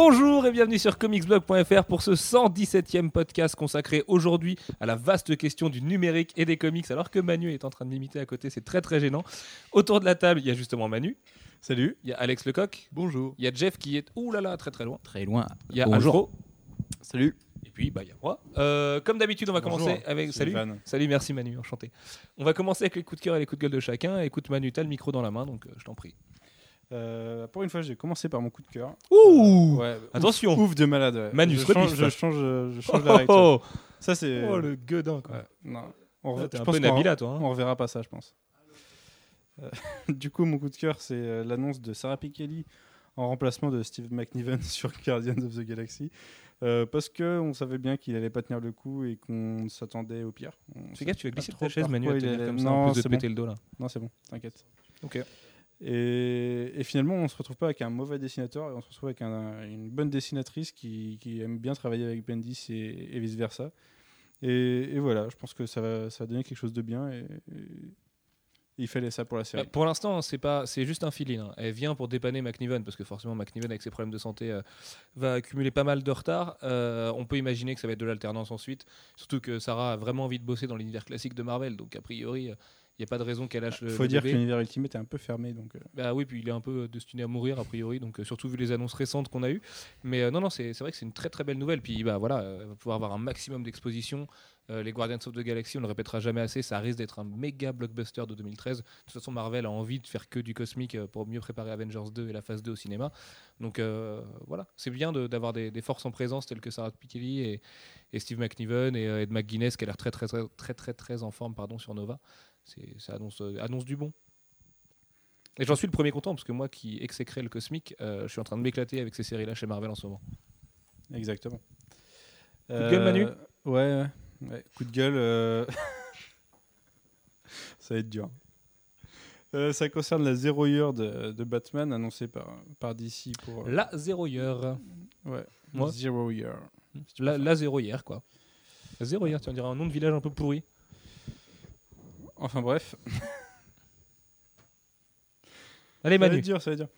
Bonjour et bienvenue sur comicsblog.fr pour ce 117e podcast consacré aujourd'hui à la vaste question du numérique et des comics alors que Manu est en train de m'imiter à côté, c'est très très gênant. Autour de la table, il y a justement Manu, Salut. il y a Alex Lecoq, Bonjour. il y a Jeff qui est ouh là là très très loin, Très loin. il y a Bonjour. Salut. et puis bah il y a moi. Euh, comme d'habitude, on va Bonjour, commencer avec salut. Salut, merci Manu, enchanté. On va commencer avec les coups de cœur et les coups de gueule de chacun. Écoute Manu, t'as le micro dans la main donc euh, je t'en prie. Euh, pour une fois, j'ai commencé par mon coup de cœur. Ouh Ouais, Attention. Ouf, ouf de malade. ouais. Manu, je change, rebiffe. je change, je change Oh, la règle. oh, Ça, c'est. oh, le gueudin quoi. Ouais, non. On re- T'es je un pense peu qu'on Nabila toi. hein. On reverra pas ça, je pense. Euh, du coup, mon coup de cœur, c'est euh, l'annonce de Sarah Pikeli en remplacement de Steve McNiven sur Guardians of the Galaxy. Euh, parce que on savait bien qu'il allait pas tenir le coup et qu'on s'attendait au pire. Fais gaffe, tu vas glisser ta chaise Manu à tenir comme ça non, en plus de péter bon. le dos là. Non, c'est bon, t'inquiète. Ok. Et, finalement, on se retrouve pas avec un mauvais dessinateur, on se retrouve avec un- une bonne dessinatrice qui, aime bien travailler avec Bendis et, vice versa. Et, voilà, je pense que ça va, ça donner quelque chose de bien. Et, il fallait ça pour la Bah, série. pour l'instant, c'est pas, c'est juste un fill-in. hein. Elle vient pour dépanner McNiven parce que forcément McNiven avec ses problèmes de santé euh, va accumuler pas mal de retard. Euh, on peut imaginer que ça va être de l'alternance ensuite, surtout que Sarah a vraiment envie de bosser dans l'univers classique de Marvel, donc a priori, il n'y a pas de raison qu'elle lâche le. Il faut le dire que l'univers Ultimate est un peu fermé. Donc, euh, Bah oui, puis il est un peu destiné à mourir a priori, donc euh, surtout vu les annonces récentes qu'on a eues. Mais euh, non, non, c'est vrai que c'est une très très belle nouvelle. Puis bah voilà, euh, on va pouvoir avoir un maximum d'exposition. Euh, les Guardians of the Galaxy, on le répétera jamais assez, ça risque d'être un méga blockbuster de 2013. De toute façon, Marvel a envie de faire que du cosmique euh, pour mieux préparer Avengers 2 et la phase 2 au cinéma. Donc euh, voilà, c'est bien de- d'avoir des, des forces en présence telles que Sarah Pikeli et, et Steve McNiven et euh, Ed McGuinness qui a l'air très très, très très très très en forme pardon sur Nova. C'est ça annonce euh, annonce du bon. Et j'en suis le premier content parce que moi qui exécrais le cosmique, euh, je suis en train de m'éclater avec ces séries-là chez Marvel en ce moment. exactement. Coup de gueule, Manu Ouais, ouais, ouais. Coup de gueule. euh, ça va être dur. Euh, ça concerne la Zero Year de, de Batman annoncée par, par DC pour. euh, La zéro hier. ouais, Moi Zero Year. La, la zéro hier quoi. La zéro hier, tu en dirais un nom de village un peu pourri. Enfin bref. Allez Ça va Manu. être dur, ça va être dur.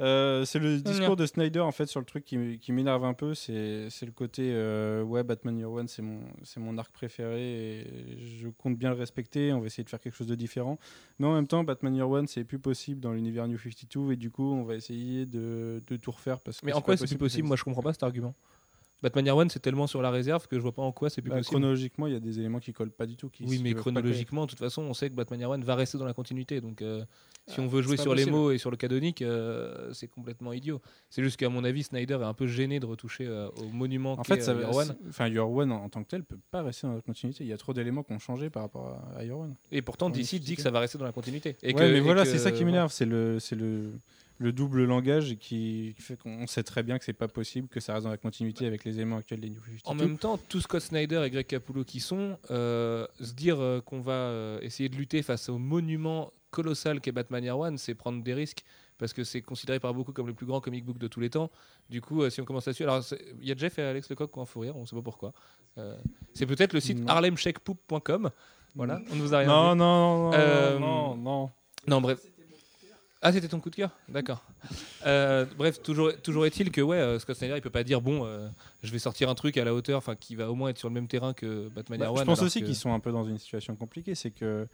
Euh, c'est le discours de Snyder en fait sur le truc qui, qui m'énerve un peu, c'est c'est le côté euh, ouais Batman Year One c'est mon c'est mon arc préféré et je compte bien le respecter, on va essayer de faire quelque chose de différent, mais en même temps Batman Year One c'est plus possible dans l'univers New 52 et du coup on va essayer de, de tout refaire parce que Mais en quoi c'est plus possible? Moi je comprends pas cet argument. Batman Year One c'est tellement sur la réserve que je vois pas en quoi c'est plus Bah, possible. chronologiquement il y a des éléments qui collent pas du tout. Qui, Oui, mais chronologiquement, de toute façon, on sait que Batman Year One va rester dans la continuité. Donc, euh, si Ah, on veut jouer sur les mots et sur le canonique, euh, c'est complètement idiot. C'est juste qu'à mon avis, Snyder est un peu gêné de retoucher euh, au monument En fait, ça, Year One. c'est- enfin, Year One en, en tant que tel peut pas rester dans la continuité. Il y a trop d'éléments qui ont changé par rapport à, à Year One. Et pourtant, DC dit que ça va rester dans la continuité. Et ouais, que- mais et voilà, que- c'est ça qui m'énerve, c'est le, c'est le, le double langage qui, fait qu'on sait très bien que c'est pas possible que ça reste dans la continuité avec les éléments actuels des New 52. En même temps, tous Scott Snyder et Greg Capullo qui sont, euh, se dire euh, qu'on va euh, essayer de lutter face au monument colossal qu'est Batman Year One, c'est prendre des risques parce que c'est considéré par beaucoup comme le plus grand comic book de tous les temps. Du coup, euh, si on commence là-dessus, alors il y a Jeff et Alex Lecoq qui ont un fou rire, on ne sait pas pourquoi. Euh, c'est peut-être le site Non. harlemshakpoop.com. Voilà, on ne vous a rien non, dit. non, non, Euh, non, non. Non, bref. Ah, c'était ton coup de cœur D'accord. Euh, bref, toujours, toujours est-il que ouais, euh, Scott Snyder, il peut pas dire bon, euh, je vais sortir un truc à la hauteur, enfin, qui va au moins être sur le même terrain que Batman Bah, Year je One. pense aussi qu'ils sont un peu dans une situation compliquée, c'est que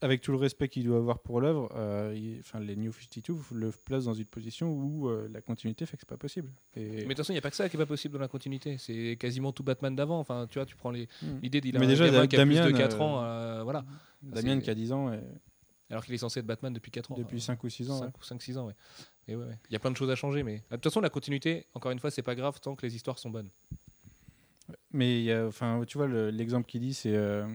avec tout le respect qu'il doit avoir pour l'œuvre, euh, les New 52 le placent dans une position où euh, la continuité fait que c'est pas possible. Et- Mais de toute façon, il n'y a pas que ça qui est pas possible dans la continuité. C'est quasiment tout Batman d'avant. Enfin, tu vois, tu prends les- Hmm. l'idée d'il a Mais un déjà, gamin qui a plus de Damian, 4 euh, ans, voilà. Damien qui a 10 ans et Alors qu'il est censé être Batman depuis 4 ans. depuis 5 ou 6 ans. ouais. 5 ou 5-6 ans, ouais. Et ouais. Il y a plein de choses à changer, mais de toute façon, la continuité, encore une fois, c'est pas grave tant que les histoires sont bonnes. Mais il y a- enfin, tu vois, le- l'exemple qu'il dit, c'est euh,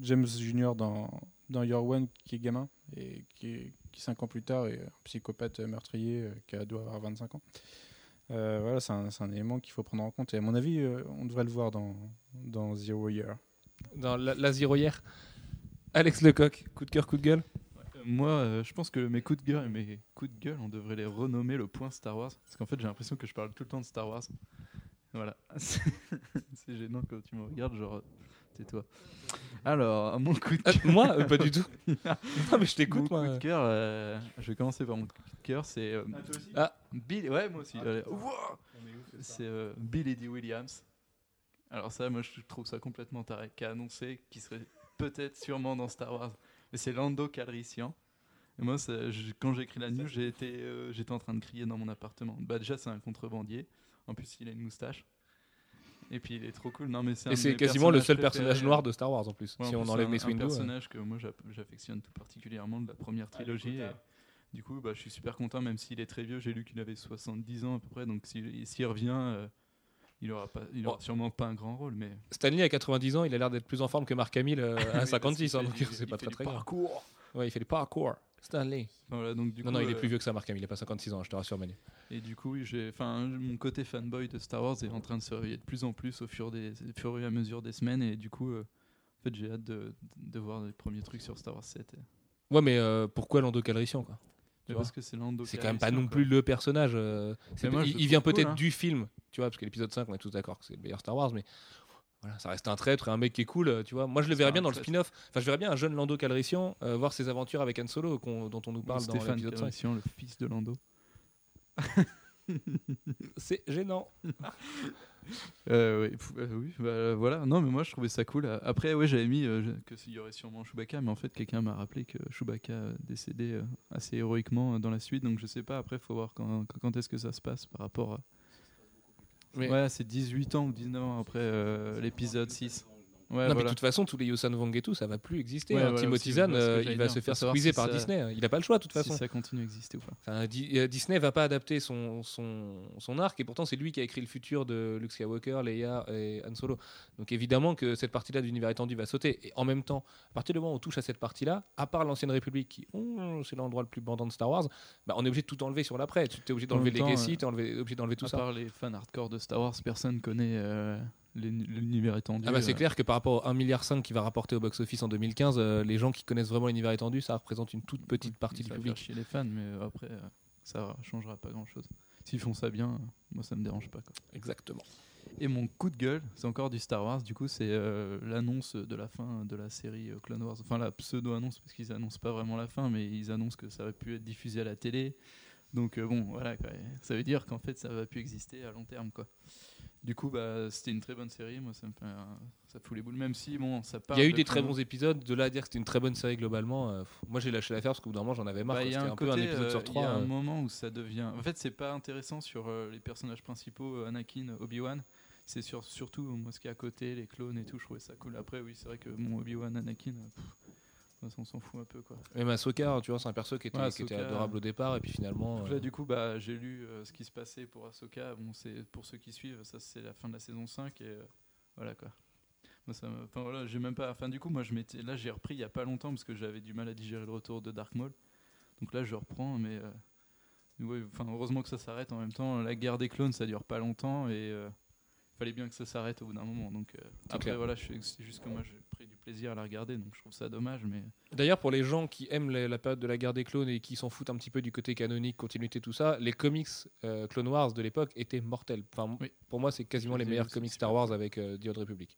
James Jr. dans, dans Your One, qui est gamin, et qui, est- qui 5 ans plus tard est un psychopathe meurtrier euh, qui a- doit avoir 25 ans. Euh, voilà, c'est un, un élément qu'il faut prendre en compte. Et à mon avis, euh, on devrait le voir dans, dans Zero Year. Dans la, la Zero hier. Alex Lecoq, coup de cœur, coup de gueule? Euh, Moi, euh, je pense que mes coups de gueule et mes coups de gueule, on devrait les renommer le point Star Wars. Parce qu'en fait, j'ai l'impression que je parle tout le temps de Star Wars. Voilà. C'est gênant quand tu me regardes, genre, euh, tais-toi. Alors, mon coup de Ah, cœur. moi, euh, pas du tout. non, mais je Mon t'écoute, coup moi. de cœur, euh, je vais commencer par mon coup de cœur, c'est. euh, Ah, Bill, ouais, moi aussi. Ouah c'est euh, Billy D. Williams. Alors ça, moi, je trouve ça complètement taré. Qui a annoncé qu'il serait peut-être, sûrement dans Star Wars. C'est Lando Calrissian. Et moi, ça- je- quand j'ai écrit la news, euh, j'étais en train de crier dans mon appartement. Bah déjà, c'est un contrebandier. En plus, il a une moustache. Et puis, il est trop cool. Non, mais c'est un Et c'est quasiment le seul préférés. personnage noir de Star Wars en plus. Ouais, si en on plus, enlève un- Mace un Windu. euh. personnage que moi j'affectionne tout particulièrement de la première trilogie. et du coup, bah, je suis super content, même s'il est très vieux. J'ai lu qu'il avait 70 ans à peu près, donc s'il s'il revient, euh, il aura pas, il aura Bon. sûrement pas un grand rôle, mais Stanley à 90 ans, il a l'air d'être plus en forme que Mark Hamill euh, à parce 56 qu'il ans, fait donc c'est il pas fait très du très grave. parcours. Ouais, il fait du parkour. Stanley. Voilà, donc du Non, coup, non, il est euh, plus vieux que ça, Mark Hamill. Il a pas 56 ans, je te rassure, Manu. Et du coup, j'ai, enfin, mon côté fanboy de Star Wars est en train de se réveiller de plus en plus au fur, des, au fur et à mesure des semaines, et du coup, euh, en fait, j'ai hâte de, de voir les premiers trucs sur Star Wars 7. et- Ouais, mais euh, pourquoi Lando Calrissian quoi? Mais vois. parce que c'est quand même pas non quoi. plus le personnage. euh, moi, il, vient peut-être cool, hein. du film, tu vois, parce que l'épisode 5, on est tous d'accord que c'est le meilleur Star Wars, mais voilà, ça reste un traître et un mec qui est cool, euh, tu vois. Moi, je le verrais bien dans le spin-off. Enfin, je verrais bien un jeune Lando Calrissian euh, voir ses aventures avec Han Solo, dont on nous Ou parle dans l'épisode 5. Calrissian, le fils de Lando. C'est gênant. Euh, oui, euh, oui, bah, voilà. Non, mais moi je trouvais ça cool. Après, ouais, j'avais mis euh, que s'il y aurait sûrement Chewbacca, mais en fait, quelqu'un m'a rappelé que Chewbacca euh, décédé euh, assez héroïquement dans la suite. Donc je sais pas. Après, faut voir quand, quand- est-ce que ça se passe par rapport. À... Ouais, c'est 18 ans ou 19 ans après l'épisode 6. Ouais, non, mais de toute façon, tous les Yosan Wong et tout, ça va plus exister. Ouais, hein. voilà, Timothy Zahn, euh, il va se faire squeezer si par ça- Disney. Il a pas le choix, de toute si façon. ça continue à exister ou pas. Enfin, Di- euh, Disney va pas adapter son, son, son arc et pourtant c'est lui qui a écrit le futur de Luke Skywalker, Leia et Han Solo. Donc évidemment que cette partie-là de l'univers étendu va sauter. Et en même temps, à partir du moment où on touche à cette partie-là, à part l'ancienne République qui, oh, c'est l'endroit le plus bandant de Star Wars, bah, on est obligé de tout enlever sur l'après. Tu es obligé En d'enlever Legacy, euh, tu es obligé d'enlever tout à ça. part les fans hardcore de Star Wars, personne connaît euh, les- l'univers étendu. Ah bah c'est euh. clair que par rapport au 1,5 milliard qui va rapporter au box-office en 2015, euh, les gens qui connaissent vraiment l'univers étendu, ça représente une toute petite partie ça du public. chier les fans, mais euh, après, euh, ça changera pas grand chose. S'ils font ça bien, euh, moi ça me dérange pas. Quoi. Exactement. Et mon coup de gueule, c'est encore du Star Wars, du coup, c'est l'annonce de la fin de la série Clone Wars. Enfin, la pseudo-annonce, parce qu'ils annoncent pas vraiment la fin, mais ils annoncent que ça va pu être diffusé à la télé. Donc, bon, voilà, quoi. ça veut dire qu'en fait, ça va plus exister à long terme, quoi. Du coup, bah, c'était une très bonne série. Moi, ça me fait ça fout les boules, même si, bon, ça Il parle y a eu de des très bons épisodes, de là à dire que c'était une très bonne série globalement. euh, moi j'ai lâché l'affaire parce qu'au bout d'un moment j'en avais marre. Bah. Il y a un peu un épisode euh, sur Il trois. y a un euh. moment où ça devient. En fait, c'est pas intéressant sur les personnages principaux, Anakin, Obi-Wan. C'est sur, surtout moi ce qui est à côté, les clones et tout. Je trouvais ça cool. Après, oui, c'est vrai que mon Obi-Wan, Anakin, pff, on s'en fout un peu quoi. Même Ahsoka, tu vois, c'est un perso qui était, Ouais, qui était Ahsoka, adorable au départ et puis finalement. Donc euh, là, du coup, bah, j'ai lu euh, ce qui se passait pour Ahsoka. Bon, c'est pour ceux qui suivent, ça c'est la fin de la saison 5 et euh, voilà quoi. Moi, ça Enfin voilà, j'ai même pas. Enfin du coup, moi je m'étais. Là, j'ai repris il y a pas longtemps parce que j'avais du mal à digérer le retour de Dark Maul. Donc là, je reprends, mais ouais, enfin heureusement que ça s'arrête. En même temps, la guerre des clones, ça dure pas longtemps et fallait bien que ça s'arrête au bout d'un moment. Donc après, clair. voilà, je suis- c'est juste que moi j'ai pris du plaisir à la regarder, donc je trouve ça dommage, mais D'ailleurs, pour les gens qui aiment la, la période de la guerre des clones et qui s'en foutent un petit peu du côté canonique, continuité, tout ça, les comics euh, Clone Wars de l'époque étaient mortels. Enfin, Oui. Pour moi, c'est quasiment les meilleurs comics Star Wars avec euh, The Old Republic.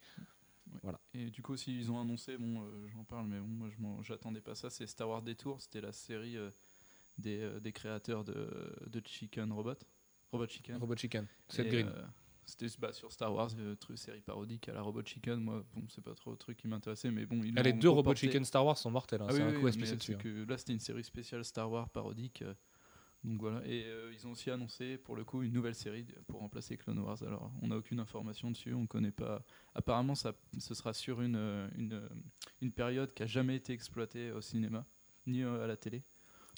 Et du coup, aussi, ils ont annoncé, bon, euh, j'en parle, mais bon, moi, j'attendais pas ça. C'est Star Wars Detour, c'était la série euh, des, euh, des créateurs de, de Chicken Robot. Robot Chicken. Robot Chicken, Seth Et, Green. euh, c'était bah, sur Star Wars, euh, truc, série parodique à la Robot Chicken. Moi, bon, c'est pas trop le truc qui m'intéressait, mais bon, ils Ah, les deux Robot reporté. Chicken Star Wars sont mortels. hein, Ah c'est oui, un oui, coup c'est dessus. hein. que là, c'était une série spéciale Star Wars parodique. euh, donc voilà. Et euh, ils ont aussi annoncé pour le coup une nouvelle série pour remplacer Clone Wars. Alors, on n'a aucune information dessus, on connaît pas. Apparemment, ça, ce sera sur une, euh, une, une période qui a jamais été exploitée au cinéma ni à la télé.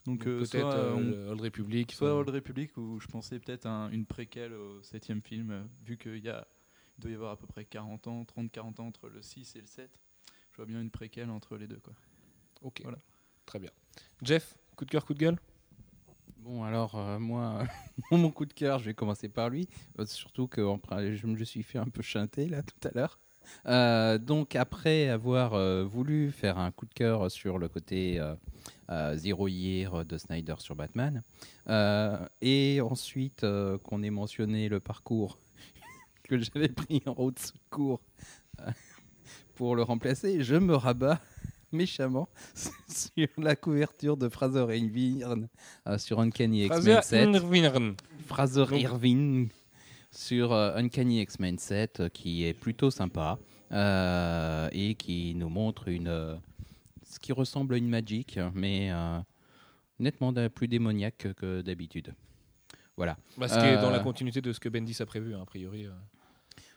Donc, Donc euh, peut-être soit, euh, on- le Old Republic. soit Old Republic où je pensais peut-être un- une préquelle au septième film, euh, vu qu'il y a, il doit y avoir à peu près 40 ans, 30-40 ans entre le 6 et le 7. Je vois bien une préquelle entre les deux. Quoi. Ok, Voilà. très bien. Jeff, coup de cœur, coup de gueule? Bon, alors, euh, moi, mon coup de cœur, je vais commencer par lui. Euh, surtout que je me suis fait un peu chanter, là, tout à l'heure. Euh, donc, après avoir euh, voulu faire un coup de cœur sur le côté euh, euh, Zero Year de Snyder sur Batman, euh, et ensuite euh, qu'on ait mentionné le parcours que j'avais pris en route de secours euh, pour le remplacer, je me rabats méchamment sur la couverture de Fraser Irving euh, sur Uncanny X-Men 7. Irving. Fraser Irving sur euh, Uncanny X-Men 7 euh, qui est plutôt sympa euh, et qui nous montre une euh, ce qui ressemble à une Magic mais euh, nettement plus démoniaque que, d'habitude. Voilà. Bah, ce qui est dans Euh, la continuité de ce que Bendis a prévu, hein, a priori. euh.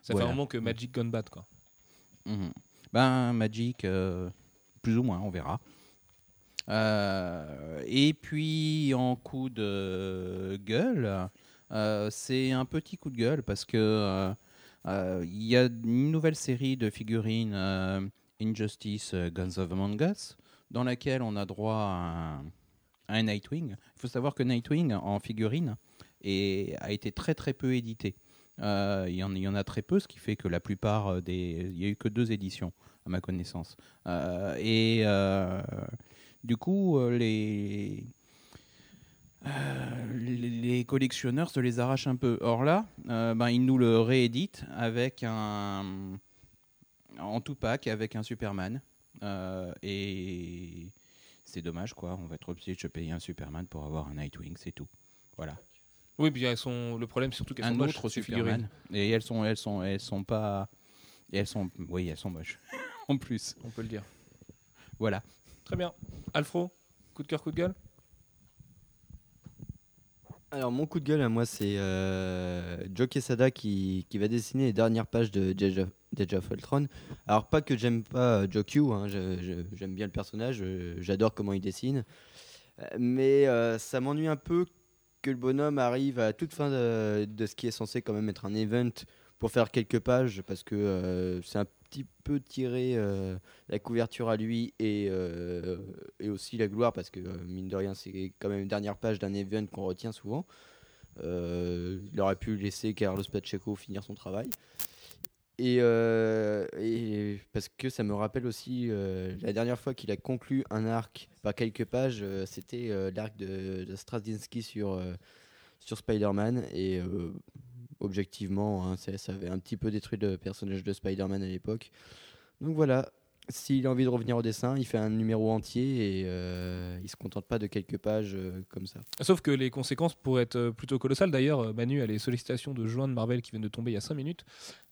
Ça Voilà. fait un moment que Magic Gone Bad, quoi. Mhm. Ben, Magic, euh, plus ou moins, on verra. Euh, et puis, en coup de gueule, euh, c'est un petit coup de gueule parce que euh, euh, il y a une nouvelle série de figurines euh, Injustice euh, Guns of Among Us dans laquelle on a droit à un, Nightwing. Il faut savoir que Nightwing en figurine a été très très peu édité. Euh, Il y, en- a très peu, ce qui fait que la plupart euh, des... Il n'y a eu que deux éditions, à ma connaissance. Et du coup, les... les collectionneurs se les arrachent un peu. Or là, ben, ils nous le rééditent avec un... En tout pack, avec un Superman. Euh, et c'est dommage, quoi. On va être obligé de payer un Superman pour avoir un Nightwing, c'est tout. Voilà Oui, puis elles sont... le problème, c'est surtout qu'elles sont un moches, autre ces Superman. Et elles sont, elles sont, elles sont pas, et elles sont, oui, elles sont moches. en plus, On peut le dire. voilà. Très bien. Alfro, coup de cœur, coup de gueule? Alors mon coup de gueule à moi c'est euh, Joe Quesada qui, qui va dessiner les dernières pages de of Ultron. Alors pas que j'aime pas euh, Joe Q, hein, j'aime bien le personnage, euh, j'adore comment il dessine, Euh, mais ça m'ennuie un peu que le bonhomme arrive à toute fin de, de ce qui est censé quand même être un event pour faire quelques pages parce que c'est un petit peu tiré euh, la couverture à lui et, euh, et aussi la gloire parce que euh, mine de rien c'est quand même une dernière page d'un event qu'on retient souvent. Euh, il aurait pu laisser Carlos Pacheco finir son travail. Et, parce que ça me rappelle aussi la dernière fois qu'il a conclu un arc par quelques pages, c'était l'arc de, de sur, sur Spider-Man. Et objectivement, hein, ça, ça avait un petit peu détruit le personnage de Spider-Man à l'époque. Donc voilà, s'il a envie de revenir au dessin, il fait un numéro entier et euh, il se contente pas de quelques pages euh, comme ça. Sauf que les conséquences pourraient être euh, plutôt colossales. D'ailleurs, euh, Manu a les sollicitations de juin de Marvel qui viennent de tomber il y a 5 minutes.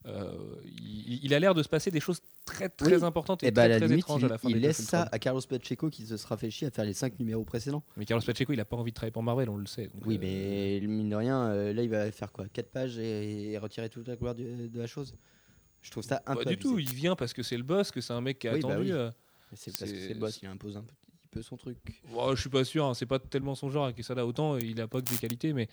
Euh, il, il a l'air de se passer des choses très très Oui. importantes et, Et bah à très, très limite, étranges il, à la fin il laisse ça à Carlos Pacheco qui se sera fait chier à faire les 5 numéros précédents. Mais Carlos Pacheco, il a pas envie de travailler pour Marvel, on le sait. Donc, Oui, mais mine de rien, là il va faire quoi? 4 pages et, et retirer toute la du- de la chose? Je trouve ça un Pas du tout, il vient parce que c'est le boss, que c'est un mec qui a Oui, bah attendu. oui. euh. C'est parce que c'est- le boss, il impose un petit peu son truc. Bon, je suis pas sûr, hein, c'est pas tellement son genre Quesada. Autant il a pas que des qualités, mais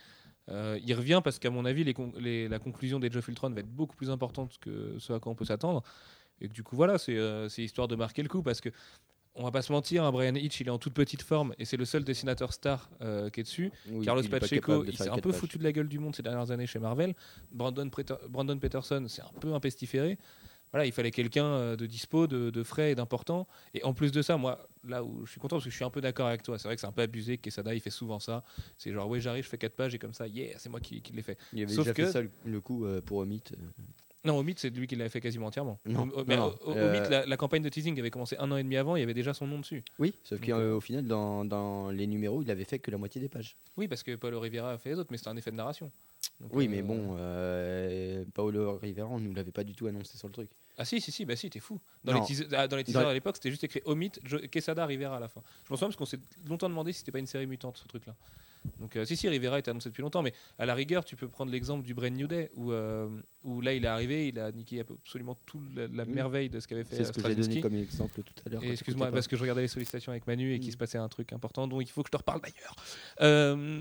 euh, il revient parce qu'à mon avis, les con- les- la conclusion des Jeff Ultron va être beaucoup plus importante que ce à quoi on peut s'attendre. Et que du coup, voilà, c'est euh, c'est histoire de marquer le coup parce que. On va pas se mentir, hein, Brian Hitch il est en toute petite forme et c'est le seul dessinateur star euh, qui est dessus. Oui, Carlos il Pacheco, il s'est un peu pages. foutu de la gueule du monde ces dernières années chez Marvel. Brandon, Peterson, c'est un peu un pestiféré. Voilà, il fallait quelqu'un euh, de dispo, de, de frais et d'important. Et en plus de ça, moi, là où je suis content, parce que je suis un peu d'accord avec toi, c'est vrai que c'est un peu abusé, Quesada, il fait souvent ça. C'est genre, ouais, j'arrive, je fais 4 pages et comme ça, yeah, c'est moi qui, qui l'ai fait. Il avait Sauf déjà que- fait ça le, le coup euh, pour Omit. Non, Omid, c'est lui qui l'avait fait quasiment entièrement. Non, mais non, O- euh, Omid, la, la campagne de teasing avait commencé un an et demi avant, il y avait déjà son nom dessus. Oui, sauf qu'au euh, final, dans, dans les numéros, il avait fait que la moitié des pages. Oui, parce que Paulo Rivera a fait les autres, mais c'était un effet de narration. Donc, Oui, euh, mais bon, Paolo Rivera, on nous l'avait pas du tout annoncé sur le truc. Ah si, si, si, bah si, t'es fou. Dans les, teasers, ah, dans les teasers Dans- à l'époque, c'était juste écrit Omit, Jo- Quesada, Rivera à la fin. Je m'en souviens parce qu'on s'est longtemps demandé si c'était pas une série mutante, ce truc-là. Donc euh, si, si, Rivera était annoncé depuis longtemps, mais à la rigueur, tu peux prendre l'exemple du Brand New Day, où, euh, où là, il est arrivé, il a niqué absolument toute la, la Oui. merveille de ce qu'avait fait C'est ce euh, que j'ai donné Straczynski. comme exemple tout à l'heure. Excuse-moi, parce que je regardais les sollicitations avec Manu et qu'il Mm. se passait un truc important dont il faut que je te reparle d'ailleurs. Euh,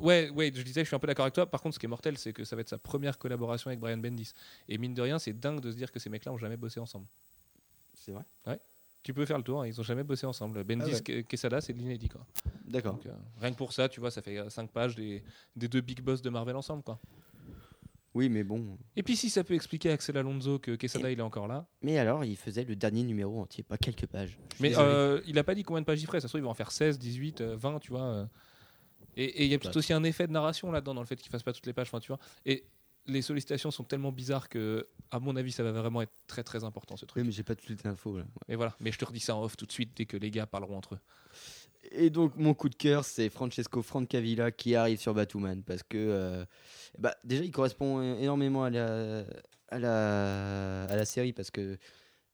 ouais, ouais, je disais, je suis un peu d'accord avec toi. Par contre, ce qui est mortel, c'est que ça va être sa première collaboration avec Brian Bendis. Et mine de rien, c'est dingue de se dire que ces mecs-là ont jamais bossé ensemble. C'est vrai? Tu peux faire le tour, hein, ils ont jamais bossé ensemble. Bendis, Ah ouais. Quesada, c'est de l'inédit. Quoi. D'accord. Euh, rien que pour ça, tu vois, ça fait 5 pages des, des deux big boss de Marvel ensemble. Quoi. Oui, mais bon. Et puis, si ça peut expliquer à Axel Alonso que Quesada, il est encore là. Mais alors, il faisait le dernier numéro entier, pas quelques pages. Mais euh, il a pas dit combien de pages il ferait. Ça se trouve, il va en faire 16, 18, euh, 20, tu vois. euh. Et il y a peut-être aussi un effet de narration là-dedans, dans le fait qu'il fasse pas toutes les pages. Enfin, tu vois. Et les sollicitations sont tellement bizarres que, à mon avis, ça va vraiment être très très important ce truc. Oui, mais j'ai pas toutes les infos là. Mais voilà, mais je te redis ça en off tout de suite dès que les gars parleront entre eux. Et donc mon coup de cœur, c'est Francesco Francavilla qui arrive sur Batwoman parce que euh, bah, déjà il correspond énormément à la, à la, à la série parce que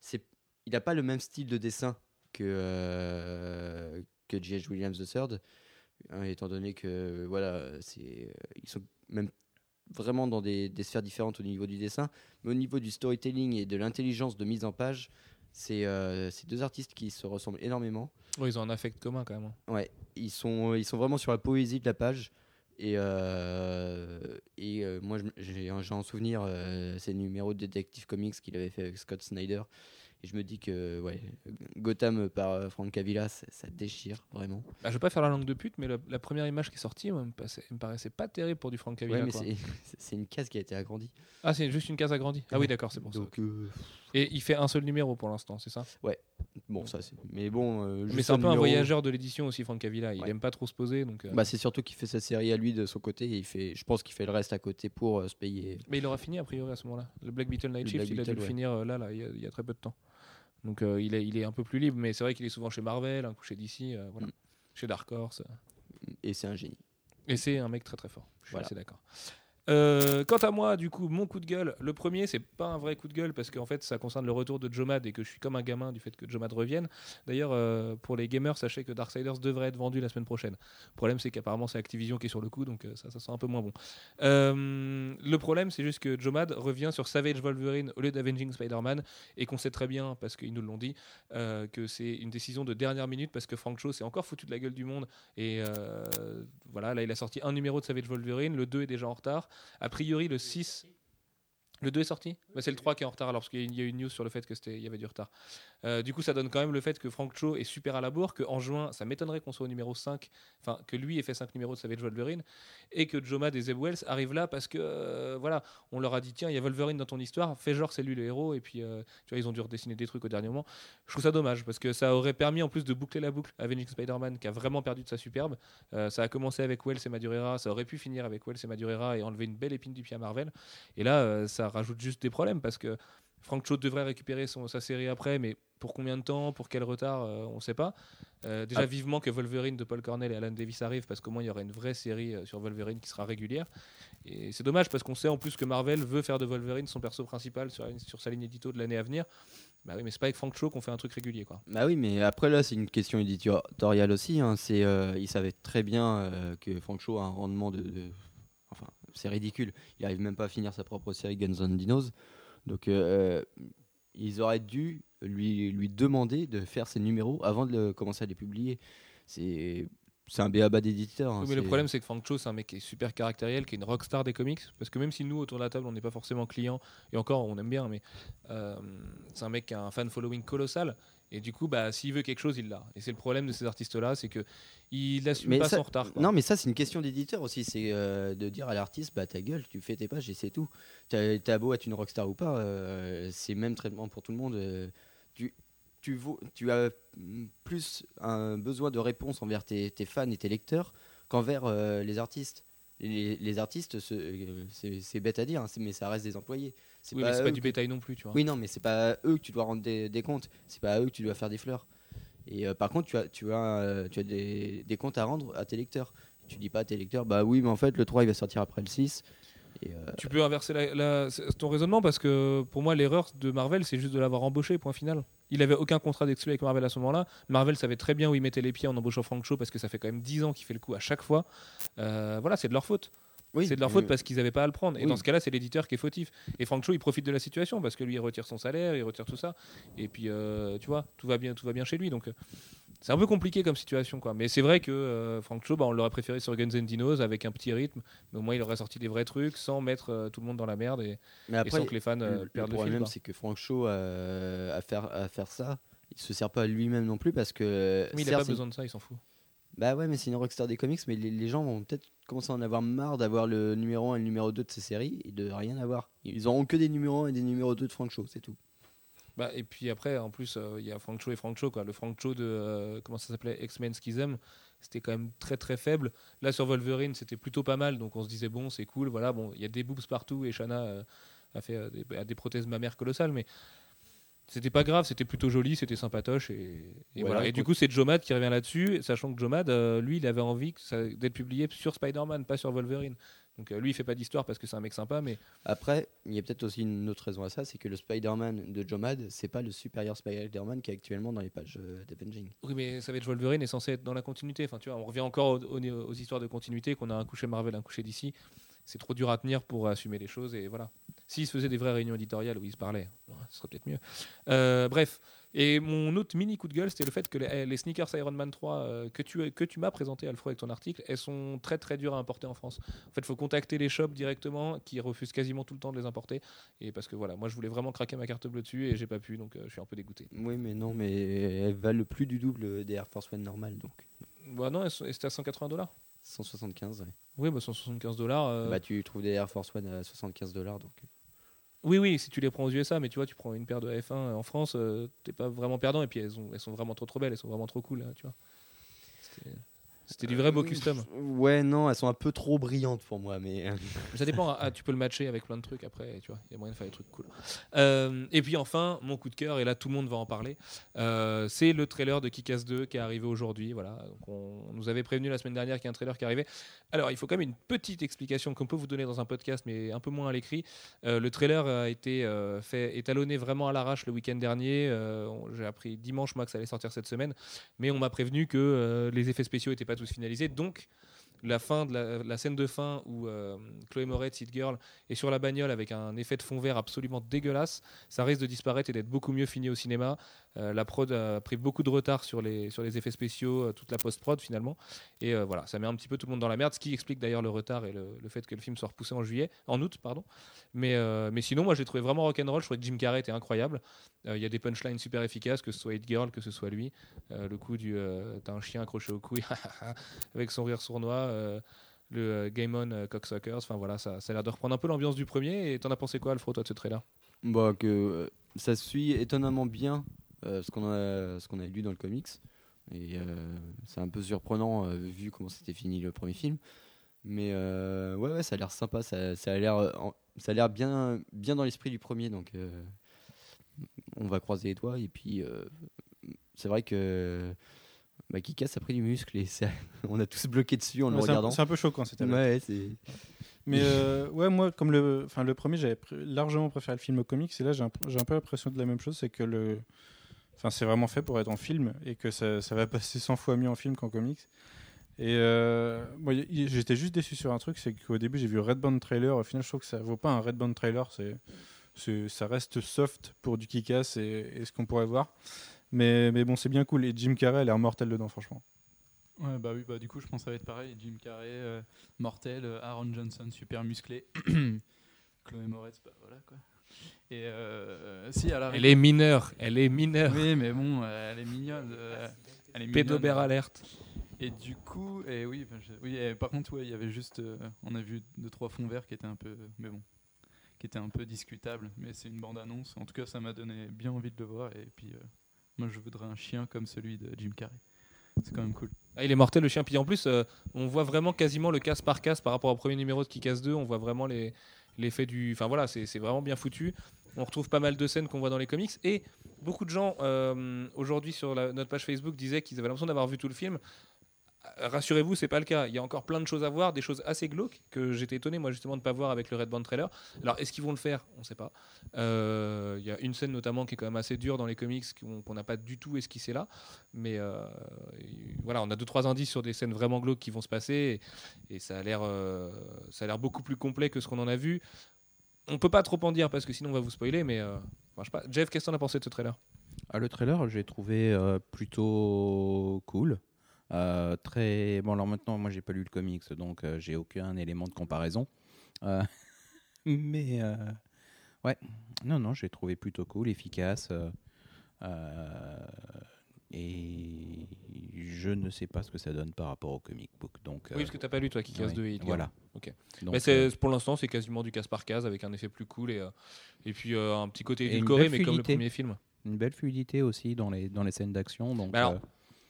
c'est il n'a pas le même style de dessin que euh, que J.H. Williams III, hein, étant donné que voilà c'est ils sont même vraiment dans des, des sphères différentes au niveau du dessin, mais au niveau du storytelling et de l'intelligence de mise en page, c'est euh, deux artistes qui se ressemblent énormément. Ouais, ils ont un affect commun quand même. hein. Ouais, ils sont, ils sont vraiment sur la poésie de la page. Et, euh, et euh, moi, j'ai en souvenir euh, ces numéros de Detective Comics qu'il avait fait avec Scott Snyder. Et je me dis que ouais, Gotham par euh, Frank Cavilla, ça, ça déchire vraiment. Bah, je vais pas faire la langue de pute, mais la, la première image qui est sortie, moi, me, passait- me paraissait pas terrible pour du Frank Cavilla. Ouais, c'est- une case qui a été agrandie. Ah, c'est juste une case agrandie. Ah oui, d'accord, c'est pour ça. Euh, Et il fait un seul numéro pour l'instant, c'est ça? Bon, ça c'est. Mais bon. euh, Mais c'est un peu un voyageur de l'édition aussi, Frank Cavilla. Il Ouais. aime pas trop se poser, donc. euh, Bah, c'est surtout qu'il fait sa série à lui de son côté. Et il fait, je pense qu'il fait le reste à côté pour euh, se payer. Mais il aura fini a priori à ce moment-là. Le Black Beetle Night Shift, il a dû le ouais. finir là, là, il y, a, il y a très peu de temps. Donc euh, il, est, il est un peu plus libre, mais c'est vrai qu'il est souvent chez Marvel, un coup chez DC, euh, voilà. Mm. chez Dark Horse. Et c'est un génie. Et c'est un mec très très fort. Je suis Voilà. assez d'accord. Euh, quant à moi, du coup, mon coup de gueule, le premier, c'est pas un vrai coup de gueule parce qu'en fait, ça concerne le retour de Jomad et que je suis comme un gamin du fait que Jomad revienne. D'ailleurs, euh, pour les gamers, sachez que Darksiders devrait être vendu la semaine prochaine. Le problème, c'est qu'apparemment, c'est Activision qui est sur le coup, donc euh, ça, ça sent un peu moins bon. Le problème, c'est juste que Jomad revient sur Savage Wolverine au lieu d'Avenging Spider-Man et qu'on sait très bien, parce qu'ils nous l'ont dit, que c'est une décision de dernière minute parce que Frank Shaw s'est encore foutu de la gueule du monde et voilà, là, il a sorti un numéro de Savage Wolverine, le 2 est déjà en retard. A priori, le 6. Le 2 est sorti? Bah, C'est le 3 qui est en retard alors qu'il y a eu une news sur le fait qu'il y avait du retard. Euh, du coup, ça donne quand même le fait que Frank Cho est super à la bourre, qu'en juin, ça m'étonnerait qu'on soit au numéro 5, enfin que lui ait fait 5 numéros de Savage Wolverine, et que Joma des Zeb Wells arrivent là parce que euh, voilà, on leur a dit tiens, il y a Wolverine dans ton histoire, fais genre c'est lui le héros, et puis euh, tu vois, ils ont dû redessiner des trucs au dernier moment. Je trouve ça dommage parce que ça aurait permis en plus de boucler la boucle Avenging Spider-Man qui a vraiment perdu de sa superbe. Ça a commencé avec Wells et Madureira, ça aurait pu finir avec Wells et Madureira et enlever une belle épine du pied à Marvel. Et là, ça rajoute juste des problèmes parce que Frank Cho devrait récupérer son, sa série après, mais pour combien de temps, pour quel retard, euh, on ne sait pas. Euh, déjà, Ah. vivement que Wolverine de Paul Cornell et Alan Davis arrivent parce qu'au moins il y aura une vraie série euh, sur Wolverine qui sera régulière. Et c'est dommage parce qu'on sait en plus que Marvel veut faire de Wolverine son perso principal sur, sur sa ligne édito de l'année à venir. Bah oui, mais c'est pas avec Frank Cho qu'on fait un truc régulier, quoi. Bah oui, mais après là, c'est une question éditoriale aussi. Hein. C'est, euh, il savait très bien euh, que Frank Shaw a un rendement de, de- Enfin, c'est ridicule. Il arrive même pas à finir sa propre série Guns N' Dinos. Donc, euh, ils auraient dû lui, lui demander de faire ses numéros avant de le- commencer à les publier. C'est, c'est un béaba d'éditeur. hein. Oui, mais le problème, c'est que Frank Cho, c'est un mec qui est super caractériel, qui est une rockstar des comics. Parce que même si nous, autour de la table, on n'est pas forcément clients, et encore, on aime bien, mais euh, c'est un mec qui a un fan following colossal. Et du coup, bah, s'il veut quelque chose, il l'a. Et c'est le problème de ces artistes-là, c'est que il assume Mais pas ça- son retard. quoi. Non, mais ça, c'est une question d'éditeur aussi. C'est euh, de dire à l'artiste, bah ta gueule, tu fais tes pages et c'est tout. T'as beau être une rockstar ou pas, euh, c'est même traitement pour tout le monde. euh, tu, tu, as plus un besoin de réponse envers tes, tes fans et tes lecteurs qu'envers euh, les artistes. Les, les artistes, ce- c'est bête à dire, hein, mais ça reste des employés. C'est Oui, mais c'est eux pas du bétail non plus, tu vois. oui, non, mais c'est pas à eux que tu dois rendre des, des comptes. C'est pas à eux que tu dois faire des fleurs. Et euh, par contre, tu as, tu as, euh, tu as des, des comptes à rendre à tes lecteurs. Tu dis pas à tes lecteurs, bah oui, mais en fait, le 3 il va sortir après le 6. Et, euh, Tu peux inverser la- la- c'est- ton raisonnement parce que pour moi, l'erreur de Marvel, c'est juste de l'avoir embauché, point final. Il avait aucun contrat d'exclu avec Marvel à ce moment-là. Marvel savait très bien où il mettait les pieds en embauchant Frank Cho parce que ça fait quand même 10 ans qu'il fait le coup à chaque fois. Euh, voilà, c'est de leur faute. Oui, c'est de leur faute parce qu'ils n'avaient pas à le prendre. Et oui. dans ce cas-là, c'est l'éditeur qui est fautif. Et Frank Cho, il profite de la situation parce que lui, il retire son salaire, il retire tout ça. Et puis, euh, tu vois, tout va bien, tout va bien chez lui. Donc, euh, c'est un peu compliqué comme situation, quoi. Mais c'est vrai que euh, Frank Cho, bah, on l'aurait préféré sur Guns N' Dinos avec un petit rythme. Mais au moins, il aurait sorti des vrais trucs sans mettre euh, tout le monde dans la merde et, mais et après, sans que les fans euh, le, le perdent le fil. problème, quoi. c'est que Frank Shaw, euh, à, faire, à faire ça, il se sert pas à lui-même non plus parce que. Mais il n'a certes, pas besoin de ça, il s'en fout. Bah ouais, mais c'est une rockstar des comics, mais les, les gens vont peut-être commencer à en avoir marre d'avoir le numéro 1 et le numéro 2 de ces séries et de rien avoir. Ils auront que des numéros 1 et des numéros 2 de Frank Shaw, c'est tout. Bah, et puis après, en plus, euh, il y a Frank Cho et Frank Cho. Quoi. Le Frank Cho de. euh, comment ça s'appelait? X-Men Schism. c'était quand même très très faible. Là sur Wolverine, c'était plutôt pas mal, donc on se disait bon, c'est cool. Voilà, bon, il y a des boobs partout et Shana euh, a fait euh, des prothèses mammaires colossales, mais c'était pas grave, c'était plutôt joli, c'était sympatoche et, et Voilà, voilà. Et du coup, c'est Jomad qui revient là-dessus, sachant que Jomad, euh, lui, il avait envie d'être publié sur Spider-Man, pas sur Wolverine. Donc euh, lui, il fait pas d'histoire parce que c'est un mec sympa, mais Après, il y a peut-être aussi une autre raison à ça, c'est que le Spider-Man de Jomad, c'est pas le supérieur Spider-Man qui est actuellement dans les pages euh, d'Avenging. Oui, mais ça va être Wolverine est censé être dans la continuité. Enfin, tu vois, on revient encore aux, aux- aux histoires de continuité, qu'on a un coucher Marvel, un coucher d'ici. C'est trop dur à tenir pour assumer les choses et voilà. S'ils se faisaient des vraies réunions éditoriales où ils se parlaient, ce serait peut-être mieux. Euh, bref. Et mon autre mini coup de gueule, c'était le fait que les, les sneakers Iron Man 3 euh, que tu, que tu m'as présenté, Alfred, avec ton article, elles sont très très dures à importer en France. En fait, il faut contacter les shops directement qui refusent quasiment tout le temps de les importer. Et parce que voilà, moi je voulais vraiment craquer ma carte bleue dessus et j'ai pas pu, donc euh, je suis un peu dégoûté. Oui, mais non, mais elles valent le plus du double des Air Force One normales, donc Bah non, elles c'était à 180 dollars. 175. ouais. Oui, bah 175 dollars. euh, Bah, tu trouves des Air Force One à 75 dollars, donc. Oui, oui, si tu les prends aux USA, mais tu vois, tu prends une paire de F1 en France, euh, t'es pas vraiment perdant. Et puis elles, ont, elles sont vraiment trop trop belles, elles sont vraiment trop cool, hein, tu vois. C'était- du vrai beau Euh, custom. Ouais, non, elles sont un peu trop brillantes pour moi, mais. Ça dépend, ah, tu peux le matcher avec plein de trucs après, tu vois, il y a moyen de faire des trucs cool. Euh, et puis enfin, mon coup de cœur, et là tout le monde va en parler, euh, c'est le trailer de Kick-Ass 2 qui est arrivé aujourd'hui. Voilà. Donc, on, on nous avait prévenu la semaine dernière qu'il y a un trailer qui arrivait. Alors il faut quand même une petite explication qu'on peut vous donner dans un podcast, mais un peu moins à l'écrit. Euh, le trailer a été fait, étalonné vraiment à l'arrache le week-end dernier. J'ai appris dimanche, moi, que ça allait sortir cette semaine, mais on m'a prévenu que les effets spéciaux n'étaient pas tous finalisés. Donc la fin de la, scène de fin où euh, Chloé Moretz, Hit Girl, est sur la bagnole avec un effet de fond vert absolument dégueulasse, ça risque de disparaître et d'être beaucoup mieux fini au cinéma. Euh, la prod a pris beaucoup de retard sur les, sur les effets spéciaux, euh, toute la post-prod finalement. Et euh, voilà, ça met un petit peu tout le monde dans la merde, ce qui explique d'ailleurs le retard et le, le fait que le film soit repoussé en juillet, en août, pardon. Mais, mais sinon, moi j'ai trouvé vraiment rock'n'roll. Je trouvais que Jim Carrey était incroyable. Il y a des punchlines super efficaces, que ce soit Hit Girl, que ce soit lui. Le coup du t'as un chien accroché au couille avec son rire sournois. le euh, Game On Cocksuckers, enfin voilà, ça, ça a l'air de reprendre un peu l'ambiance du premier. Et t'en as pensé quoi, Alfred, toi, de ce trailer Bah, que euh, ça suit étonnamment bien ce qu'on a, ce qu'on a lu dans le comics. Et euh, c'est un peu surprenant euh, vu comment c'était fini le premier film. Mais euh, ouais, ouais, ça a l'air sympa. Ça, ça a l'air, euh, en- ça a l'air bien, bien dans l'esprit du premier. Donc, euh, on va croiser les doigts. Et puis, euh, c'est vrai que bah, Kikas a pris du muscle et ça- on a tous bloqué dessus en le Ouais, regardant. C'est un peu choquant cette. Ouais, c'est. Mais euh, ouais, moi, comme le, enfin, le premier, j'avais largement préféré le film au comics. Et là, j'ai un, j'ai un peu l'impression de la même chose. C'est que le. Enfin, c'est vraiment fait pour être en film et que ça, va passer 100 fois mieux en film qu'en comics. Et euh, j'étais juste déçu sur un truc c'est qu'au début, j'ai vu Red Band trailer. Au final, je trouve que ça vaut pas un Red Band trailer. C'est, ça reste soft pour du kick-ass et, ce qu'on pourrait voir. Mais, mais bon, c'est bien cool. Et Jim Carrey, elle est mortel dedans, franchement. Ouais, bah oui, bah du coup, je pense que ça va être pareil. Jim Carrey, euh, mortel, euh, Aaron Johnson, super musclé. Chloé Moretz, bah voilà quoi. Et euh, si, à la Elle est mineure, elle est mineure. Oui, mais bon, euh, elle est mignonne. euh, elle est. Pédobert alerte. Et du coup, et oui, je- oui et par contre, ouais, il y avait juste, euh, on a vu deux trois fonds verts qui étaient un peu, mais bon, qui étaient un peu discutables. Mais c'est une bande annonce. En tout cas, ça m'a donné bien envie de le voir. Et puis, euh, moi, je voudrais un chien comme celui de Jim Carrey. C'est quand même cool. Ah, il est mortel le chien. Puis en plus, euh, on voit vraiment quasiment le casse par casse par rapport au premier numéro de Kick-Ass 2. On voit vraiment les l'effet du. Enfin voilà, c'est vraiment bien foutu. On retrouve pas mal de scènes qu'on voit dans les comics. Et beaucoup de gens euh, aujourd'hui sur notre page Facebook disaient qu'ils avaient l'impression d'avoir vu tout le film. Rassurez-vous, c'est pas le cas. Il y a encore plein de choses à voir, des choses assez glauques que j'étais étonné moi justement de pas voir avec le Red Band trailer. Alors est-ce qu'ils vont le faire? On sait pas. Euh, Il y a une scène notamment qui est quand même assez dure dans les comics qu'on n'a pas du tout esquissé là. Mais euh, voilà, on a deux trois indices sur des scènes vraiment glauques qui vont se passer et, et ça a l'air euh, ça a l'air beaucoup plus complet que ce qu'on en a vu. On peut pas trop en dire parce que sinon on va vous spoiler, mais pas. Jeff, qu'est-ce que t'en as pensé de ce trailer? Ah, le trailer, j'ai trouvé plutôt cool. Euh, très bon. Alors maintenant, moi, j'ai pas lu le comics, donc euh, j'ai aucun élément de comparaison. Euh, mais ouais, non, non, j'ai trouvé plutôt cool, efficace. et je ne sais pas ce que ça donne par rapport au comic book. Donc, Oui, parce que t'as pas lu toi qui casse ouais. Voilà. Ok. Donc, mais c'est pour l'instant c'est quasiment du case par case avec un effet plus cool et et puis un petit côté édulcoré, mais comme le premier film. une belle fluidité aussi dans les dans les scènes d'action. Donc, alors,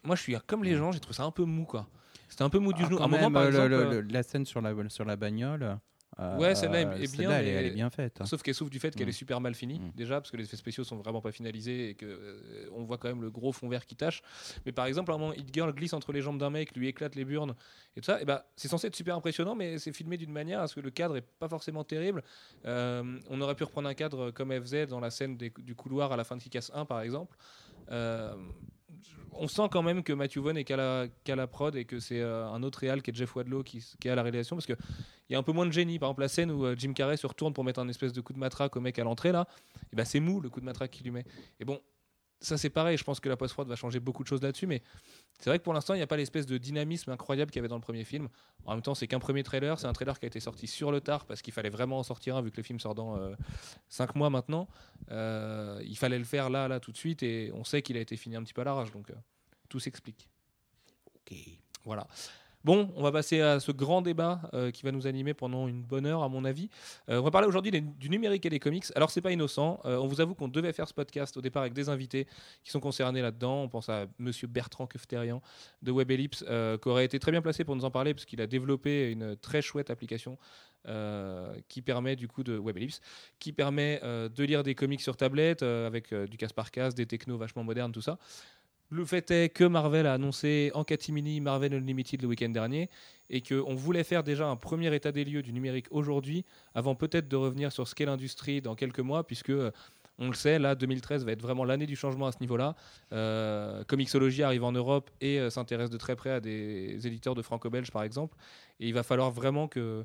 Moi, je suis comme les gens, j'ai trouvé ça un peu mou, quoi. C'était un peu mou du Ah, genou. À un moment, par le- exemple, le- euh, le- la scène sur la, sur la bagnole. euh, Ouais, celle-là est- bien, Elle, est- mais- elle est bien faite. Sauf qu'elle souffre du fait qu'elle Mm. est super mal finie, Mm. déjà, parce que les effets spéciaux sont vraiment pas finalisés et que euh, on voit quand même le gros fond vert qui tâche. Mais par exemple, à un moment, Hit Girl glisse entre les jambes d'un mec, lui éclate les burnes et tout ça. Et bah, c'est censé être super impressionnant, mais c'est filmé d'une manière à ce que le cadre est pas forcément terrible. Euh, on aurait pu reprendre un cadre comme elle faisait dans la scène des- du couloir à la fin de Kick-Ass 1, par exemple. On sent quand même que Matthew Vaughn est qu'à la, prod et que c'est euh, un autre réal qui est Jeff Wadlow qui, est à la réalisation parce que il y a un peu moins de génie. Par exemple, la scène où euh, Jim Carrey se retourne pour mettre un espèce de coup de matraque au mec à l'entrée, là, et ben c'est mou le coup de matraque qu'il lui met. Et bon, ça c'est pareil, je pense que la post-prod va changer beaucoup de choses là-dessus, mais c'est vrai que pour l'instant, il n'y a pas l'espèce de dynamisme incroyable qu'il y avait dans le premier film. En même temps, c'est qu'un premier trailer, c'est un trailer qui a été sorti sur le tard parce qu'il fallait vraiment en sortir un vu que le film sort dans 5 mois maintenant. Euh, il fallait le faire là, là, tout de suite, et on sait qu'il a été fini un petit peu à l'arrache, donc euh, tout s'explique. Voilà. Bon, on va passer à ce grand débat euh, qui va nous animer pendant une bonne heure, à mon avis. Euh, on va parler aujourd'hui du numérique et des comics. Alors, c'est pas innocent. Euh, on vous avoue qu'on devait faire ce podcast au départ avec des invités qui sont concernés là-dedans. On pense à Monsieur Bertrand Kefterian de Web Ellipse, qui aurait été très bien placé pour nous en parler parce qu'il a développé une très chouette application qui permet du coup de Web Ellipse, qui permet de lire des comics sur tablette avec du casse par des technos vachement modernes, tout ça. Le fait est que Marvel a annoncé en catimini Marvel Unlimited le week-end dernier et qu'on voulait faire déjà un premier état des lieux du numérique aujourd'hui avant peut-être de revenir sur Scale Industry dans quelques mois puisque euh, on le sait, là 2013 va être vraiment l'année du changement à ce niveau-là. Euh, Comixology arrive en Europe et euh, s'intéresse de très près à des éditeurs de franco-belge par exemple et il va falloir vraiment que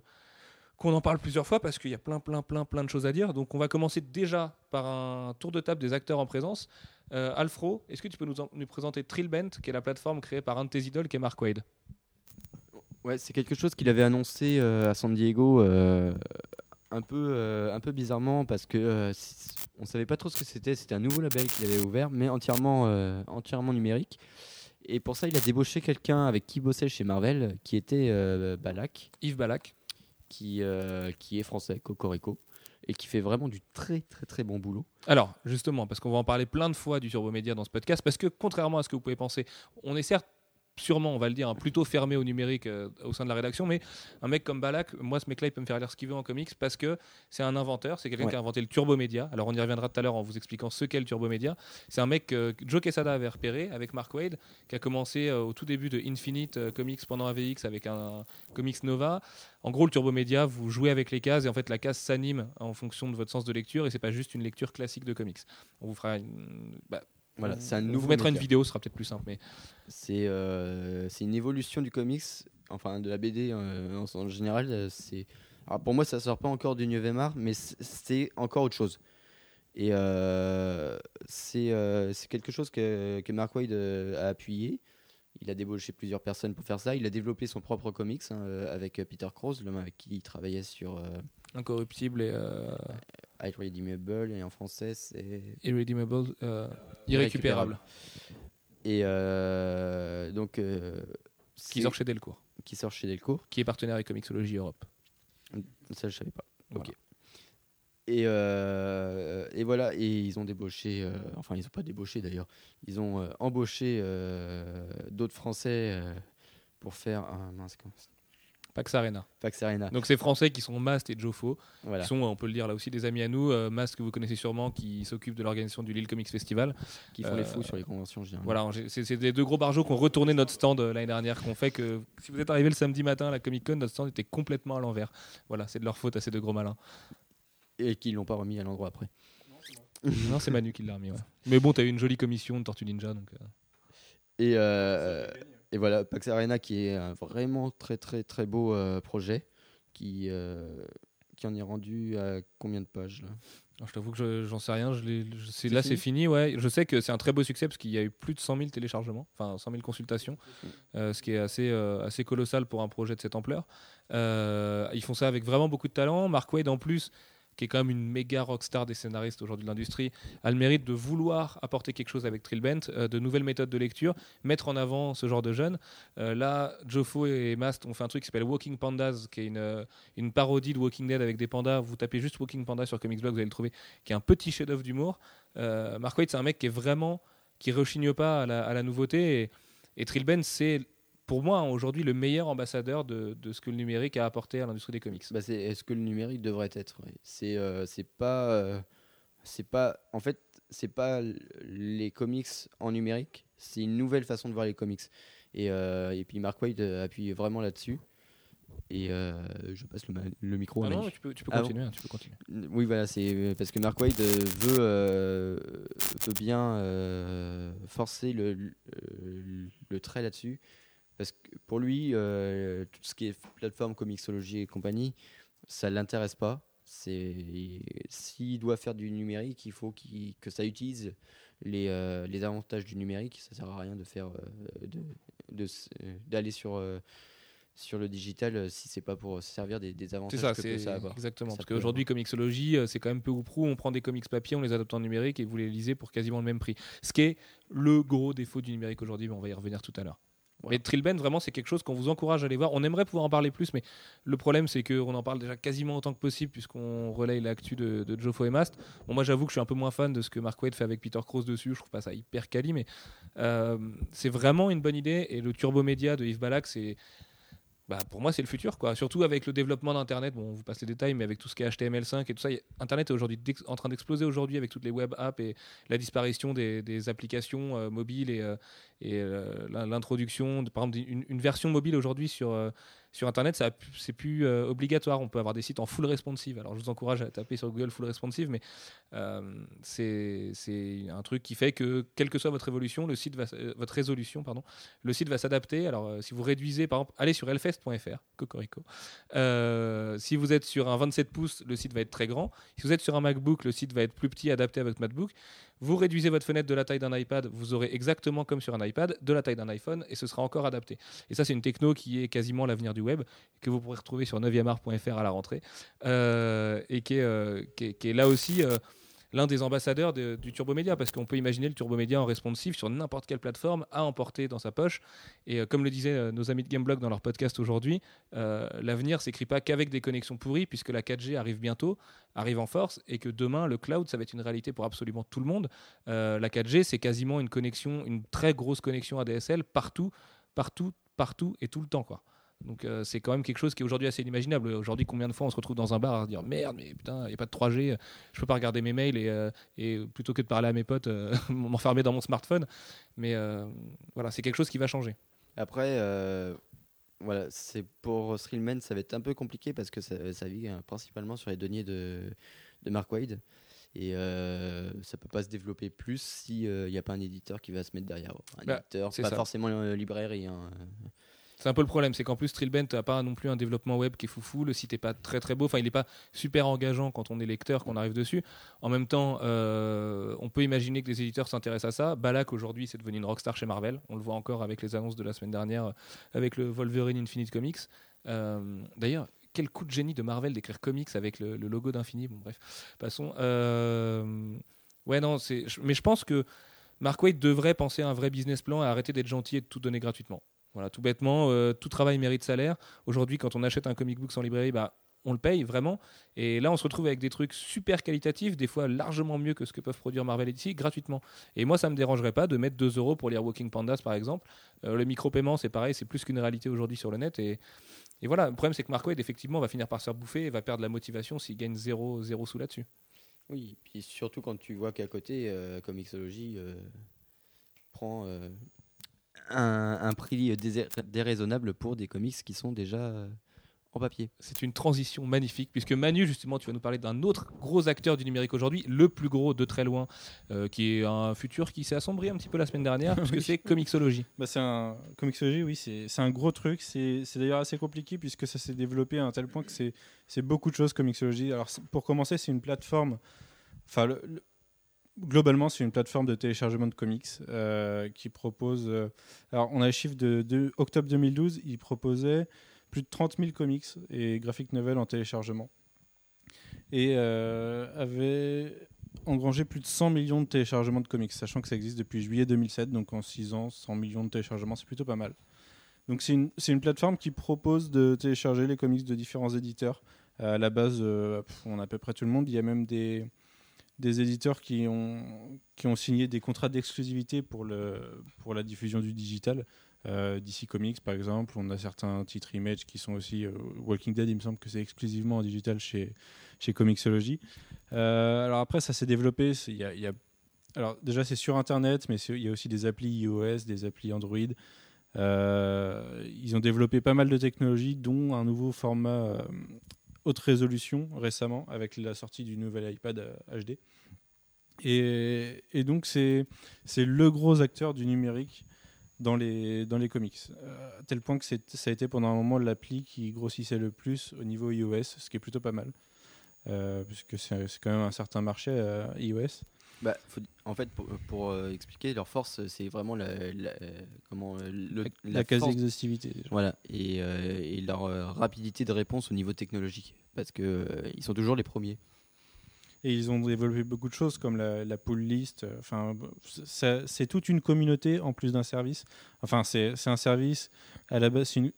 qu'on en parle plusieurs fois parce qu'il y a plein, plein, plein, plein de choses à dire. Donc, on va commencer déjà par un tour de table des acteurs en présence. Euh, Alfro, est-ce que tu peux nous, en- nous présenter Trillbent, qui est la plateforme créée par un de tes idoles, qui est Mark Wade Ouais, c'est quelque chose qu'il avait annoncé euh, à San Diego euh, un, peu, un peu bizarrement parce que on savait pas trop ce que c'était. C'était un nouveau label qu'il avait ouvert, mais entièrement, entièrement numérique. Et pour ça, il a débauché quelqu'un avec qui bossait chez Marvel, qui était Balak, Yves Balak. Qui, euh, qui est français, Cocorico, et qui fait vraiment du très très très bon boulot. Alors, justement, parce qu'on va en parler plein de fois du Turbo Média dans ce podcast, parce que contrairement à ce que vous pouvez penser, on est certes sûrement, on va le dire, hein, plutôt fermé au numérique euh, au sein de la rédaction, mais un mec comme Balak, moi ce mec-là, il peut me faire lire ce qu'il veut en comics parce que c'est un inventeur, c'est quelqu'un Ouais. qui a inventé le Turbo Média. Alors on y reviendra tout à l'heure en vous expliquant ce qu'est le Turbo Média. C'est un mec que Joe Quesada avait repéré avec Mark Wade, qui a commencé euh, au tout début de Infinite euh, Comics pendant AVX avec un Comics Nova. En gros, le Turbo Média, vous jouez avec les cases et en fait la case s'anime en fonction de votre sens de lecture et c'est pas juste une lecture classique de comics. On vous fera une... bah, Voilà, on- c'est un nouveau vous mettra une vidéo, ce sera peut-être plus simple. Mais C'est euh, c'est une évolution du comics, enfin de la BD euh, en, en général. euh, C'est alors pour moi ça sort pas encore du 9 art, mais c'est encore autre chose. Et euh, c'est quelque chose que, que Mark Wade a appuyé. Il a débauché plusieurs personnes pour faire ça. Il a développé son propre comics hein, avec Peter Krause, l'homme avec qui il travaillait sur incorruptible et Irredeemable et en français c'est irredeemable, euh, irrécupérable, et euh, donc euh, qui sort chez Delcourt, qui sort chez Delcourt. qui est partenaire avec Comixology Europe. Ça, je savais pas. Voilà. Ok. Et, et voilà, et ils ont débauché, enfin, ils n'ont pas débauché d'ailleurs, ils ont embauché d'autres Français pour faire un mince, Pax Arena. Pax Arena. Donc ces Français qui sont Mast et Jofo, Voilà. qui sont, on peut le dire là aussi, des amis à nous. Euh, Mast que vous connaissez sûrement, qui s'occupe de l'organisation du Lille Comics Festival. qui font euh, les fous sur les conventions, je dirais. Voilà, c'est des deux gros barjots qui ont retourné notre stand euh, l'année dernière, qui ont fait que si vous êtes arrivé le samedi matin à la Comic Con, notre stand était complètement à l'envers. Voilà, c'est de leur faute à ces deux gros malins. Et qui l'ont pas remis à l'endroit après. non, c'est Manu qui l'a remis. ouais. Mais bon, t'as eu une jolie commission de Tortue Ninja, donc. euh, Et, euh, et voilà, Pax Arena qui est un vraiment très très très beau euh, projet qui, euh, qui en est rendu à combien de pages là? Alors, je t'avoue que je- j'en sais rien. Je je- là, c'est fini. Ouais. Je sais que c'est un très beau succès parce qu'il y a eu plus de 100 000 téléchargements, enfin 100 000 consultations, euh, ce qui est assez, assez colossal pour un projet de cette ampleur. Ils font ça avec vraiment beaucoup de talent. Mark Wade, en plus, qui est quand même une méga rockstar des scénaristes aujourd'hui de l'industrie, a le mérite de vouloir apporter quelque chose avec Trillbent, euh, de nouvelles méthodes de lecture, mettre en avant ce genre de jeunes. Euh, là, Jofo et Mast ont fait un truc qui s'appelle Walking Pandas, qui est une, euh, une parodie de Walking Dead avec des pandas. Vous tapez juste Walking Panda sur Comics Blog, vous allez le trouver, qui est un petit chef-d'œuvre d'humour. Euh, Mark Waid, c'est un mec qui est vraiment qui rechigne pas à la, à la nouveauté. Et, et c'est pour moi, hein, aujourd'hui, le meilleur ambassadeur de, de ce que le numérique a apporté à l'industrie des comics. Bah, c'est est-ce que le numérique devrait être ouais. C'est euh, c'est pas euh, c'est pas en fait c'est pas les comics en numérique, c'est une nouvelle façon de voir les comics. Et, euh, et puis Mark Waid euh, appuie vraiment là-dessus. Et je passe le, ma- le micro. à Ah non, tu peux, tu peux Ah continuer. hein, tu peux continuer. Oui, voilà, c'est parce que Mark euh, veut, veut bien forcer le, le, le trait là-dessus. Parce que pour lui, euh, tout ce qui est plateforme, comicsologie et compagnie, ça l'intéresse pas. S'il doit faire du numérique, il faut que ça utilise les, euh, les avantages du numérique. Ça sert à rien de faire euh, de- de s- d'aller sur, sur le digital si c'est pas pour se servir des, des C'est avantages ça, que ça avoir. exactement. Ça Parce qu'aujourd'hui, Comixology, c'est quand même peu ou prou. On prend des comics papier, on les adapte en numérique et vous les lisez pour quasiment le même prix. Ce qui est le gros défaut du numérique aujourd'hui, mais on va y revenir tout à l'heure. Voilà. Mais Trillband, vraiment, c'est quelque chose qu'on vous encourage à aller voir. On aimerait pouvoir en parler plus, mais le problème, c'est qu'on en parle déjà quasiment autant que possible, puisqu'on relaye l'actu de, de Joe et Mast. Bon, moi, j'avoue que je suis un peu moins fan de ce que Mark Waid fait avec Peter Krause dessus. Je trouve pas ça hyper quali, mais euh, c'est vraiment une bonne idée. Et le Turbo Média de Yves Balak, c'est. Bah, pour moi, c'est le futur, quoi. Surtout avec le développement d'Internet. Bon, on vous passe les détails, mais avec tout ce qui est HTML5 et tout ça, Internet est aujourd'hui en train d'exploser aujourd'hui avec toutes les web apps et la disparition des, des applications euh, mobiles et, euh, et euh, l'in- l'introduction, par exemple, une, version mobile aujourd'hui sur, euh, sur Internet, c'est plus euh, obligatoire. On peut avoir des sites en full responsive. Alors, je vous encourage à taper sur Google full responsive, mais c'est un truc qui fait que, quelle que soit votre évolution, le site votre résolution, pardon, le site va s'adapter. Alors, si vous réduisez, par exemple, allez sur elfest.fr, cocorico. Si vous êtes sur un 27 pouces, le site va être très grand. Si vous êtes sur un MacBook, le site va être plus petit, adapté à votre MacBook. Vous réduisez votre fenêtre de la taille d'un iPad, vous aurez exactement comme sur un iPad, de la taille d'un iPhone, et ce sera encore adapté. Et ça, c'est une techno qui est quasiment l'avenir du web, que vous pourrez retrouver sur 9art.fr à la rentrée, euh, et qui est, euh, qui est là aussi euh, l'un des ambassadeurs de- du Turbomédia, parce qu'on peut imaginer le Turbomédia en responsive sur n'importe quelle plateforme à emporter dans sa poche. Et euh, comme le disaient euh, nos amis de Gameblog dans leur podcast aujourd'hui, euh, l'avenir s'écrit pas qu'avec des connexions pourries, puisque la 4G arrive bientôt, arrive en force, et que demain, le cloud, ça va être une réalité pour absolument tout le monde. La 4G, c'est quasiment une connexion, une très grosse connexion ADSL partout, partout, partout et tout le temps, quoi. Donc euh, c'est quand même quelque chose qui est aujourd'hui assez inimaginable. Aujourd'hui, combien de fois on se retrouve dans un bar à se dire merde, mais putain, il n'y a pas de 3G, je peux pas regarder mes mails et, euh, et plutôt que de parler à mes potes, euh, m'enfermer dans mon smartphone. Mais euh, voilà, c'est quelque chose qui va changer. Après, euh, voilà, c'est pour Thrillman, ça va être un peu compliqué parce que ça, ça vit euh, principalement sur les deniers de, de Mark Wade. Et euh, ça peut pas se développer plus s'il n'y a pas un éditeur qui va se mettre derrière. Un Bah, éditeur, c'est pas ça. forcément une librairie. hein. C'est un peu le problème, c'est qu'en plus Trillbent n'a pas non plus un développement web qui est foufou, le site est pas très très beau, enfin il n'est pas super engageant quand on est lecteur, qu'on arrive dessus. En même temps, euh, on peut imaginer que les éditeurs s'intéressent à ça. Balak aujourd'hui c'est devenu une rockstar chez Marvel, on le voit encore avec les annonces de la semaine dernière, euh, avec le Wolverine Infinite Comics. Euh, D'ailleurs, quel coup de génie de Marvel d'écrire comics avec le, logo d'Infini, bon bref, passons. Ouais non, mais je pense que Mark Waid devrait penser à un vrai business plan et arrêter d'être gentil et de tout donner gratuitement. Voilà, tout bêtement, euh, tout travail mérite salaire. Aujourd'hui, quand on achète un comic book sans librairie, bah, on le paye vraiment. Et là, on se retrouve avec des trucs super qualitatifs, des fois largement mieux que ce que peuvent produire Marvel et DC, gratuitement. Et moi, ça me dérangerait pas de mettre 2 euros pour lire Walking Pandas, par exemple. Euh, le micro-paiement, c'est pareil, c'est plus qu'une réalité aujourd'hui sur le net. Et, et voilà, le problème, c'est que Waid, effectivement, va finir par se faire bouffer et va perdre la motivation s'il gagne 0, 0 sous là-dessus. Oui, puis surtout quand tu vois qu'à côté, euh, euh, prend un, un prix déraisonnable pour des comics qui sont déjà euh, en papier. C'est une transition magnifique, puisque Manu, justement, tu vas nous parler d'un autre gros acteur du numérique aujourd'hui, le plus gros de très loin, euh, qui est un futur qui s'est assombri un petit peu la semaine dernière, puisque Oui. c'est Comixology. Bah, c'est un Comixology, oui, c'est c'est un gros truc. C'est c'est d'ailleurs assez compliqué puisque ça s'est développé à un tel point que c'est c'est beaucoup de choses Comixology. Alors pour commencer, c'est une plateforme. Enfin, le- le- globalement, c'est une plateforme de téléchargement de comics euh, qui propose. euh, alors, on a les chiffres de, octobre 2012. Il proposait plus de 30 000 comics et graphic novels en téléchargement et euh, avait engrangé plus de 100 millions de téléchargements de comics, sachant que ça existe depuis juillet 2007, donc en 6 ans, 100 millions de téléchargements, c'est plutôt pas mal. Donc c'est une, une plateforme qui propose de télécharger les comics de différents éditeurs. À la base, on a à peu près tout le monde. Il y a même des, des éditeurs qui ont, qui ont signé des contrats d'exclusivité pour, pour la diffusion du digital. Euh, DC Comics, par exemple, on a certains titres Image qui sont aussi. euh, Walking Dead, il me semble que c'est exclusivement en digital chez, chez Comixology. Euh, alors après, ça s'est développé. y a- alors déjà, c'est sur Internet, mais il y a aussi des applis iOS, des applis Android. Ils ont développé pas mal de technologies, dont un nouveau format haute résolution récemment, avec la sortie du nouvel iPad euh, HD. Et, et donc, c'est le gros acteur du numérique dans les, dans les comics. Euh, à tel point que ça a été pendant un moment l'appli qui grossissait le plus au niveau iOS, ce qui est plutôt pas mal. Euh, puisque c'est quand même un certain marché euh, iOS. Bah, faut- en fait, pour, pour, euh, expliquer, leur force, c'est vraiment la, la- comment, euh, le, La, la quasi-exhaustivité. déjà. Voilà, et, euh, et leur euh, rapidité de réponse au niveau technologique, parce que euh, ils sont toujours les premiers. Et ils ont développé beaucoup de choses comme la, la pull list. Enfin, c'est toute une communauté en plus d'un service. Enfin, c'est c'est un service à la base. c'est Une,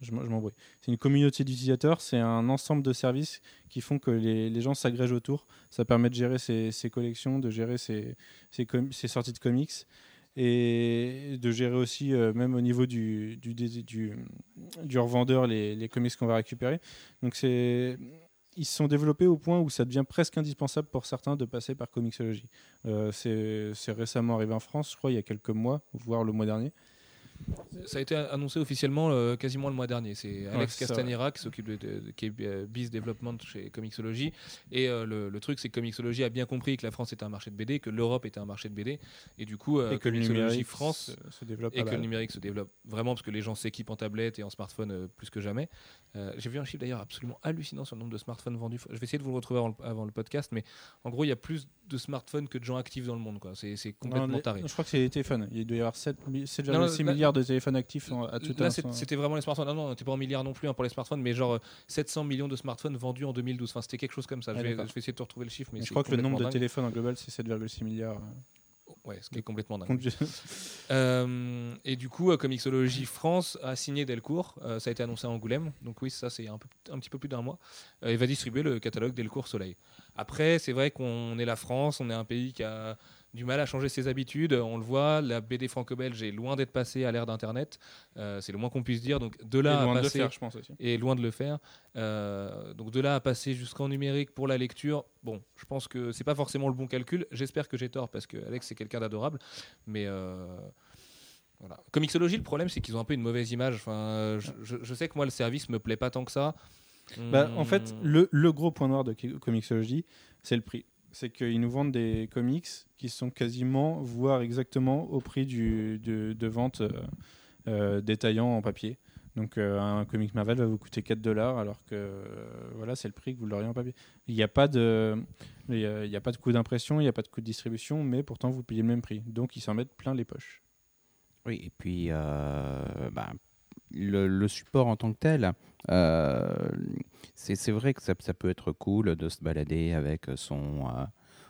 je m'embrouille. C'est une communauté d'utilisateurs. C'est un ensemble de services qui font que les, gens s'agrègent autour. Ça permet de gérer ses, collections, de gérer ses, sorties de comics et de gérer aussi, euh, même au niveau du, revendeur, les, comics qu'on va récupérer. Donc, ils se sont développés au point où ça devient presque indispensable pour certains de passer par Comixology. Euh, c'est récemment arrivé en France, je crois, il y a quelques mois, voire le mois dernier. Ça a été annoncé officiellement euh, quasiment le mois dernier. C'est Alex ça, Castanera qui s'occupe de, de- de- qui est euh, Biz Development chez Comixology. Et euh, le, le truc, c'est que Comixology a bien compris que la France était un marché de BD, que l'Europe était un marché de BD. Et du coup, et que le Comixology numérique France se, se développe et que le numérique se développe vraiment parce que les gens s'équipent en tablette et en smartphone plus que jamais. J'ai vu un chiffre d'ailleurs absolument hallucinant sur le nombre de smartphones vendus. Je vais essayer de vous le retrouver avant le, avant le podcast, mais en gros, il y a plus de smartphones que de gens actifs dans le monde. quoi. C'est c'est Non, complètement les- taré. Je crois que c'est les téléphones. Il doit y avoir 7 mi- 7,6 Non, là- milliards de téléphones actifs en- à tout Là, c'était vraiment les smartphones. Non, non, on n'était pas en milliards non plus hein, pour les smartphones, mais genre euh, 700 millions de smartphones vendus en 2012. Enfin, c'était quelque chose comme ça. je, Ah, vais, d'accord. je vais essayer de te retrouver le chiffre. Mais je crois que le nombre de dingue. téléphones en global, c'est 7,6 milliards. Ouais, ce qui est complètement dingue. Euh, et du coup, euh, Comixology France a signé Delcourt. Euh, ça a été annoncé à Angoulême. Donc oui, ça c'est un, peu- un petit peu plus d'un mois. Euh, il va distribuer le catalogue Delcourt Soleil. Après, c'est vrai qu'on est la France, on est un pays qui a du mal à changer ses habitudes. On le voit, la BD franco-belge est loin d'être passée à l'ère d'Internet. Euh, c'est le moins qu'on puisse dire. Donc de Et là loin à de le passer faire, je pense aussi. et loin de le faire. Euh, donc de là à passer jusqu'en numérique pour la lecture, bon, je pense que c'est pas forcément le bon calcul. J'espère que j'ai tort parce que Alex c'est quelqu'un d'adorable, mais euh, voilà. Comixology, le problème c'est qu'ils ont un peu une mauvaise image. Enfin, je, je- je sais que moi le service me plaît pas tant que ça. Bah, en fait, Hmm. le, le gros point noir de Comixology, c'est le prix. C'est qu'ils nous vendent des comics qui sont quasiment, voire exactement au prix du, de, vente euh, euh, détaillant en papier. Donc euh, un comic Marvel va vous coûter 4 dollars alors que voilà, c'est le prix que vous l'auriez en papier. Il n'y a pas de a, pas de coût d'impression, il n'y a pas de coût de distribution, mais pourtant vous payez le même prix. Donc ils s'en mettent plein les poches. Oui, et puis bah, le, support en tant que tel, euh, c'est vrai que ça, peut être cool de se balader avec son, euh,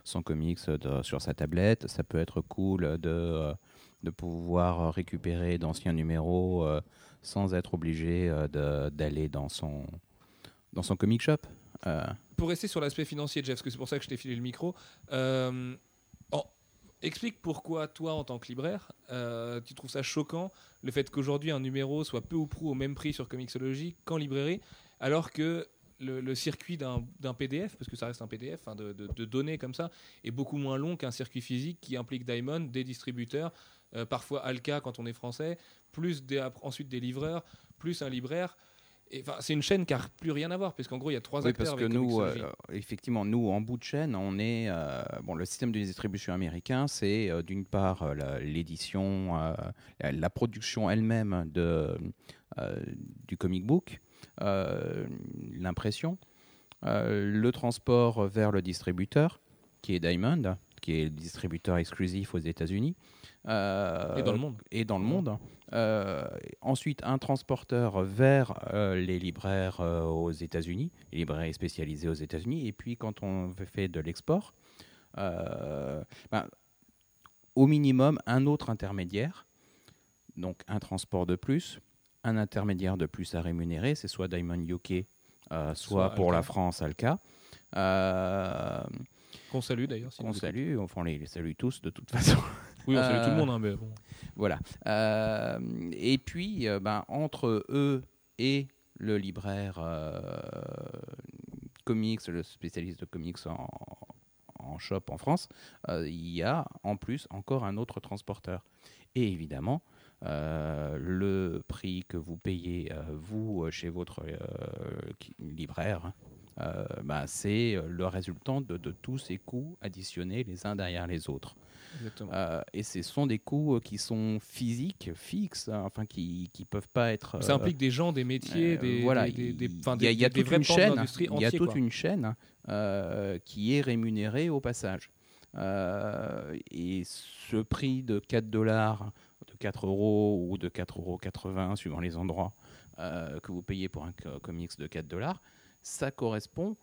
son comics sur sa tablette. Ça peut être cool de, euh, de pouvoir récupérer d'anciens numéros sans être obligé d'aller dans son, dans son comic shop. Pour rester sur l'aspect financier, Jeff, parce que c'est pour ça que je t'ai filé le micro. Explique pourquoi toi, en tant que libraire, euh, tu trouves ça choquant le fait qu'aujourd'hui un numéro soit peu ou prou au même prix sur Comixology qu'en librairie, alors que le, circuit d'un PDF, parce que ça reste un PDF, hein, de, données comme ça, est beaucoup moins long qu'un circuit physique qui implique Diamond, des distributeurs, euh, parfois Alka quand on est français, plus ensuite des livreurs, plus un libraire. C'est une chaîne qui n'a plus rien à voir, parce qu'en gros, il y a trois Oui, acteurs parce que avec nous, Comixology. euh, effectivement, nous, en bout de chaîne, on est. euh, bon, le système de distribution américain, c'est euh, d'une part l'édition, la, production elle-même de, du comic book, l'impression, le transport vers le distributeur, qui est Diamond, qui est le distributeur exclusif aux États-Unis. Euh, et dans le monde. et dans le monde. Euh, ensuite, un transporteur vers euh, les libraires aux États-Unis, les librairies spécialisées aux États-Unis. Et puis, quand on fait de l'export, ben, au minimum, un autre intermédiaire, donc un transport de plus, un intermédiaire de plus à rémunérer, c'est soit Diamond UK, soit, Soit pour la. France Alka. Euh, Qu'on salue d'ailleurs. si qu'on salue, enfin on les, les salue tous de toute façon. Oui, on salue tout le Euh, monde, hein, mais bon. Voilà. Euh, et puis, euh, ben, entre eux et le libraire comics, le spécialiste de comics en, en shop en France, il y a en plus encore un autre transporteur. Et évidemment, euh, le prix que vous payez, euh, vous, chez votre euh, libraire, ben, c'est le résultant de, de tous ces coûts additionnés les uns derrière les autres. Euh, et ce sont des coûts euh, qui sont physiques, fixes, hein, enfin qui ne peuvent pas être. Ça euh, implique des gens, des métiers, des, voilà, il y a, toute une chaîne, il y a toute une chaîne qui est rémunérée au passage. Euh, et ce prix de 4 dollars, de 4 euros ou de 4,80 euros suivant les endroits euh, que vous payez pour un co- comics de 4 dollars, ça correspond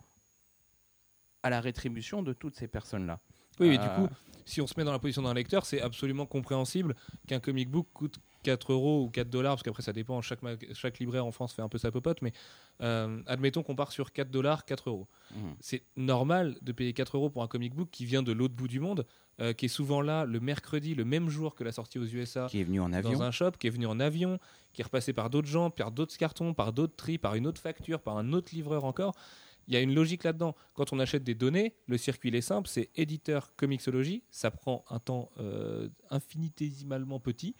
à la rétribution de toutes ces personnes-là. Oui, mais Euh, du coup, si on se met dans la position d'un lecteur, c'est absolument compréhensible qu'un comic book coûte 4 euros ou 4 dollars, parce qu'après ça dépend, chaque, chaque libraire en France fait un peu sa popote, mais euh, admettons qu'on part sur 4 dollars, 4 euros. Mhm. C'est normal de payer 4 euros pour un comic book qui vient de l'autre bout du monde, euh, qui est souvent là le mercredi, le même jour que la sortie aux USA, qui est venu en avion. dans un shop, qui est venu en avion, qui est repassé par d'autres gens, par d'autres cartons, par d'autres tris, par une autre facture, par un autre livreur encore. Il y a une logique là-dedans. Quand on achète des données, le circuit il est simple, c'est éditeur Comixology, ça prend un temps euh, infinitésimalement petit,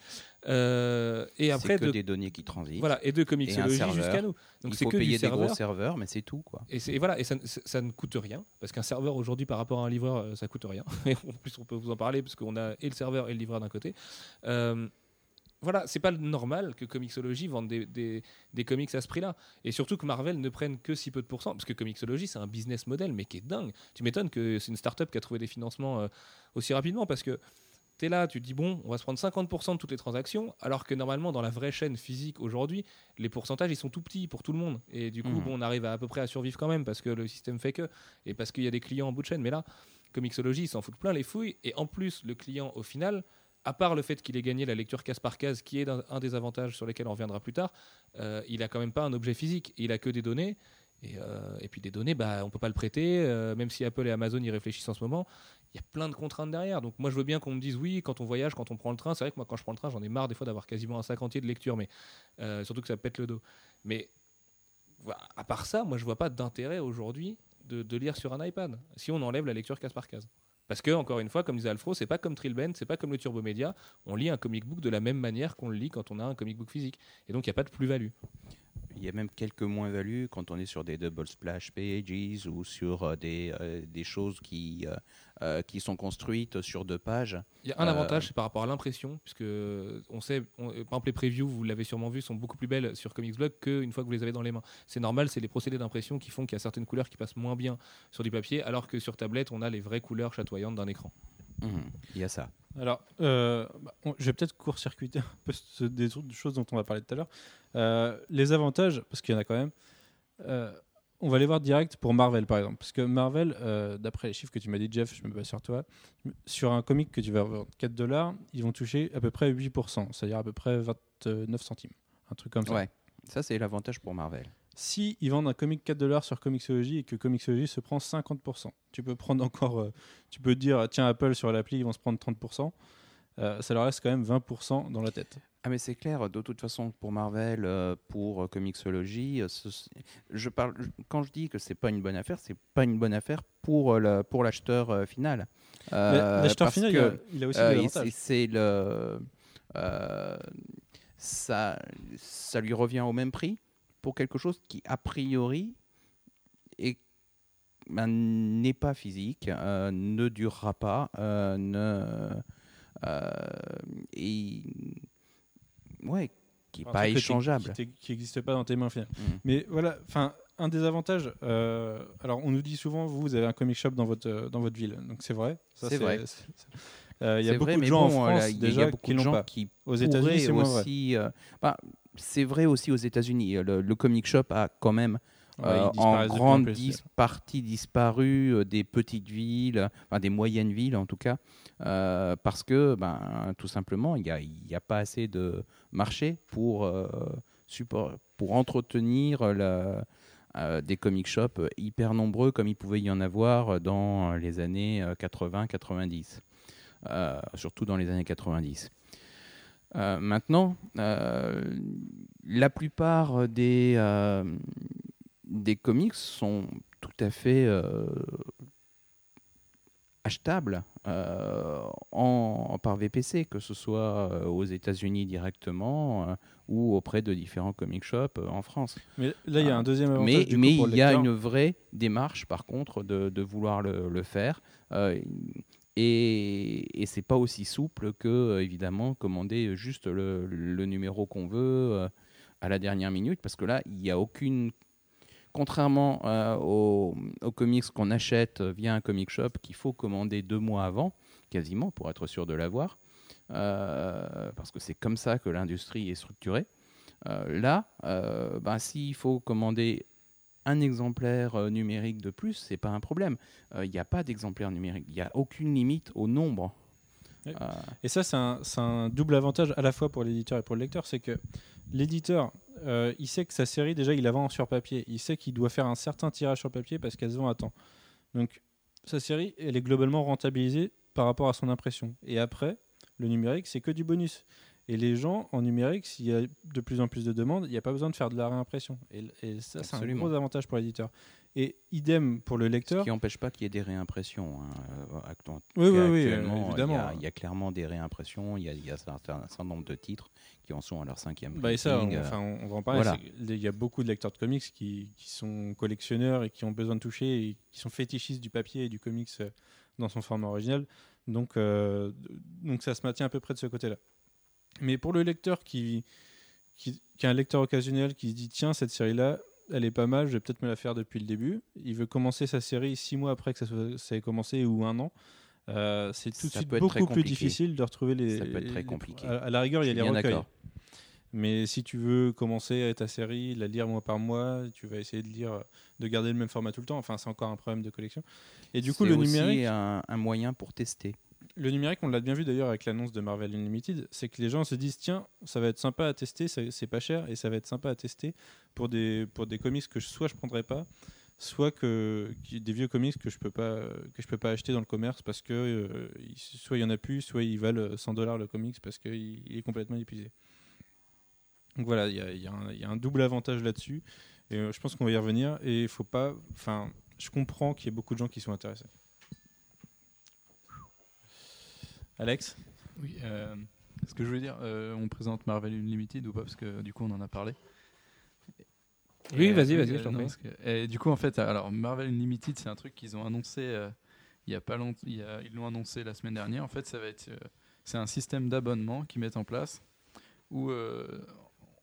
Euh, et après c'est que de, des données qui transitent. voilà et de serveur. jusqu'à nous. Donc c'est que payer du des gros serveur. serveurs, mais c'est tout quoi. Et, voilà, et ça, ne coûte rien, parce qu'un serveur aujourd'hui par rapport à un livreur, euh, ça coûte rien. Et en plus, on peut vous en parler, parce qu'on a et le serveur et le livreur d'un côté. Euh, voilà, c'est pas normal que Comixology vende des, des- des comics à ce prix-là. Et surtout que Marvel ne prenne que si peu de pourcents, parce que Comixology, c'est un business model, mais qui est dingue. Tu m'étonnes que c'est une start-up qui a trouvé des financements euh, aussi rapidement, parce que tu es là, tu te dis, bon, on va se prendre 50% de toutes les transactions, alors que normalement, dans la vraie chaîne physique aujourd'hui, les pourcentages, ils sont tout petits pour tout le monde. Et du coup, bon, on arrive à, à peu près à survivre quand même, parce que le système fait que, et parce qu'il y a des clients en bout de chaîne. Mais là, Comixology, ils s'en foutent plein les fouilles. Et en plus, le client, au final, à part le fait qu'il ait gagné la lecture case par case, qui est un, des avantages sur lesquels on reviendra plus tard, euh, il a quand même pas un objet physique. Il a que des données. Et, euh, puis des données, bah, on peut pas le prêter, euh, même si Apple et Amazon y réfléchissent en ce moment. Il y a plein de contraintes derrière. Donc moi, je veux bien qu'on me dise oui, quand on voyage, quand on prend le train. C'est vrai que moi, quand je prends le train, j'en ai marre des fois d'avoir quasiment un sac entier de lecture, mais surtout que ça pète le dos. Mais à part ça, moi, je vois pas d'intérêt aujourd'hui de, de lire sur un iPad si on enlève la lecture case par case. Parce que, encore une fois, comme disait Alfro, c'est pas comme Trillbend, c'est pas comme le Turbo Media. On lit un comic book de la même manière qu'on le lit quand on a un comic book physique. Et donc, il n'y a pas de plus-value. Il y a même quelques moins-values quand on est sur des double splash pages ou sur euh, des, euh, des choses qui, euh, qui sont construites sur deux pages. Il y a un avantage, c'est par rapport à l'impression, puisque on sait, on- par exemple, les previews, vous l'avez sûrement vu, sont beaucoup plus belles sur Comics Blog qu'une fois que vous les avez dans les mains. C'est normal, c'est les procédés d'impression qui font qu'il y a certaines couleurs qui passent moins bien sur du papier, alors que sur tablette, on a les vraies couleurs chatoyantes d'un écran. Mhm. Il y a ça. Alors, euh, bah, on- je vais peut-être court-circuiter un peu ce- des choses dont on va parler tout à l'heure. Euh, les avantages, parce qu'il y en a quand même, euh, on va les voir direct pour Marvel par exemple. Parce que Marvel, d'après les chiffres que tu m'as dit, Jeff, je me base sur toi, sur un comic que tu vas vendre 4 dollars, ils vont toucher à peu près 8%, c'est-à-dire à peu près 29 centimes. Un truc comme ça. Ouais. Ça, c'est l'avantage pour Marvel. Si ils vendent un comic 4 dollars sur Comixology et que Comixology se prend 50%, tu peux prendre encore, euh, tu peux dire tiens Apple sur l'appli ils vont se prendre 30%, euh, ça leur reste quand même 20% dans la tête. Ah mais c'est clair, de toute façon pour Marvel, euh, pour Comixology, je parle, quand je dis que c'est pas une bonne affaire, c'est pas une bonne affaire pour le- pour l'acheteur final. Euh, L'acheteur final, que, il, a, il a aussi des avantages. c'est- le ça ça lui revient au même prix pour quelque chose qui a priori ben, n'est pas physique, euh, ne durera pas, euh, ne euh, et ouais, qui n'est pas échangeable. Qui n'existe pas dans tes mains au final. Mm. Mais voilà, enfin, un des avantages. euh, alors, on nous dit souvent, vous, vous avez un comic shop dans votre euh, dans votre ville, donc c'est vrai. C'est vrai. euh, Il y a beaucoup vrai, de gens bon, en France il y a- il y déjà a beaucoup qui de l'ont gens pas. qui Aux États-Unis, c'est vrai. aussi. bah, c'est vrai aussi aux États-Unis. Le, le comic shop a quand même Ouais, euh, en grande dis- partie disparu euh, des petites villes, enfin des moyennes villes en tout cas, euh, parce que ben, tout simplement il n'y a, il y a pas assez de marché pour, euh, support, pour entretenir la- euh, des comic shops hyper nombreux comme il pouvait y en avoir dans les années 80-90. euh, surtout dans les années 90. Euh, maintenant, euh, la plupart des, euh, des comics sont tout à fait achetables en, par VPC, que ce soit aux États-Unis directement ou auprès de différents comic shops en France. Mais là, il y a un deuxième avantage. Mais, du coup, mais pour le il y a une vraie démarche, par contre, de, de vouloir le, le faire. Et et c'est pas aussi souple que, euh, évidemment, commander juste le, numéro qu'on veut euh, à la dernière minute, parce que là, il n'y a aucune. Contrairement euh, aux, comics qu'on achète via un comic shop, qu'il faut commander deux mois avant, quasiment, pour être sûr de l'avoir, parce que c'est comme ça que l'industrie est structurée. Là, ben, s'il faut commander un exemplaire euh, numérique de plus, c'est pas un problème. Il n'y a pas d'exemplaire numérique. Il n'y a aucune limite au nombre. Euh, Et ça, c'est un, double avantage à la fois pour l'éditeur et pour le lecteur. C'est que l'éditeur, euh, il sait que sa série, déjà, il la vend sur papier. Il sait qu'il doit faire un certain tirage sur papier parce qu'elle se vend à temps. Donc, sa série, elle est globalement rentabilisée par rapport à son impression. Et après, le numérique, c'est que du bonus. Et les gens, en numérique, s'il y a de plus en plus de demandes, il n'y a pas besoin de faire de la réimpression. Et, et ça, c'est un gros avantage pour l'éditeur. Et idem pour le ce lecteur. qui n'empêche pas qu'il y ait des réimpressions. hein. Euh, actu- Oui, oui, oui, actuellement, il y a- évidemment. Il y, a clairement des réimpressions. Il y a, il y a un, certain, nombre de titres qui en sont à leur cinquième Bah et ça, on, euh, enfin, on va en parler. voilà. Il y a beaucoup de lecteurs de comics qui, qui sont collectionneurs et qui ont besoin de toucher et qui sont fétichistes du papier et du comics euh, dans son format original. Donc, euh, donc ça se maintient à peu près de ce côté-là. Mais pour le lecteur qui, qui, qui est un lecteur occasionnel qui se dit tiens, cette série-là, elle est pas mal, je vais peut-être me la faire depuis le début. Il veut commencer sa série six mois après que ça, soit- ça ait commencé ou un an. Euh, c'est tout de suite beaucoup plus difficile de retrouver les. Ça peut être très compliqué. À, à la rigueur, il y a les recueils. Mais si tu veux commencer ta série, la lire mois par mois, tu vas essayer de lire, de garder le même format tout le temps. Enfin, c'est encore un problème de collection. Et du coup, c'est le aussi numérique, un, un moyen pour tester. Le numérique, on l'a bien vu d'ailleurs avec l'annonce de Marvel Unlimited, c'est que les gens se disent tiens, ça va être sympa à tester, c'est pas cher et ça va être sympa à tester pour des pour des comics que soit je prendrais pas, soit que des vieux comics que je peux pas que je peux pas acheter dans le commerce parce que euh, soit il y en a plus, soit ils valent 100 dollars le comics parce qu'il il est complètement épuisé. Donc voilà, il y a, il y a un- il y a un double avantage là-dessus et euh, je pense qu'on va y revenir et il faut pas, enfin, je comprends qu'il y ait beaucoup de gens qui sont intéressés. Alex Oui, euh, ce que je voulais dire, euh, on présente Marvel Unlimited ou pas Parce que du coup, on en a parlé. Oui, vas-y, euh, vas-y, je t'en prie. et du coup, en fait, alors Marvel Unlimited, c'est un truc qu'ils ont annoncé euh, il y a pas longtemps. il y a- Ils l'ont annoncé la semaine dernière. En fait, ça va être, euh, c'est un système d'abonnement qu'ils mettent en place où euh,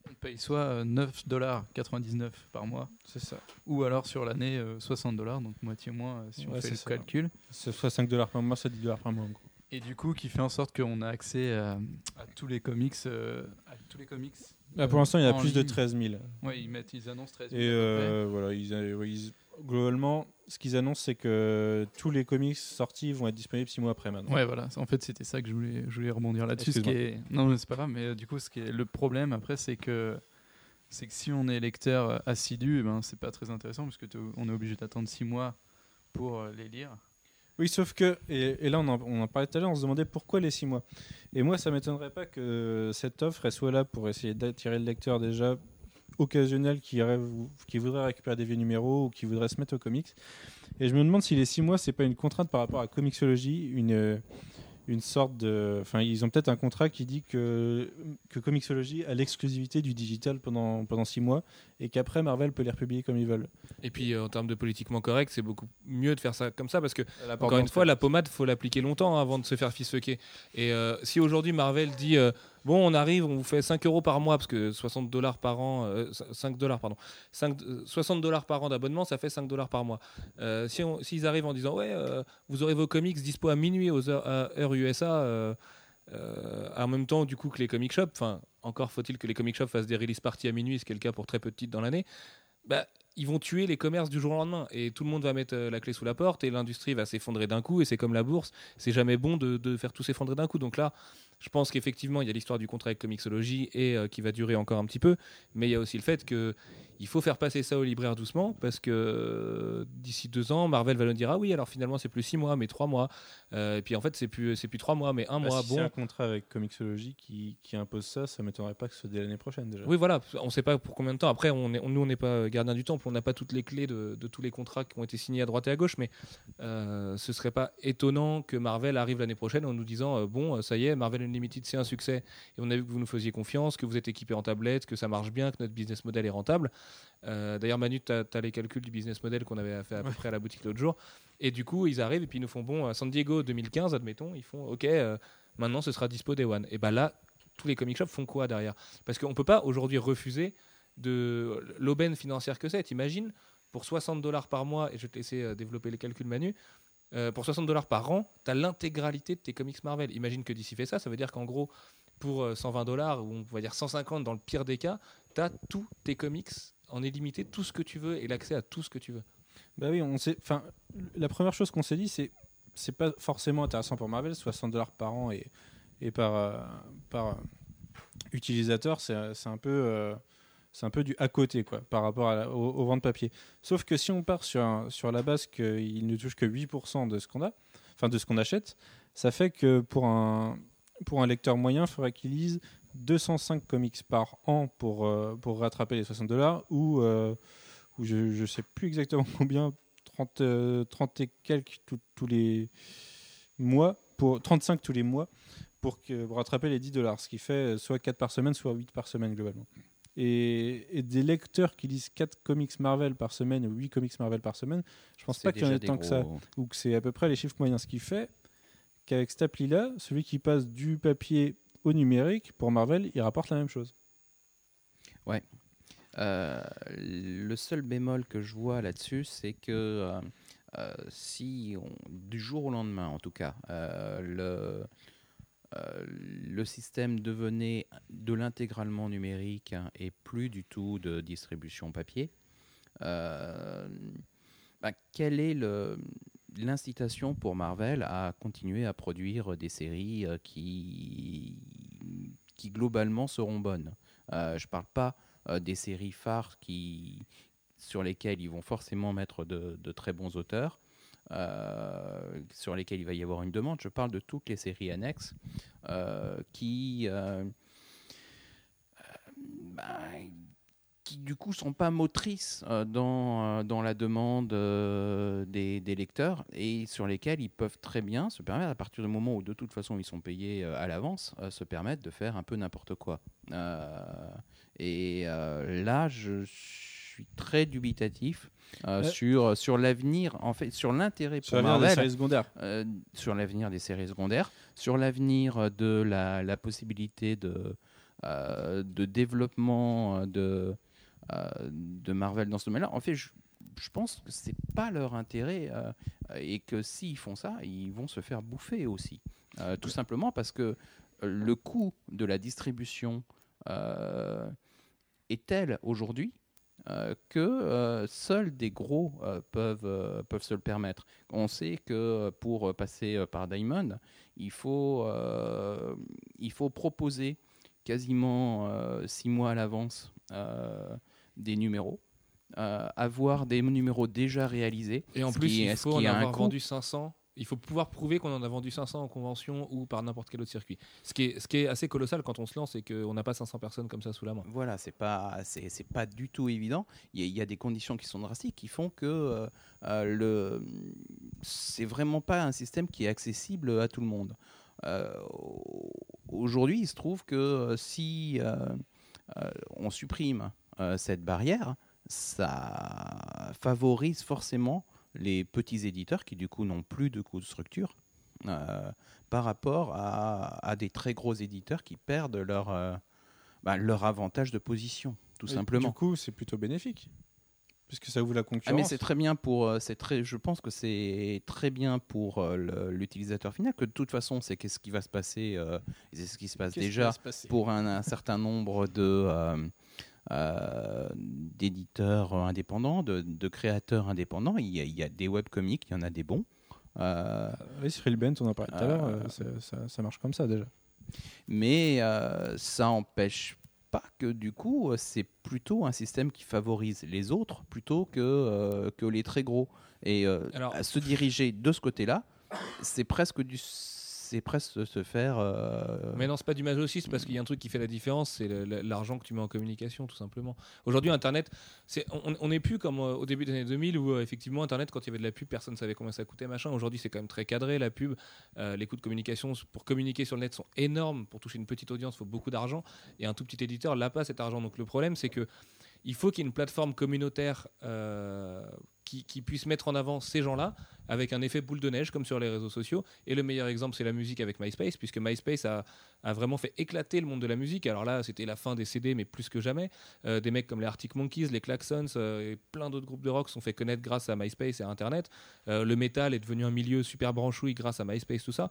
on paye soit 9,99$ par mois, C'est ça. ou alors sur l'année euh, 60 dollars, donc moitié moins euh, si on fait c'est le ça. calcul. C'est soit 5 dollars par mois, soit 10 dollars par mois en gros. Et du coup, qui fait en sorte qu'on a accès à, à tous les comics, euh, à tous les comics. Là, pour l'instant, il y a plus de ligne. 13 000. Ouais, ils mettent, ils annoncent 13 000 Et euh, voilà, ils, euh, ils- globalement, ce qu'ils annoncent, c'est que tous les comics sortis vont être disponibles 6 mois après maintenant. Ouais, voilà. En fait, c'était ça que je voulais, je voulais rebondir là-dessus. ce est... Non, mais c'est pas grave. Mais euh, du coup, ce qui est le problème après, c'est que c'est que si on est lecteur euh, assidu, eh ben c'est pas très intéressant parce que on est obligé d'attendre 6 mois pour euh, les lire. Oui, sauf que, et, là on en, parlait tout à l'heure, on se demandait pourquoi les 6 mois. Et moi, ça m'étonnerait pas que cette offre soit là pour essayer d'attirer le lecteur déjà occasionnel qui, voudrait récupérer des vieux numéros ou qui voudrait se mettre aux comics. Et je me demande si les 6 mois, c'est pas une contrainte par rapport à Comixology, une, une sorte de. Enfin, ils ont peut-être un contrat qui dit que, que Comixology a l'exclusivité du digital pendant, pendant 6 mois et qu'après Marvel peut les republier comme ils veulent. Et puis euh, en termes de politiquement correct, c'est beaucoup mieux de faire ça comme ça parce que La Encore une fois, la pommade, faut l'appliquer longtemps avant de se faire fisfucker. Et euh, si aujourd'hui Marvel dit euh, bon, on arrive, on vous fait 5 euros par mois parce que 60 dollars par an, euh, 5 dollars pardon, 5, euh, 60 dollars par an d'abonnement, ça fait 5 dollars par mois. Euh, si s'ils arrivent en disant ouais, euh, vous aurez vos comics dispo à minuit aux heures, USA. euh, euh, en même temps, du coup, que les comic shops, enfin, encore faut-il que les comic shops fassent des release parties à minuit, ce qui est le cas pour très peu dans l'année. Bah, ils vont tuer les commerces du jour au lendemain et tout le monde va mettre euh, la clé sous la porte et l'industrie va s'effondrer d'un coup et c'est comme la bourse, c'est jamais bon de, de faire tout s'effondrer d'un coup. Donc là, je pense qu'effectivement, il y a l'histoire du contrat avec Comixology et euh, qui va durer encore un petit peu, mais il y a aussi le fait qu'il il faut faire passer ça au libraire doucement parce que euh, d'ici deux ans, Marvel va nous dire ah oui, alors finalement c'est plus six mois, mais trois mois. Euh, et puis en fait c'est plus c'est plus trois mois, mais un Bah, mois. si bon, c'est un contrat avec Comixology qui, qui impose ça, ça m'étonnerait pas que ce soit dès l'année prochaine déjà. Oui, voilà, on ne sait pas pour combien de temps. Après, on est, on- nous, on n'est pas gardien du temps, on n'a pas toutes les clés de, de tous les contrats qui ont été signés à droite et à gauche, mais ce serait pas étonnant que Marvel arrive l'année prochaine en nous disant bon, ça y est, Marvel Unlimited, c'est un succès, et on a vu que vous nous faisiez confiance, que vous êtes équipé en tablette, que ça marche bien, que notre business model est rentable. Euh, D'ailleurs, Manu, tu as, les calculs du business model qu'on avait fait à peu près à la boutique l'autre jour, et du coup, ils arrivent et puis ils nous font bon, à San Diego 2015, admettons, ils font ok, euh, maintenant ce sera dispo Day One. Et ben là, tous les comic shops font quoi derrière? Parce qu'on ne peut pas aujourd'hui refuser de l'aubaine financière que c'est. T'imagines, pour 60 dollars par mois, et je vais te laisser euh, développer les calculs Manu, euh, pour 60 dollars par an, tu as l'intégralité de tes comics Marvel. Imagine que d'ici fait ça, ça veut dire qu'en gros, pour euh, 120 dollars, ou on va dire 150 dans le pire des cas, tu as tous tes comics en illimité, tout ce que tu veux et l'accès à tout ce que tu veux. Bah oui, on. Enfin, la première chose qu'on s'est dit, c'est c'est pas forcément intéressant pour Marvel, 60 dollars par an et, et par euh, par euh, utilisateur, c'est un peu euh, c'est un peu du à côté quoi par rapport au, au ventes papier. Sauf que si on part sur sur la base qu'il ne touche que 8% de ce qu'on a, enfin de ce qu'on achète, ça fait que pour un pour un lecteur moyen, il faudrait qu'il lise 205 comics par an pour euh, pour rattraper les 60 dollars ou euh, je ne sais plus exactement combien, 30, euh, 30 et quelques tous les mois, pour 35 tous les mois, pour, pour rattraper les 10 dollars, ce qui fait euh, soit 4 par semaine, soit 8 par semaine globalement. Et, et des lecteurs qui lisent 4 comics Marvel par semaine ou 8 comics Marvel par semaine, je pense pas qu'il y en ait tant que ça, ou que c'est à peu près les chiffres moyens, ce qui fait qu'avec cette appli-là, celui qui passe du papier au numérique, pour Marvel, il rapporte la même chose. Euh, le seul bémol que je vois là-dessus, c'est que euh, euh, si on- du jour au lendemain, en tout cas, euh, le, euh, le système devenait de l'intégralement numérique hein, et plus du tout de distribution papier, euh, bah, quelle est l'incitation pour Marvel à continuer à produire des séries euh, qui, qui globalement seront bonnes? Je ne parle pas des séries phares qui, sur lesquelles ils vont forcément mettre de très bons auteurs, euh, sur lesquels il va y avoir une demande. Je parle de toutes les séries annexes euh, qui, euh, bah, qui du coup sont pas motrices dans, dans la demande des, des lecteurs et sur lesquels ils peuvent très bien se permettre, à partir du moment où de toute façon ils sont payés à l'avance, se permettre de faire un peu n'importe quoi. Et là, je suis très dubitatif euh, Ouais. sur, sur l'avenir, en fait, sur l'intérêt pour l'avenir des Marvel séries secondaires. euh, sur l'avenir des séries secondaires, sur l'avenir de la, la possibilité de, euh, de développement euh, de, euh, de Marvel dans ce domaine-là. En fait, je, je pense que c'est pas leur intérêt euh, et que s'ils font ça, ils vont se faire bouffer aussi. Euh, tout simplement parce que euh, le coût de la distribution euh, est tel aujourd'hui euh, que euh, seuls des gros euh, peuvent, peuvent se le permettre. On sait que pour passer par Diamond, il faut, il faut proposer quasiment six mois à l'avance des numéros, avoir des numéros déjà réalisés. Et en plus, qui- il faut en qui a un avoir vendu 500. Il faut pouvoir prouver qu'on en a vendu 500 en convention ou par n'importe quel autre circuit. Ce qui est, assez colossal quand on se lance, c'est qu'on n'a pas 500 personnes comme ça sous la main. Voilà, c'est pas pas du tout évident. Il y, a, des conditions qui sont drastiques qui font que euh, euh, le c'est vraiment pas un système qui est accessible à tout le monde. Euh, Aujourd'hui, il se trouve que si euh, on supprime cette barrière, ça favorise forcément les petits éditeurs qui du coup n'ont plus de coûts de structure euh, par rapport à, à des très gros éditeurs qui perdent leur euh, bah, leur avantage de position, tout Et simplement. Du coup, c'est plutôt bénéfique. Puisque ça ouvre la Ah, concurrence. mais c'est très bien pour, euh, c'est très, je pense que c'est très bien pour l'utilisateur final que de toute façon c'est qu'est-ce qui va se passer, c'est ce qui se passe déjà va se passer? pour un, un certain nombre de euh, d'éditeurs indépendants, de, de créateurs indépendants. Il y, a, il y a des webcomics, il y en a des bons. Euh, Oui, Cyril Bent, on en parlait tout à l'heure, Euh, euh, ça, marche comme ça déjà. mais euh, ça empêche pas que du coup, c'est plutôt un système qui favorise les autres plutôt que, euh, que les très gros. Et euh, Alors- à se diriger de ce côté-là, c'est presque du c'est se faire euh, Mais non, c'est pas du masochisme parce qu'il y a un truc qui fait la différence, c'est l'argent que tu mets en communication, tout simplement. Aujourd'hui, Internet, on- n'est plus comme euh, au début des années 2000 où euh, effectivement Internet, quand il y avait de la pub, personne ne savait combien ça coûtait, machin. Aujourd'hui, c'est quand même très cadré la pub. Les coûts de communication pour communiquer sur le net sont énormes. Pour toucher une petite audience, il faut beaucoup d'argent. Et un tout petit éditeur n'a pas cet argent. Donc le problème, c'est que il faut qu'il y ait une plateforme communautaire qui, qui puisse mettre en avant ces gens-là avec un effet boule de neige comme sur les réseaux sociaux. Et le meilleur exemple, c'est la musique avec MySpace, puisque MySpace a, a vraiment fait éclater le monde de la musique. Alors là, c'était la fin des CD, mais plus que jamais. Euh, des mecs comme les Arctic Monkeys, les Klaxons euh, et plein d'autres groupes de rock sont fait connaître grâce à MySpace et à Internet. Euh, le métal est devenu un milieu super branchouille grâce à MySpace, tout ça.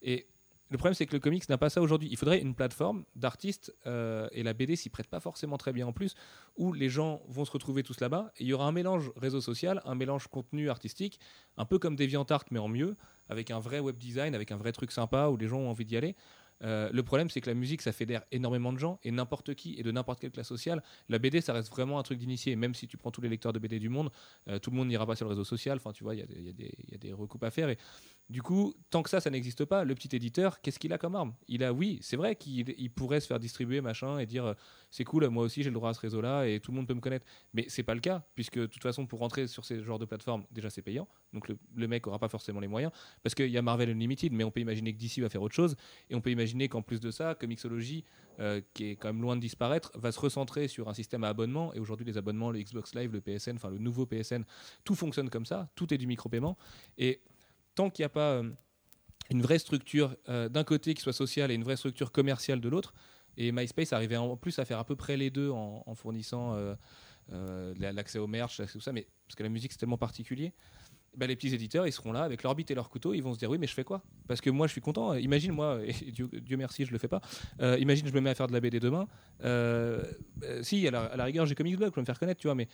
Et le problème, c'est que le comics n'a pas ça aujourd'hui. Il faudrait une plateforme d'artistes, euh, et la BD s'y prête pas forcément très bien en plus, où les gens vont se retrouver tous là-bas. Il y aura un mélange réseau social, un mélange contenu artistique, un peu comme DeviantArt, mais en mieux, avec un vrai web design, avec un vrai truc sympa, où les gens ont envie d'y aller. Euh, le problème, c'est que la musique, ça fédère énormément de gens, et n'importe qui, et de n'importe quelle classe sociale. La BD, ça reste vraiment un truc d'initié. Même si tu prends tous les lecteurs de BD du monde, euh, tout le monde n'ira pas sur le réseau social. Enfin, tu vois, il y, a des- recoupes à faire. Du coup, tant que ça, ça n'existe pas, le petit éditeur, qu'est-ce qu'il a comme arme? Il a, oui, c'est vrai qu'il il pourrait se faire distribuer, machin, et dire euh, c'est cool, moi aussi j'ai le droit à ce réseau-là, et tout le monde peut me connaître. Mais c'est pas le cas, puisque de toute façon, pour rentrer sur ces genres de plateformes, déjà c'est payant, donc le, le mec aura pas forcément les moyens, parce qu'il y a Marvel Unlimited, mais on peut imaginer que DC va faire autre chose, et on peut imaginer qu'en plus de ça, Comixology, euh, qui est quand même loin de disparaître, va se recentrer sur un système à abonnement, et aujourd'hui les abonnements, le Xbox Live, le PSN, enfin le nouveau PSN, tout fonctionne comme ça, tout est du micro-paiement, et tant qu'il n'y a pas euh, une vraie structure euh, d'un côté qui soit sociale et une vraie structure commerciale de l'autre, et MySpace arrivait en plus à faire à peu près les deux en, fournissant euh, la- l'accès au merch, tout ça, mais parce que la musique c'est tellement particulier. bah, les petits éditeurs, ils seront là avec leur bite et leur couteau, ils vont se dire oui, mais je fais quoi? Parce que moi, je suis content. Imagine moi, et Dieu, merci, je le fais pas. Imagine, je me mets à faire de la BD demain. Si, à la, à la rigueur, j'ai Comics Blog, je peux me faire connaître, tu vois, mais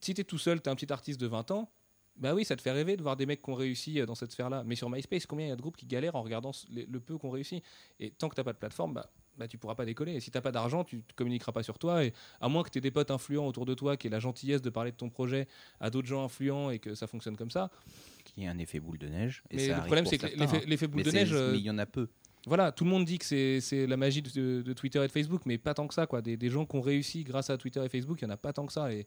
si tu es tout seul, tu es un petit artiste de 20 ans, bah oui, ça te fait rêver de voir des mecs qui ont réussi euh, dans cette sphère-là. Mais sur MySpace, combien il y a de groupes qui galèrent en regardant le peu qu'on réussit? Et tant que t'as pas de plateforme, bah, bah tu pourras pas décoller. Et si t'as pas d'argent, tu te communiqueras pas sur toi. Et à moins que tu aies des potes influents autour de toi, qui aient la gentillesse de parler de ton projet à d'autres gens influents et que ça fonctionne comme ça. Qui est un effet boule de neige. Et mais ça le problème, c'est que l'effet hein. l'effet boule Mais de neige. euh, mais il y en a peu. Voilà, tout le monde dit que c'est la magie de, Twitter et de Facebook, mais pas tant que ça. Quoi. Des, des gens qui ont réussi grâce à Twitter et Facebook, il n'y en a pas tant que ça. Et,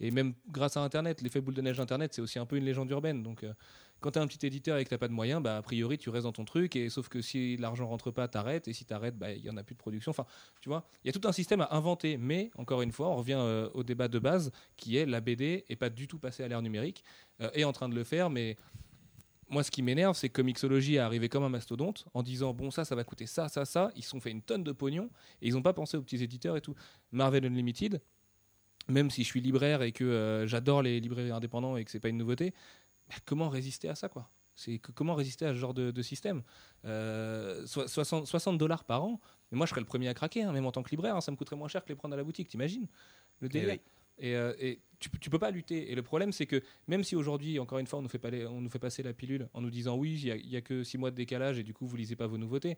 et même grâce à Internet, l'effet boule de neige d'Internet, c'est aussi un peu une légende urbaine. Donc, euh, quand tu as un petit éditeur et que tu pas de moyens, bah, a priori, tu restes dans ton truc. Et, sauf que si l'argent rentre pas, t'arrêtes. Et si t'arrêtes, bah, il y en a plus de production. Enfin, tu vois, il y a tout un système à inventer. Mais, encore une fois, on revient euh, au débat de base qui est la BD et pas du tout passé à l'ère numérique. Euh, est en train de le faire, mais moi, ce qui m'énerve, c'est que Comixology est arrivé comme un mastodonte en disant bon, ça, ça va coûter ça, ça, ça. Ils se sont fait une tonne de pognon et ils n'ont pas pensé aux petits éditeurs et tout. Marvel Unlimited, même si je suis libraire et que euh, j'adore les librairies indépendants et que c'est pas une nouveauté, bah, comment résister à ça, quoi? C'est comment résister à ce genre de, de système? Euh, so- 60 60 dollars par an, mais moi je serais le premier à craquer, hein, même en tant que libraire, hein, ça me coûterait moins cher que les prendre à la boutique, t'imagines? Le délire. oui. Et, euh, et tu, tu peux pas lutter. Et le problème, c'est que même si aujourd'hui, encore une fois, on nous fait, pas les- on nous fait passer la pilule en nous disant oui, il y a- que 6 mois de décalage et du coup, vous lisez pas vos nouveautés.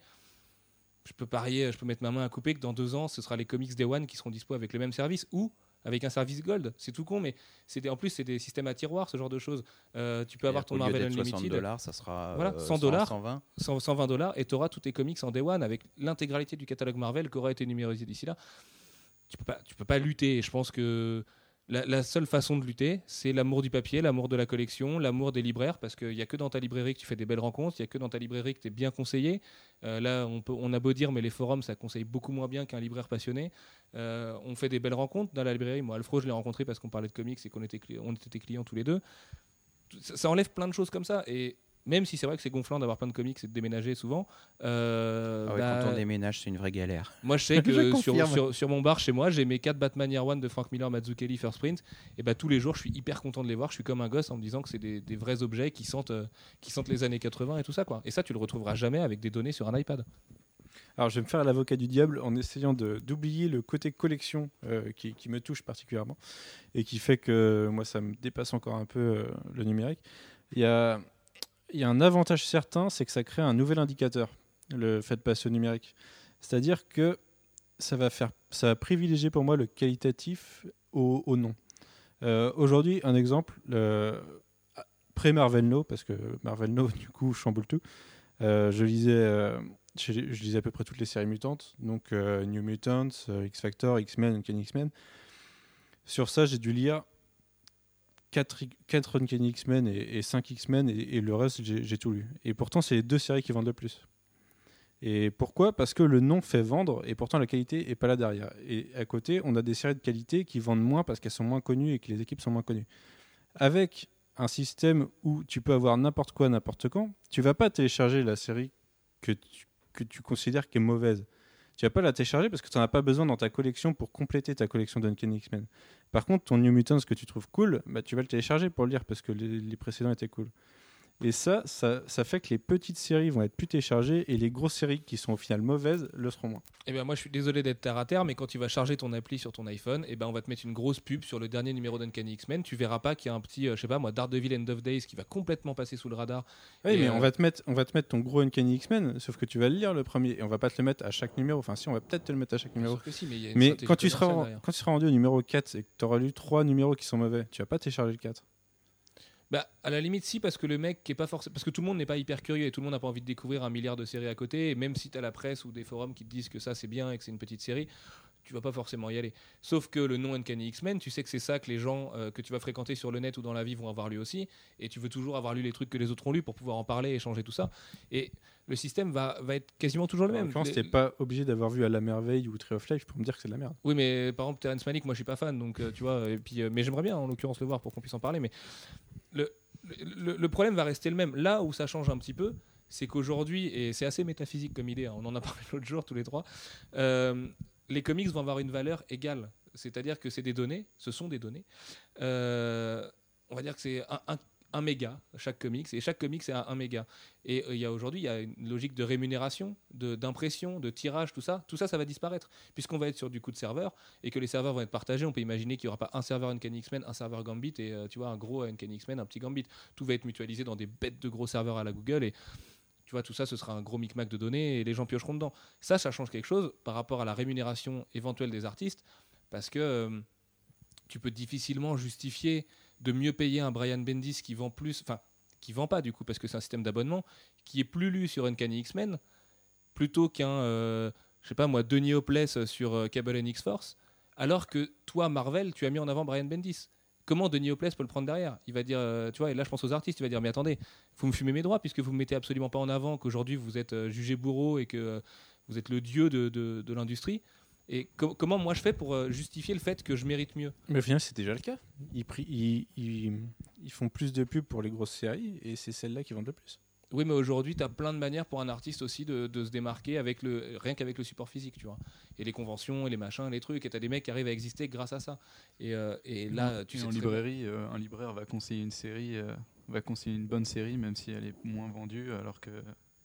Je peux parier, je peux mettre ma main à couper que dans deux ans, ce sera les comics Day One qui seront dispo avec le même service ou avec un service Gold. C'est tout con, mais c'est en plus, c'est des systèmes à tiroir, ce genre de choses. Euh, tu peux avoir ton Marvel d'être 60 Unlimited. dollars, ça sera Voilà, euh, 100 dollars. 120. 100 120 dollars et tu auras tous tes comics en day one avec l'intégralité du catalogue Marvel qui aura été numérisé d'ici là. Tu peux pas, tu peux pas lutter. Je pense que la, seule façon de lutter, c'est l'amour du papier, l'amour de la collection, l'amour des libraires, parce qu'il n'y a que dans ta librairie que tu fais des belles rencontres, il n'y a que dans ta librairie que tu es bien conseillé. Euh, là, on, peut, on a beau dire, mais les forums, ça conseille beaucoup moins bien qu'un libraire passionné. Euh, on fait des belles rencontres dans la librairie. Moi, Alfro, je l'ai rencontré parce qu'on parlait de comics et qu'on était, on était clients tous les deux. Ça, ça enlève plein de choses comme ça. Et même si c'est vrai que c'est gonflant d'avoir plein de comics et de déménager souvent, euh, Ah ouais, bah, Quand on déménage, c'est une vraie galère. moi je sais Je que sur, confirme. sur, sur mon bar chez moi, j'ai mes 4 Batman Year One de Frank Miller, Mazzucchelli, First Print. Et bah tous les jours, je suis hyper content de les voir. Je suis comme un gosse en me disant que c'est des, des vrais objets qui sentent, euh, qui sentent les années 80 et tout ça. quoi. Et ça, tu le retrouveras jamais avec des données sur un iPad. Alors, je vais me faire l'avocat du diable en essayant d'oublier le côté collection euh, qui, qui me touche particulièrement et qui fait que moi, ça me dépasse encore un peu euh, le numérique. Il y a, il y a un avantage certain, c'est que ça crée un nouvel indicateur, le fait de passer au numérique. C'est-à-dire que ça va faire, ça va privilégier pour moi le qualitatif au, nom. Euh, Aujourd'hui, un exemple, euh, pré Marvel No, parce que Marvel No, du coup, chamboule tout. euh, je lisais, euh, lisais à peu près toutes les séries mutantes, donc New Mutants, euh, X Factor, X-Men, Uncanny X-Men. Sur ça, j'ai dû lire 4, Uncanny X-Men et, et 5 X-Men, et, le reste, j'ai j'ai tout lu. Et pourtant, c'est les deux séries qui vendent le plus. Et pourquoi? Parce que le nom fait vendre et pourtant la qualité est pas là derrière. Et à côté, on a des séries de qualité qui vendent moins parce qu'elles sont moins connues et que les équipes sont moins connues. Avec un système où tu peux avoir n'importe quoi n'importe quand, tu vas pas télécharger la série que tu, que tu considères qui est mauvaise. Tu vas pas la télécharger parce que tu n'en as pas besoin dans ta collection pour compléter ta collection d'Uncanny X-Men. Par contre, ton New Mutants que tu trouves cool, bah, tu vas le télécharger pour le lire parce que les précédents étaient cool. Et ça, ça, ça fait que les petites séries vont être plus téléchargées et les grosses séries qui sont au final mauvaises le seront moins. Eh ben moi je suis désolé d'être terre à terre, mais quand tu vas charger ton appli sur ton iPhone, eh ben on va te mettre une grosse pub sur le dernier numéro d'Uncanny X-Men. Tu verras pas qu'il y a un petit, euh, je sais pas moi, Daredevil End of Days qui va complètement passer sous le radar. Oui, Et, mais euh, on, va te mettre, on va te mettre ton gros Uncanny X-Men, sauf que tu vas le lire le premier et on va pas te le mettre à chaque numéro. Enfin, si, on va peut-être te le mettre à chaque numéro. si, mais quand tu, seras, derrière. quand tu seras rendu au numéro 4 et que tu auras lu 3 numéros qui sont mauvais, tu vas pas télécharger le 4. Bah, à la limite, si, parce que le mec qui est pas forcément. Parce que tout le monde n'est pas hyper curieux et tout le monde n'a pas envie de découvrir un milliard de séries à côté. Et même si tu as la presse ou des forums qui te disent que ça c'est bien et que c'est une petite série, tu vas pas forcément y aller. Sauf que le nom Uncanny X-Men, tu sais que c'est ça que les gens euh, que tu vas fréquenter sur le net ou dans la vie vont avoir lu aussi. Et tu veux toujours avoir lu les trucs que les autres ont lus pour pouvoir en parler, échanger tout ça. Et le système va, va être quasiment toujours le En même. l'occurrence, Les- t'es pas obligé d'avoir vu à la merveille ou Tree of Life pour me dire que c'est de la merde. Oui, mais par exemple, Terrence Malick, moi je suis pas fan, donc euh, tu vois. Et puis, euh, mais j'aimerais bien en l'occurrence le voir pour qu'on puisse en parler. Mais le, le, le problème va rester le même. Là où ça change un petit peu, c'est qu'aujourd'hui, et c'est assez métaphysique comme idée, hein, on en a parlé l'autre jour tous les trois, euh, les comics vont avoir une valeur égale. C'est-à-dire que c'est des données, ce sont des données. Euh, on va dire que c'est un, un- méga, chaque comics, et chaque comics c'est un, un méga. Et euh, il y a aujourd'hui, il y a une logique de rémunération, d'impression, de, tirage, tout ça. Tout ça, ça va disparaître, puisqu'on va être sur du coup de serveur, et que les serveurs vont être partagés. On peut imaginer qu'il n'y aura pas un serveur Uncanny X-Men, un serveur Gambit, et euh, tu vois, un gros Uncanny X-Men, un petit Gambit. Tout va être mutualisé dans des bêtes de gros serveurs à la Google, et tu vois, tout ça, ce sera un gros micmac de données, et les gens piocheront dedans. Ça, ça change quelque chose par rapport à la rémunération éventuelle des artistes, parce que euh, tu peux difficilement justifier de mieux payer un Brian Bendis qui vend plus, enfin, qui vend pas du coup, parce que c'est un système d'abonnement, qui est plus lu sur Uncanny X-Men, plutôt qu'un, euh, je sais pas moi, Denis Hopeless sur euh, Cable and X-Force, alors que toi, Marvel, tu as mis en avant Brian Bendis. Comment Denis Hopeless peut le prendre derrière? Il va dire, euh, tu vois, et là je pense aux artistes, il va dire, mais attendez, vous me fumez mes droits puisque vous me mettez absolument pas en avant qu'aujourd'hui vous êtes euh, jugé bourreau et que euh, vous êtes le dieu de, l'industrie. Et co- comment moi je fais pour justifier le fait que je mérite mieux? Mais au final, c'est déjà le cas. Ils- ils font plus de pubs pour les grosses séries et c'est celles-là qui vendent le plus. Oui, mais aujourd'hui, tu as plein de manières pour un artiste aussi de, de se démarquer avec le, rien qu'avec le support physique, tu vois. Et les conventions, et les machins, les trucs. Et tu as des mecs qui arrivent à exister grâce à ça. Et, euh, et là, tu Et sais en librairie, euh, un libraire va conseiller une série, euh, va conseiller une bonne série, même si elle est moins vendue, alors que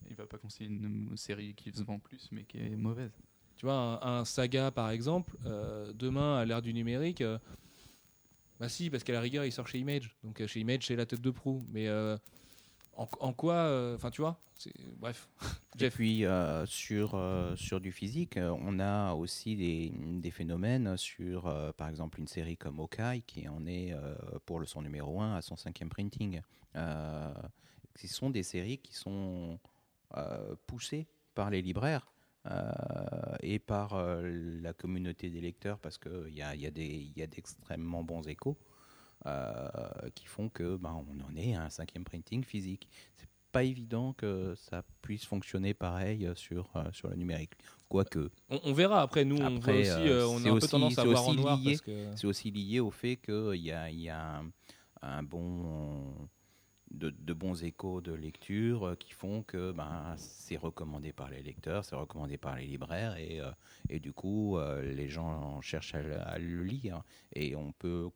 il va pas conseiller une série qui se vend plus, mais qui est mauvaise. Tu vois, un, un saga, par exemple, demain, à l'ère du numérique, bah si, parce qu'à la rigueur, il sort chez Image. Donc chez Image, c'est la tête de proue. Mais en, quoi, euh, enfin, tu vois, bref. Et puis euh, sur, euh, sur du physique, on a aussi des, des phénomènes sur, par exemple, une série comme Okai qui en est pour le son numéro 1 à son cinquième printing. Ce sont des séries qui sont poussées par les libraires et par la communauté des lecteurs parce qu'il y a, y a d'extrêmement bons échos qui font que ben, on en est à un cinquième printing physique. C'est pas évident que ça puisse fonctionner pareil sur, euh, sur le numérique. Quoique, On, on verra après, nous, on, Après, aussi, euh, euh, on a un peu aussi- tendance à voir en noir. que... c'est aussi lié au fait qu'il y a, y a un, un bon, de, de bons échos de lecture euh, qui font que ben, c'est recommandé par les lecteurs, c'est recommandé par les libraires et, euh, et du coup, euh, les gens cherchent à, le- à le lire. Et on peut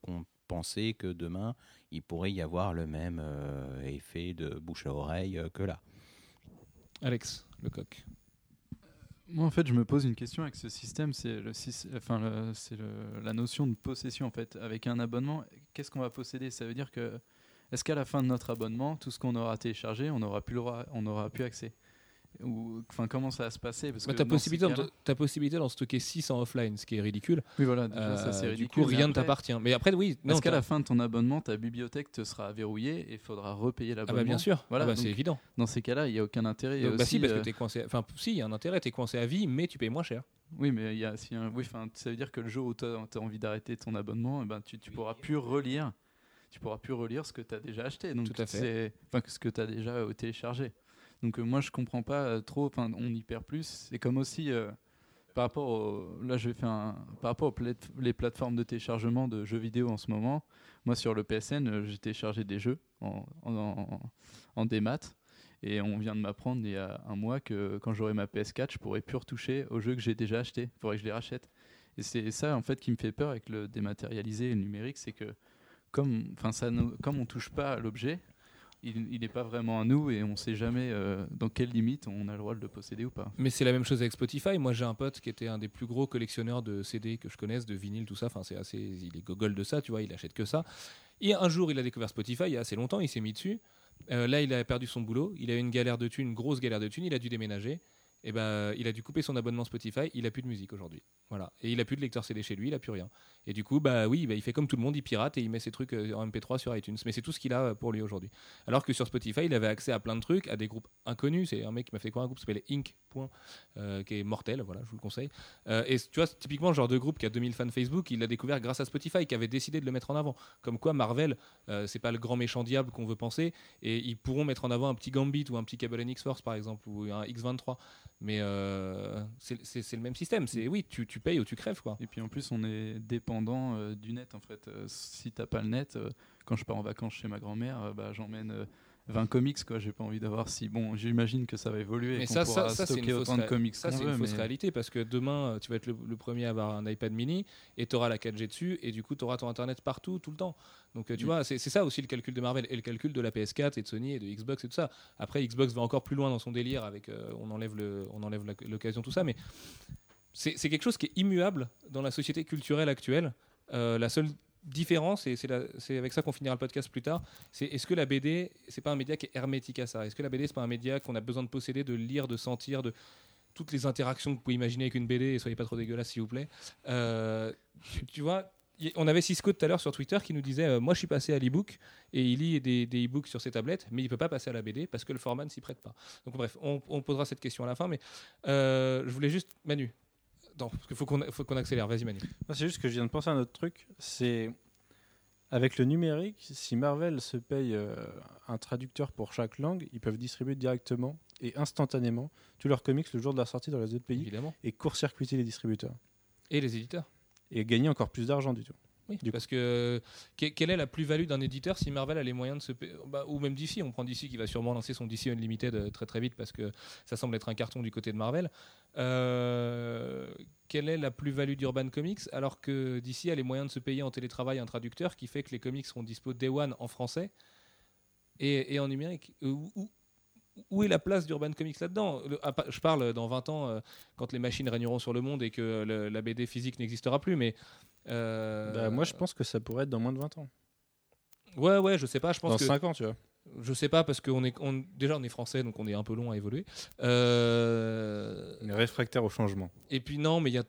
penser que demain, il pourrait y avoir le même euh, effet de bouche à oreille euh, que là. Alex, le coq. Moi, en fait, je me pose une question avec ce système. C'est le, enfin, le- c'est le- la notion de possession. En fait, avec un abonnement, qu'est-ce qu'on va posséder? Ça veut dire que est-ce qu'à la fin de notre abonnement, tout ce qu'on aura téléchargé, on aura plus le droit- on aura plus accès? Ou enfin comment ça va se passer parce Bah, que ces possibilité, possibilité d'en stocker 6 en offline, ce qui est ridicule. Oui, voilà. déjà, ça, c'est Euh, du ridicule, coup, mais rien ne t'appartient. Mais après, oui, non, Est-ce qu'à la fin de ton abonnement, ta bibliothèque te sera verrouillée et il faudra repayer ah l'abonnement bah bien sûr, Voilà, Ah bah, donc, c'est évident. Dans ces cas-là, il n'y a aucun intérêt. Il y a Donc, bah si, parce euh, que t'es coincé. Enfin, si, il y a un intérêt, t'es coincé à vie, mais tu payes moins cher. Oui, mais il y a, si un- oui, enfin, ça veut dire que le jour où tu as, envie d'arrêter ton abonnement, eh ben, tu, tu pourras plus relire. Tu pourras plus relire ce que tu as déjà acheté. Donc Tout à fait. Enfin, ce que tu as déjà euh, téléchargé. Donc euh, moi, je comprends pas euh, trop. Enfin, on y perd plus. C'est comme aussi euh, par rapport au, là, je un, par rapport aux les plateformes de téléchargement de jeux vidéo en ce moment. Moi, sur le PSN, j'ai téléchargé des jeux en, en, démat. Et on vient de m'apprendre il y a un mois que quand j'aurai ma PS4, je pourrai plus retoucher aux jeux que j'ai déjà achetés. Il faudrait que je les rachète. Et c'est ça en fait qui me fait peur avec le dématérialisé et le numérique, c'est que comme, enfin ça, comme on touche pas à l'objet, il n'est pas vraiment à nous et on sait jamais euh, dans quelle limite on a le droit de posséder ou pas. Mais c'est la même chose avec Spotify. Moi, j'ai un pote qui était un des plus gros collectionneurs de CD que je connaisse, de vinyle, tout ça. Enfin, c'est assez, il est gogol de ça, tu vois. Il achète que ça. Et un jour, il a découvert Spotify. Il y a assez longtemps, il s'est mis dessus. Euh, là, il a perdu son boulot. Il a eu une galère de thunes, une grosse galère de thunes. Il a dû déménager. Et ben, il a dû couper son abonnement Spotify. Il a plus de musique aujourd'hui. Voilà. Et il a plus de lecteur CD chez lui. Il a plus rien. Et du coup, bah oui, bah, il fait comme tout le monde. Il pirate et il met ses trucs euh, en MP3 sur iTunes. Mais c'est tout ce qu'il a euh, pour lui aujourd'hui. Alors que sur Spotify, il avait accès à plein de trucs, à des groupes inconnus. C'est un mec qui m'a fait quoi Un groupe qui s'appelle Inc. Euh, qui est mortel, voilà, je vous le conseille. Et tu vois, typiquement le genre de groupe qui a 2000 fans Facebook, il l'a découvert grâce à Spotify, qui avait décidé de le mettre en avant. Comme quoi, Marvel, euh, c'est pas le grand méchant diable qu'on veut penser, et ils pourront mettre en avant un petit Gambit ou un petit Cable X-Force, par exemple, ou un X23. Mais euh, c'est le même système. C'est oui, tu, tu payes ou tu crèves, quoi. Et puis en plus, on est dépendant euh, du net en fait. Euh, si t'as pas le net, euh, quand je pars en vacances chez ma grand-mère, euh, bah, j'emmène 20 comics quoi. J'ai pas envie d'avoir si bon. J'imagine que ça va évoluer. Mais ça, ça, ça c'est une fausse, de comics ça, veut, une fausse mais- réalité parce que demain, euh, tu vas être le, le premier à avoir un iPad mini et tu auras la 4G dessus et du coup, tu auras ton internet partout, tout le temps. Donc, euh, tu vois, c'est ça aussi le calcul de Marvel et le calcul de la PS4 et de Sony et de Xbox et tout ça. Après, Xbox va encore plus loin dans son délire avec euh, on enlève le- on enlève l'occasion, tout ça, mais c'est c'est quelque chose qui est immuable dans la société culturelle actuelle. Euh, la seule différence, et c'est avec ça qu'on finira le podcast plus tard, c'est est-ce que la BD, c'est pas un média qui est hermétique à ça? Est-ce que la BD, c'est pas un média qu'on a besoin de posséder, de lire, de sentir, de toutes les interactions que vous pouvez imaginer avec une BD, et soyez pas trop dégueulasse s'il vous plaît. Euh, tu, vois, on avait Cisco tout à l'heure sur Twitter qui nous disait euh, Moi je suis passé à l'e-book et il lit des, des e-books sur ses tablettes, mais il peut pas passer à la BD parce que le format ne s'y prête pas. Donc bref, on, on posera cette question à la fin, mais euh, je voulais juste. Manu. Non, parce qu'il faut qu'on accélère. Vas-y, Manu. C'est juste que je viens de penser à un autre truc. C'est avec le numérique, si Marvel se paye euh, un traducteur pour chaque langue, ils peuvent distribuer directement et instantanément tous leurs comics le jour de la sortie dans les autres pays Évidemment. et court-circuiter les distributeurs Et les éditeurs. et gagner encore plus d'argent du tout. Oui, parce que que- quelle est la plus-value d'un éditeur si Marvel a les moyens de se payer bah, ou même DC, on prend DC qui va sûrement lancer son DC Unlimited euh, très très vite parce que ça semble être un carton du côté de Marvel. Euh, quelle est la plus-value d'Urban Comics alors que DC a les moyens de se payer en télétravail un traducteur qui fait que les comics seront dispo day one en français et, en numérique? Où, où- est la place d'Urban Comics là-dedans? Je parle dans 20 ans, euh, quand les machines régneront sur le monde et que le- la BD physique n'existera plus, mais. euh, Bah, moi, je pense que ça pourrait être dans moins de 20 ans. Ouais, ouais, je sais pas. Je pense Dans que 5 ans, tu vois. Je sais pas parce qu'on est on- déjà on est français donc on est un peu long à évoluer. Euh, On est réfractaire au changement. et puis non, mais il y a,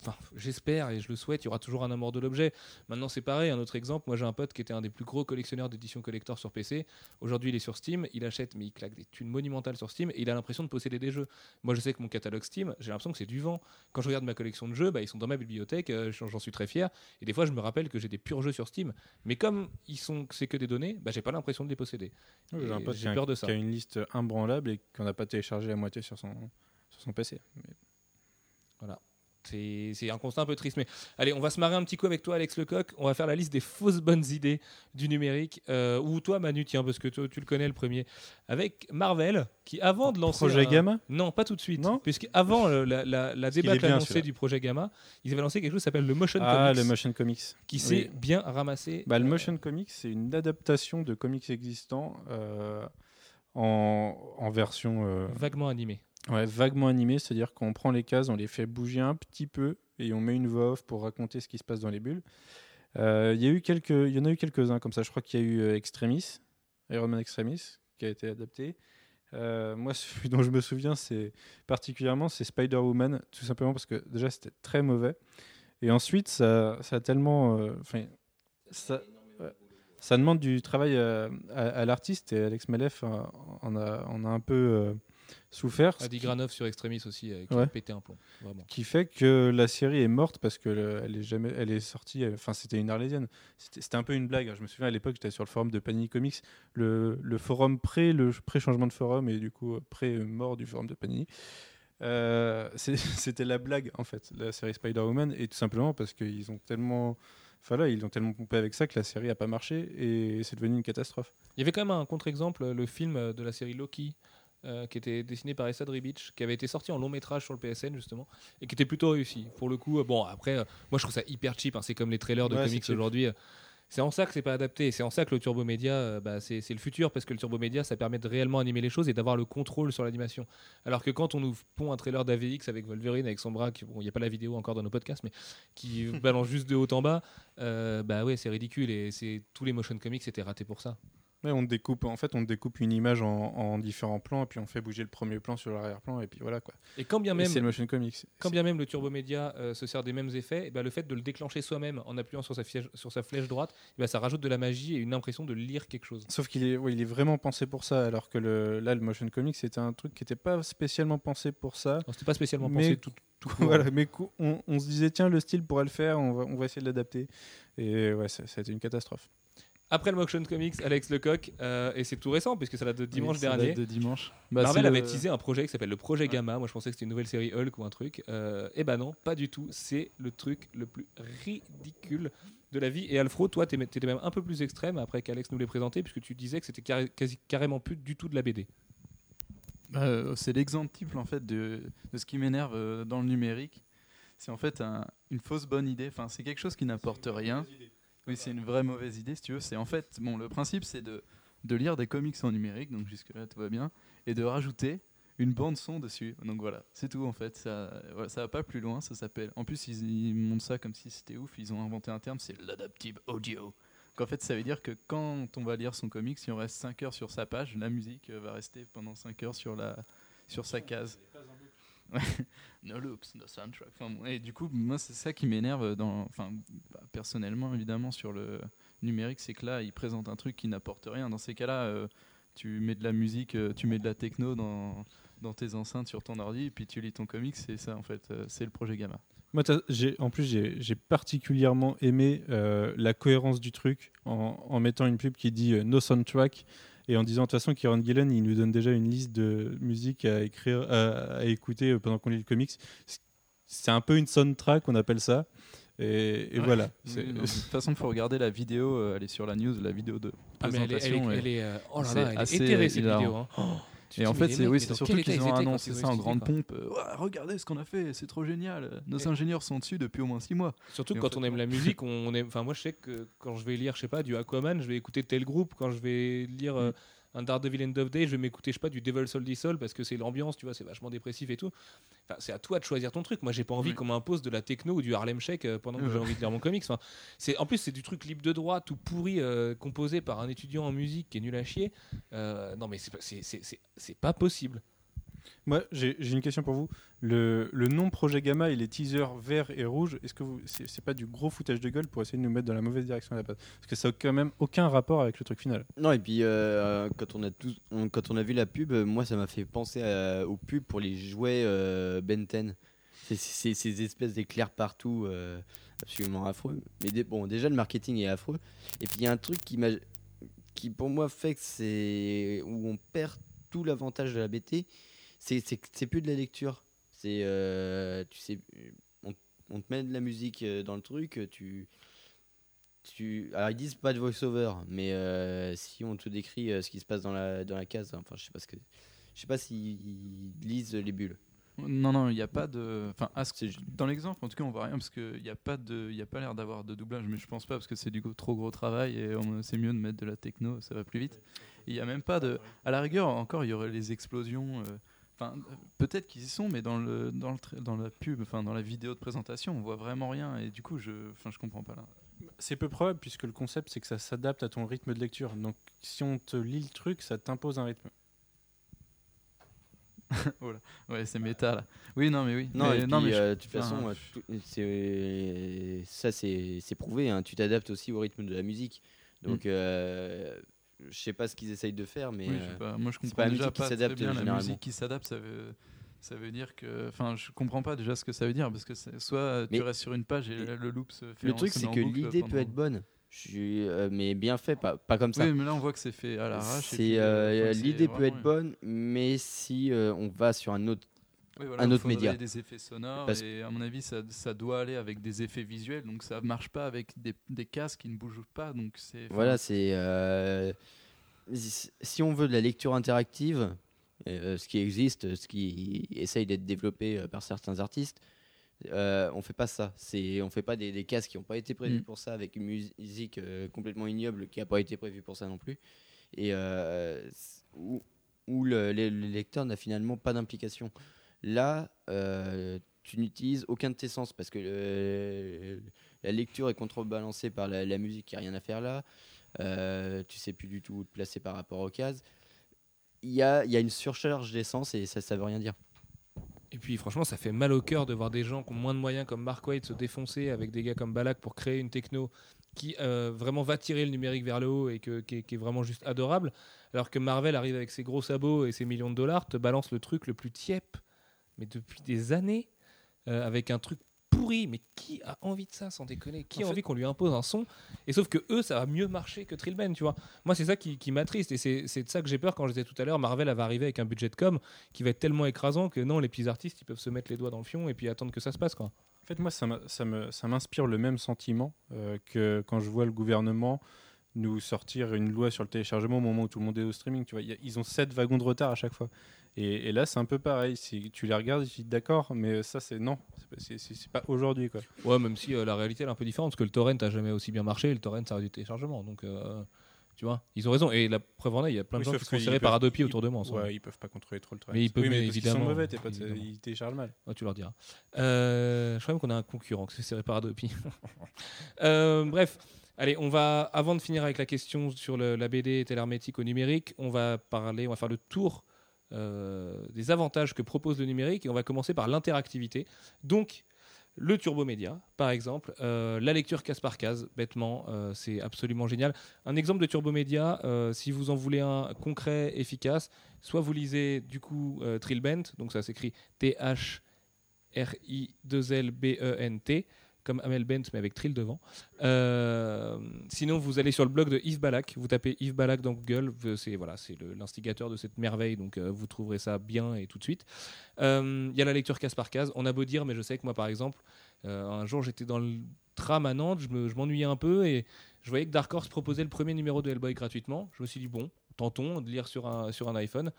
enfin, j'espère et je le souhaite, il y aura toujours un amour de l'objet. Maintenant c'est pareil. Un autre exemple, moi j'ai un pote qui était un des plus gros collectionneurs d'éditions collector sur PC. Aujourd'hui il est sur Steam, il achète mais il claque des thunes monumentales sur Steam et il a l'impression de posséder des jeux. Moi je sais que mon catalogue Steam, j'ai l'impression que c'est du vent. Quand je regarde ma collection de jeux, bah, ils sont dans ma bibliothèque, euh, j'en suis très fier. Et des fois je me rappelle que j'ai des purs jeux sur Steam, mais comme ils sont, c'est que des données, bah, j'ai pas l'impression de les posséder. J'ai un pote j'ai qui a, peur de ça. qui a une liste imbranlable et qu'on n'a pas téléchargé à moitié sur son, sur son PC. Mais C'est c'est un constat un peu triste. Mais allez, on va se marrer un petit coup avec toi, Alex Lecoq. On va faire la liste des fausses bonnes idées du numérique. Euh, ou toi, Manu, tiens, parce que toi, tu le connais le premier. Avec Marvel, qui avant de lancer. Projet un- Gamma Non, pas tout de suite. Non? Puisque avant euh, la, la, la bien, annoncée du projet Gamma, ils avaient lancé quelque chose qui s'appelle le Motion Ah, Comics, le Motion Comics. qui s'est bien ramassé. Bah, le Euh, Motion Comics, c'est une adaptation de comics existants euh, en, en version vaguement animé. Ouais, vaguement animée, c'est-à-dire qu'on prend les cases, on les fait bouger un petit peu et on met une voix off pour raconter ce qui se passe dans les bulles. Euh, Il y, a eu quelques- y en a eu quelques-uns comme ça. Je crois qu'il y a eu euh, Extremis, Iron Man Extremis, qui a été adapté. Euh, moi, celui dont je me souviens, c'est particulièrement c'est Spider-Woman, tout simplement parce que déjà c'était très mauvais, et ensuite ça, ça a tellement, ça, ça demande du travail à, l'artiste et Alex Malef en a, en a un peu souffert. Adi Granov sur Extremis aussi, euh, qui Ouais. a pété un plomb. Vraiment. qui fait que la série est morte parce que le- elle est jamais elle est sortie euh, enfin c'était une arlésienne c'était un peu une blague hein. je me souviens à l'époque j'étais sur le forum de Panini Comics le, le forum pré le pré changement de forum et du coup euh, pré euh, mort du forum de Panini Euh, c'était la blague en fait la série Spider-Woman et tout simplement parce qu'ils ont tellement enfin là ils ont tellement pompé avec ça que la série a pas marché et c'est devenu une catastrophe Il y avait quand même un contre-exemple, le film euh, de la série Loki, euh, qui était dessiné par Esad Ribic, qui avait été sorti en long métrage sur le PSN justement, et qui était plutôt réussi. Pour le coup, euh, bon après, euh, moi je trouve ça hyper cheap, hein, c'est comme les trailers de Ouais, comics aujourd'hui. C'est en ça que c'est pas adapté, c'est en ça que le turbo média, bah, c'est le futur, parce que le turbo média, ça permet de réellement animer les choses et d'avoir le contrôle sur l'animation. Alors que quand on nous pond un trailer d'AVX avec Wolverine, avec son bras, il n'y a pas la vidéo encore dans nos podcasts, mais qui balance juste de haut en bas, bah ouais, c'est ridicule, et tous les motion comics étaient ratés pour ça. Ouais, on découpe en fait on découpe une image en, en différents plans et puis on fait bouger le premier plan sur l'arrière-plan et puis voilà quoi Et quand bien Et même, c'est le motion comics quand bien même le turbo média euh, se sert des mêmes effets, eh ben, le fait de le déclencher soi-même en appuyant sur sa, fiège- sur sa flèche droite, ben, ça rajoute de la magie et une impression de lire quelque chose. Sauf qu'il est, ouais, il est vraiment pensé pour ça, alors que le, là, le motion comics, c'était un truc qui n'était pas spécialement pensé pour ça. C'était pas spécialement Mais- pensé tout, tout voilà, mais on, on se disait, tiens, le style pourrait le faire, on va, on va essayer de l'adapter. Et ouais, ça, ça a été une catastrophe. Après le motion comics, Alex Lecoq, euh, et c'est tout récent puisque ça date de dimanche Oui, ça date dernier. De dimanche. Bah, Marvel avait le- teasé un projet qui s'appelle le projet Gamma. Moi, je pensais que c'était une nouvelle série Hulk ou un truc. Euh, et ben non, pas du tout. C'est le truc le plus ridicule de la vie. Et Alfro, toi, t'es- t'étais même un peu plus extrême après qu'Alex nous l'ait présenté, puisque tu disais que c'était carré- quasi- carrément plus du tout de la BD. Bah, euh, c'est l'exemple type en fait de, de ce qui m'énerve euh, dans le numérique. C'est en fait un- une fausse bonne idée. Enfin, c'est quelque chose qui n'apporte rien. Oui, c'est une vraie mauvaise idée si tu veux. C'est en fait, bon, le principe c'est de, de lire des comics en numérique, donc jusque là tout va bien, et de rajouter une bande son dessus. Donc voilà, c'est tout en fait. Ça, voilà, ça va pas plus loin. Ça s'appelle. En plus, ils, ils montrent ça comme si c'était ouf. Ils ont inventé un terme, c'est l'adaptive audio. Donc en fait, ça veut dire que quand on va lire son comic, si on reste 5 heures sur sa page, la musique euh, va rester pendant 5 heures sur, la, sur sa case. No loops, no soundtrack. Enfin, et du coup, moi, c'est ça qui m'énerve, dans, enfin, bah, personnellement, évidemment, sur le numérique, c'est que là, ils présentent un truc qui n'apporte rien. Dans ces cas-là, euh, tu mets de la musique, euh, tu mets de la techno dans, dans tes enceintes sur ton ordi, et puis tu lis ton comic, c'est ça, en fait, euh, c'est le projet Gamma. Moi, en plus, j'ai, j'ai particulièrement aimé euh, la cohérence du truc en, en mettant une pub qui dit euh, no soundtrack et en disant de toute façon Kieran Gillen il nous donne déjà une liste de musique à écrire, à, à écouter euh, pendant qu'on lit le comics. C'est un peu une soundtrack, on appelle ça. Et, et Ouais. voilà. Oui, C'est- non, de toute façon, il faut regarder la vidéo, euh, elle est sur la news, la vidéo de Ah, mais elle est, elle est- présentation. elle est, euh, oh là là, elle est assez éthérée cette hilarant. vidéo. hein. Oh, tu Et en fait, c'est oui, surtout qu'ils ils ont annoncé ça en grande quoi. pompe. Euh, Ouais, regardez ce qu'on a fait, c'est trop génial. Nos Et- ingénieurs sont dessus depuis au moins 6 mois. Surtout Et en quand fait, on aime la musique, on aime. Enfin, moi, je sais que quand je vais lire, je sais pas, du Aquaman, je vais écouter tel groupe. Quand je vais lire Mm. Un Daredevil End of Day, je vais m'écouter, je sais pas, du Devil Soul Soul parce que c'est l'ambiance, tu vois, c'est vachement dépressif et tout. Enfin, c'est à toi de choisir ton truc. Moi, j'ai pas envie Oui. qu'on m'impose de la techno ou du Harlem Shake euh, pendant que j'ai envie de lire mon comics. Enfin, c'est en plus c'est du truc libre de droit, tout pourri, euh, composé par un étudiant en musique qui est nul à chier. Euh, non, mais c'est c'est- c'est pas possible. Moi, j'ai une question pour vous. Le, le nom Projet Gamma et les teasers verts et rouges, est-ce que c'est pas du gros foutage de gueule pour essayer de nous mettre dans la mauvaise direction à la base? Parce que ça n'a quand même aucun rapport avec le truc final. Non, et puis euh, quand, on a vu la pub, euh, moi ça m'a fait penser aux pubs pour les jouets euh, Ben 10. C'est- C'est ces espèces d'éclairs partout, euh, absolument affreux. Mais bon, déjà le marketing est affreux. Et puis il y a un truc qui pour moi fait que c'est où on perd tout l'avantage de la BT, c'est plus de la lecture. C'est, euh, tu sais, on, on te met de la musique euh, dans le truc, tu tu... Alors ils disent pas de voice-over, mais euh, si on te décrit euh, ce qui se passe dans la, dans la case, enfin je sais pas ce que... Je sais pas s'ils lisent les bulles. Non, non, il n'y a pas de. Enfin, à ce- dans l'exemple, en tout cas, on voit rien parce qu'il n'y a pas de, il a pas l'air d'avoir de doublage, mais je pense pas parce que c'est du trop gros travail et on- c'est mieux de mettre de la techno, ça va plus vite. Il y a même pas de. À la rigueur, encore, il y aurait les explosions. euh, Enfin, euh, peut-être qu'ils y sont, mais dans le dans le tra- dans la pub, enfin dans la vidéo de présentation, on voit vraiment rien et du coup, je, enfin, je comprends pas là. C'est peu probable puisque le concept c'est que ça s'adapte à ton rythme de lecture. Donc si on te lit le truc, ça t'impose un rythme. Ouais, c'est méta là. Oui, non, mais oui. Non, mais, et puis, non, mais je- euh, de toute enfin, façon, euh, tout- c'est- ça c'est c'est prouvé. hein, tu t'adaptes aussi au rythme de la musique. Donc, euh, je sais pas ce qu'ils essayent de faire, mais oui, je euh, sais pas, moi je c'est comprends pas déjà musique qui pas très bien la musique qui s'adapte. Ça veut, ça veut dire que, enfin, je comprends pas déjà ce que ça veut dire parce que soit tu restes sur une page et le loop se fait. le truc c'est que l'idée pendant- peut être bonne. Je suis, euh, mais bien fait, pas, pas comme ça. Oui, mais là on voit que c'est fait à l'arrache. euh, euh, l'idée peut être bonne, mais si euh, on va sur un autre, Oui, voilà, un autre média. des effets sonores Parce- et à mon avis ça, ça doit aller avec des effets visuels donc ça marche pas avec des, des casques qui ne bougent pas donc c'est voilà, c'est euh, si on veut de la lecture interactive, euh, ce qui existe, ce qui essaye d'être développé euh, par certains artistes, euh, on fait pas ça. C'est, on fait pas des, des casques qui n'ont pas été prévus Mm. pour ça, avec une musique euh, complètement ignoble qui n'a pas été prévue pour ça non plus, et euh, où, où le, le- le lecteur n'a finalement pas d'implication. Là, euh, tu n'utilises aucun de tes sens parce que le- la lecture est contrebalancée par la, musique, il n'y a rien à faire là. Euh, tu sais plus du tout où te placer par rapport aux cases. Il y a, une surcharge d'essence et ça, ça veut rien dire. Et puis franchement, ça fait mal au cœur de voir des gens qui ont moins de moyens comme Mark Waid se défoncer avec des gars comme Balak pour créer une techno qui euh, vraiment va tirer le numérique vers le haut et qui, est, qui est vraiment juste adorable. Alors que Marvel arrive avec ses gros sabots et ses millions de dollars, te balance le truc le plus tiep, mais depuis des années, euh, avec un truc pourri. Mais qui a envie de ça, sans déconner? Qui En a fait- envie qu'on lui impose un son? Et sauf que eux, ça va mieux marcher que Trillben, tu vois. Moi, c'est ça qui, qui m'attriste et c'est c'est de ça que j'ai peur quand je disais tout à l'heure. Marvel va arriver avec un budget de com qui va être tellement écrasant que non, les petits artistes, ils peuvent se mettre les doigts dans le fion et puis attendre que ça se passe, quoi. En fait, moi, ça m'inspire le même sentiment euh, que quand je vois le gouvernement nous sortir une loi sur le téléchargement au moment où tout le monde est au streaming. Tu vois, Il y a- ils ont sept wagons de retard à chaque fois. Et, et là, c'est un peu pareil. Si tu les regardes, tu dis d'accord, mais ça, c'est non. C'est pas- pas aujourd'hui, quoi. Ouais, même si euh, la réalité elle est un peu différente, parce que le torrent a jamais aussi bien marché, et le torrent ça a du téléchargement. Donc, euh, tu vois, ils ont raison. Et la preuve en est, il y a plein de Oui, gens qui sont serrés par peuvent- Adopi ils- autour de moi. Ouais, ils peuvent pas contrôler trop le torrent. Mais ils peuvent, oui, mais parce évidemment, sont mauvais, tes potes, évidemment. ils téléchargent mal. Ouais, tu leur diras. Euh, je crois même qu'on a un concurrent qui s'est serré par Adopi. Euh, bref, allez, on va, avant de finir avec la question sur le- la BD et l'hermétique au numérique, on va parler, on va faire le tour euh, des avantages que propose le numérique et on va commencer par l'interactivité. Donc, le turbomédia, par exemple, euh, la lecture case par case, bêtement, euh, c'est absolument génial. Un exemple de turbomédia, euh, si vous en voulez un concret, efficace, soit vous lisez du coup euh, Trillbent, donc ça s'écrit T-H R-I-2-L-B-E-N-T, comme Amel Bent, mais avec Trill devant. Euh, sinon, vous allez sur le blog de Yves Balak, vous tapez Yves Balak dans Google, c'est voilà, l'instigateur de cette merveille, donc euh, vous trouverez ça bien et tout de suite. Euh, Il y a la lecture case par case, on a beau dire, mais je sais que moi, par exemple, un jour j'étais dans le tram à Nantes, je m'ennuyais un peu et je voyais que Dark Horse proposait le premier numéro de Hellboy gratuitement. Je me suis dit, bon, tentons de lire sur un, sur un iPhone.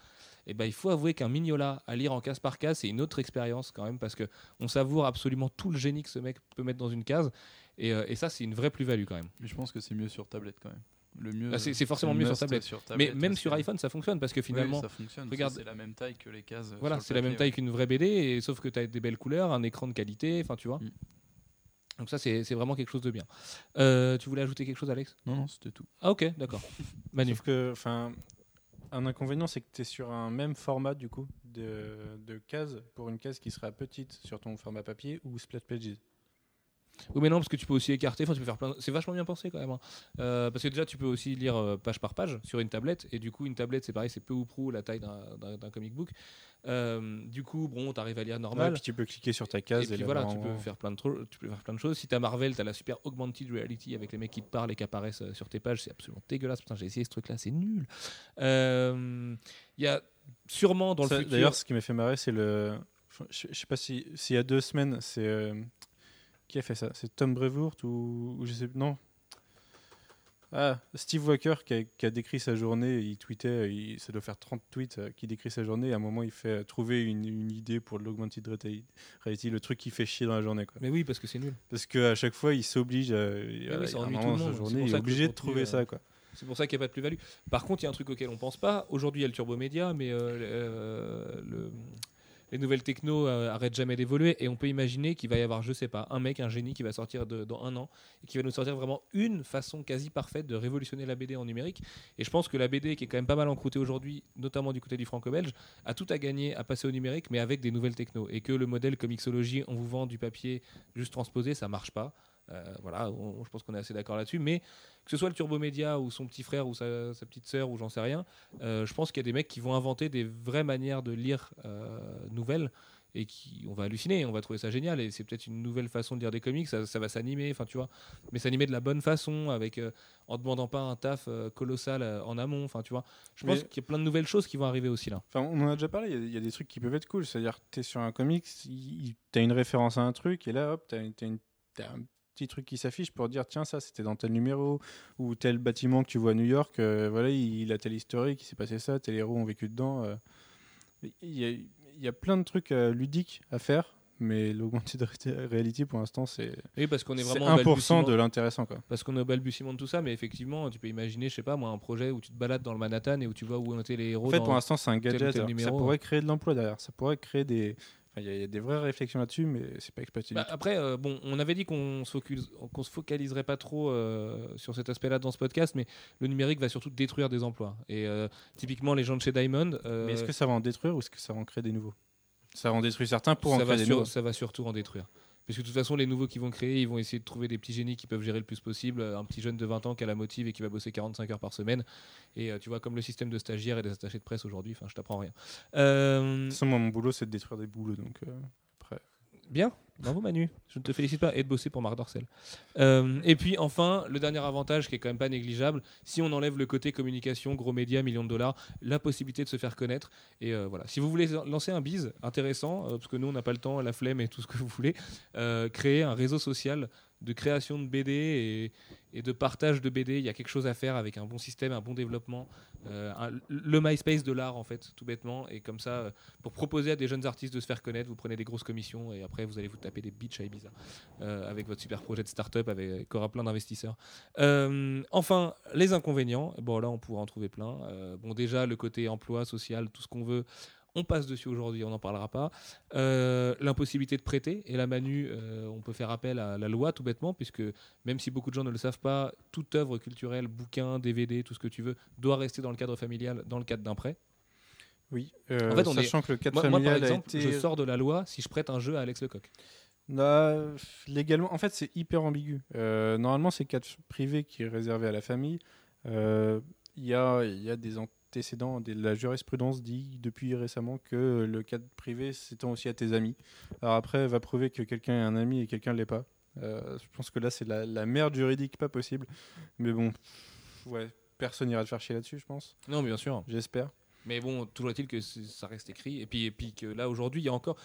Et ben, il faut avouer qu'un Mignola à lire en case par case, c'est une autre expérience quand même parce que on savoure absolument tout le génie que ce mec peut mettre dans une case. Et, euh, et ça, c'est une vraie plus-value quand même. Mais je pense que c'est mieux sur tablette quand même. Le mieux. Ah, c'est- forcément mieux sur tablette. sur Mais même sur iPhone, ça fonctionne parce que Oui, finalement, ça fonctionne. regarde- c'est la même taille que les cases. voilà, c'est la même taille ouais. qu'une vraie BD, et, sauf que tu as des belles couleurs, un écran de qualité, enfin tu vois. Mm. Donc ça, c'est c'est vraiment quelque chose de bien. Euh, tu voulais ajouter quelque chose, Alex? Non, non, c'était tout. Ah ok, d'accord. Manu. Sauf que, enfin, un inconvénient, c'est que tu es sur un même format, du coup, de, de cases, pour une case qui sera petite sur ton format papier ou split pages. Oui, mais non, parce que tu peux aussi écarter. Enfin, tu peux faire plein. C'est vachement bien pensé quand même. hein. Euh, parce que déjà, tu peux aussi lire euh, page par page sur une tablette. Et du coup, une tablette, c'est pareil, c'est peu ou prou la taille d'un- comic book. Euh, du coup, bon, t'arrives à lire Ouais, normal. puis tu peux cliquer sur ta et case. puis voilà, tu peux, faire plein de tu peux faire plein de choses. Si t'as Marvel, t'as la super augmented reality avec les mecs qui te parlent et qui apparaissent sur tes pages. C'est absolument dégueulasse. Putain, j'ai essayé ce truc-là, c'est nul. Il y a sûrement dans le. D'ailleurs, ce qui m'a fait marrer, c'est le. Je, sais pas si s'il y a deux semaines, c'est qui a fait ça C'est Tom Brevoort ou, ou je sais non. Ah, Steve Walker qui a, qui a décrit sa journée. Il tweetait, il- ça doit faire 30 tweets euh, qui décrit sa journée. Et à un moment, il fait euh, trouver une, une idée pour l'augmented reality, le truc qui fait chier dans la journée. Quoi. Mais oui, parce que c'est nul. Parce qu'à chaque fois, il s'oblige. à- à- un moment dans sa journée, il est obligé de trouver euh, ça. Quoi. C'est pour ça qu'il n'y a pas de plus-value. Par contre, il y a un truc auquel on pense pas. Aujourd'hui, il y a le turbo média, mais euh, euh, le, les nouvelles techno euh, arrêtent jamais d'évoluer et on peut imaginer qu'il va y avoir, je sais pas, un mec, un génie qui va sortir dans un an et qui va nous sortir vraiment une façon quasi parfaite de révolutionner la BD en numérique. Et je pense que la BD, qui est quand même pas mal encroûtée aujourd'hui, notamment du côté du franco-belge, a tout à gagner à passer au numérique, mais avec des nouvelles techno. Et que le modèle Comixology, on vous vend du papier juste transposé, ça marche pas. Euh, voilà, on- je pense qu'on est assez d'accord là-dessus. Mais que ce soit le Turbo Média ou son petit frère ou sa, sa petite sœur ou j'en sais rien, euh, je pense qu'il y a des mecs qui vont inventer des vraies manières de lire euh, nouvelles et qui on va halluciner, on va trouver ça génial et c'est peut-être une nouvelle façon de lire des comics, ça, ça va s'animer, enfin tu vois, mais s'animer de la bonne façon avec en demandant pas un taf colossal en amont, enfin tu vois. Je pense qu'il y a plein de nouvelles choses qui vont arriver aussi là. Enfin, on en a déjà parlé, il y a- il y, a des trucs qui peuvent être cool. C'est-à-dire, tu es sur un comics, tu as une référence à un truc, et là, hop, tu as, un petit truc qui s'affiche pour dire tiens, ça c'était dans tel numéro, ou tel bâtiment que tu vois à New York, euh, voilà, il, il a tel historique, il s'est passé ça, tel héros ont vécu dedans. euh. Il y, il y a plein de trucs euh, ludiques à faire, mais l'augmented reality pour l'instant, c'est Oui, parce qu'on est vraiment au 1% balbutiement- de l'intéressant. quoi. parce qu'on est au balbutiement de tout ça, mais effectivement, tu peux imaginer, je sais pas moi, un projet où tu te balades dans le Manhattan et où tu vois où ont été les héros. En fait, dans- pour l'instant, c'est un tel gadget. numéro. Ça pourrait créer de l'emploi derrière. Ça pourrait créer des. Enfin, Il y, a- il y a des vraies réflexions là-dessus, mais c'est pas exploité. Bah, après, euh, bon, on avait dit qu'on se, focus- se focaliserait pas trop euh, sur cet aspect-là dans ce podcast, mais le numérique va surtout détruire des emplois. Et euh, typiquement, les gens de chez Diamond, Mais est-ce que ça va en détruire ou est-ce que ça va en créer des nouveaux? Ça va en détruire certains pour en créer des sur- nouveaux. ça va surtout en détruire. Parce que de toute façon, les nouveaux qui vont créer, ils vont essayer de trouver des petits génies qui peuvent gérer le plus possible. Un petit jeune de 20 ans qui a la motive et qui va bosser 45 heures par semaine. Et euh, tu vois, comme le système de stagiaires et des attachés de presse aujourd'hui, enfin, je t'apprends rien. Euh, De toute façon, moi, mon boulot, c'est de détruire des boulots. Donc, euh, après. Bien, bravo Manu. Je ne te félicite pas et de bosser pour Marc Dorcel. Euh, et puis enfin, le dernier avantage qui est quand même pas négligeable, si on enlève le côté communication, gros médias, millions de dollars, la possibilité de se faire connaître. Et euh, voilà, si vous voulez lancer un bise intéressant, euh, parce que nous on n'a pas le temps, la flemme et tout ce que vous voulez, créer un réseau social de création de BD et, de partage de BD. Il y a quelque chose à faire avec un bon système, un bon développement, euh, le MySpace de l'art en fait, tout bêtement. Et comme ça, euh, pour proposer à des jeunes artistes de se faire connaître, vous prenez des grosses commissions et après vous allez vous taper des bitches à Ibiza euh, avec votre super projet de start-up avec qui aura plein d'investisseurs. Enfin, les inconvénients, bon là on pourra en trouver plein. Bon déjà le côté emploi social, tout ce qu'on veut. On passe dessus aujourd'hui, on n'en parlera pas. Euh, L'impossibilité de prêter, et la Manu, euh, on peut faire appel à la loi tout bêtement, puisque même si beaucoup de gens ne le savent pas, toute œuvre culturelle, bouquin, DVD, tout ce que tu veux, doit rester dans le cadre familial, dans le cadre d'un prêt. Oui. Euh, En fait, on est- sachant que le cadre Moi, moi, par familial exemple, a été. je sors de la loi si je prête un jeu à Alex Lecoq. Là, légalement, en fait, c'est hyper ambigu. Normalement, c'est cadre privé qui est réservé à la famille. Il y, a, il y a des antécédents. la jurisprudence dit depuis récemment que le cadre privé s'étend aussi à tes amis. Alors après, va prouver que quelqu'un est un ami et quelqu'un ne l'est pas. Euh, je pense que là, c'est la, la merde juridique pas possible. Mais bon, ouais, personne n'ira te faire chier là-dessus, je pense. Non, bien sûr. J'espère. Mais bon, toujours est-il que ça reste écrit. Et puis, et puis que là, aujourd'hui, il y a encore.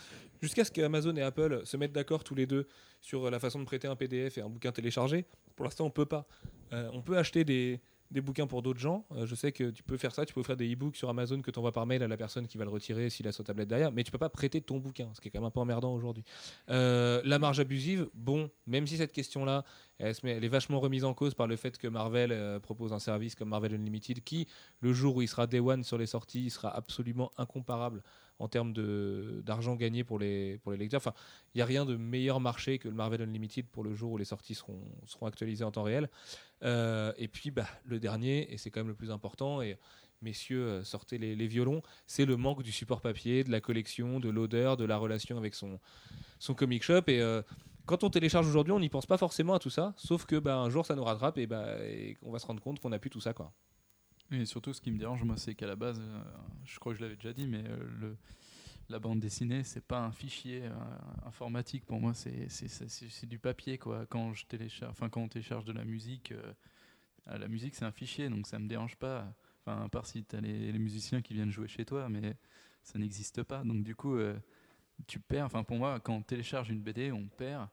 Jusqu'à ce que Amazon et Apple se mettent d'accord tous les deux sur la façon de prêter un PDF et un bouquin téléchargé, pour l'instant, on peut pas. Euh, on peut acheter des, des bouquins pour d'autres gens. Euh, je sais que tu peux faire ça. Tu peux offrir des e-books sur Amazon que tu envoies par mail à la personne qui va le retirer s'il a sa tablette derrière. Mais tu peux pas prêter ton bouquin, ce qui est quand même un peu emmerdant aujourd'hui. Euh, la marge abusive, bon, même si cette question-là, elle, elle est vachement remise en cause par le fait que Marvel euh, propose un service comme Marvel Unlimited qui, le jour où il sera Day One sur les sorties, il sera absolument incomparable en termes d'argent gagné pour les, pour les lecteurs. Enfin, il n'y a rien de meilleur marché que le Marvel Unlimited pour le jour où les sorties seront, seront actualisées en temps réel. Euh, et puis, bah, le dernier, et c'est quand même le plus important, et messieurs, euh, sortez les, les violons, c'est le manque du support papier, de la collection, de l'odeur, de la relation avec son, son comic shop. Et euh, quand on télécharge aujourd'hui, on n'y pense pas forcément à tout ça, sauf que bah, un jour, ça nous rattrape et, bah, et on va se rendre compte qu'on n'a plus tout ça. Quoi. Et surtout, ce qui me dérange, moi, c'est qu'à la base, euh, je crois que je l'avais déjà dit, mais euh, le, la bande dessinée, c'est pas un fichier euh, informatique pour moi, c'est du papier, quoi. Quand je télécharge, enfin quand on télécharge de la musique, la musique c'est un fichier, donc ça me dérange pas. Enfin, à part si t'as les, les musiciens qui viennent jouer chez toi, mais ça n'existe pas. Donc du coup, tu perds. Enfin, pour moi, quand on télécharge une BD, on perd,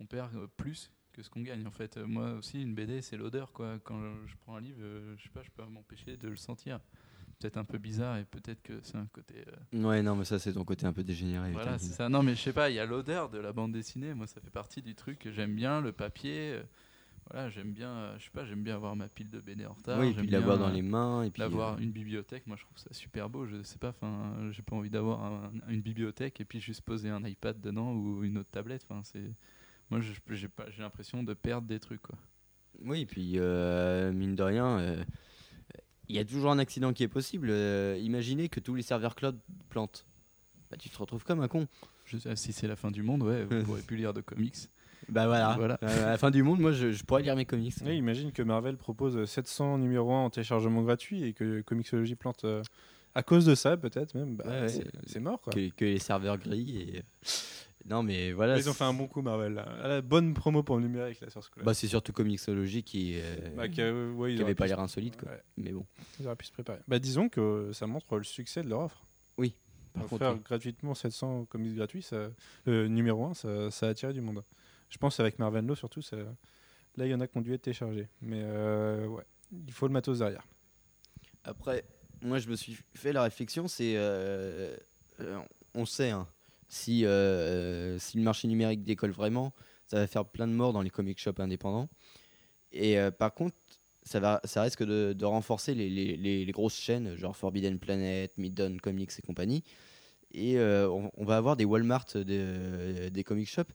on perd plus que ce qu'on gagne en fait. Moi aussi, une BD, c'est l'odeur quoi. Quand je prends un livre, euh, je sais pas, je peux m'empêcher de le sentir. Peut-être un peu bizarre et peut-être que c'est un côté. euh, Ouais, non, mais ça, c'est ton côté un peu dégénéré. voilà, c'est ça. Non, mais je sais pas, il y a l'odeur de la bande dessinée. Moi, ça fait partie du truc que j'aime bien, le papier. euh, voilà, j'aime bien, euh, je sais pas, j'aime bien avoir ma pile de BD en retard. oui, et j'aime puis l'avoir dans les mains. Et puis, D'avoir euh, une bibliothèque, moi je trouve ça super beau. Je sais pas, enfin, j'ai pas envie d'avoir un- une bibliothèque et puis juste poser un iPad dedans ou une autre tablette. Enfin, c'est, moi j'ai pas, j'ai l'impression de perdre des trucs quoi. Oui, et puis euh, mine de rien, euh, il y a toujours un accident qui est possible. Euh, imaginez que tous les serveurs cloud plantent. Bah, tu te retrouves comme un con. Je sais, si c'est la fin du monde, ouais, vous pourrez plus lire de comics. Bah voilà. Voilà. Euh, à la fin du monde, moi, je, je pourrais lire mes comics. Oui, imagine que Marvel propose 700 numéros 1 en téléchargement gratuit et que Comixology plante euh, à cause de ça, peut-être même. bah, Ouais, c'est- C'est mort quoi. Que, que les serveurs gris et. Non, mais voilà. Ils ont fait un bon coup, Marvel. Là. Ah, la bonne promo pour le numérique là, sur ce coup-là. Bah, c'est surtout Comixology qui, euh, Bah, qui, euh, ouais, ils qui auraient avait pas l'air insolite. Quoi. ouais, Mais bon. ils auraient pu se préparer. Bah, disons que ça montre le succès de leur offre. Par Faire contre, oui. gratuitement 700 comics gratuits, ça, euh, numéro 1, ça, ça a attiré du monde. Je pense avec Marvel No surtout, ça, là il y en a qui ont dû être téléchargés. Mais euh, ouais, il faut le matos derrière. Après, moi, je me suis fait la réflexion, c'est. euh, euh, on sait, hein, si, euh, si le marché numérique décolle vraiment, ça va faire plein de morts dans les comic shops indépendants. Et euh, par contre, ça, va, ça risque de, de renforcer les, les- les- les grosses chaînes, genre Forbidden Planet, Midden Comics et compagnie. Et euh, on, on va avoir des Walmart des, des comic shops.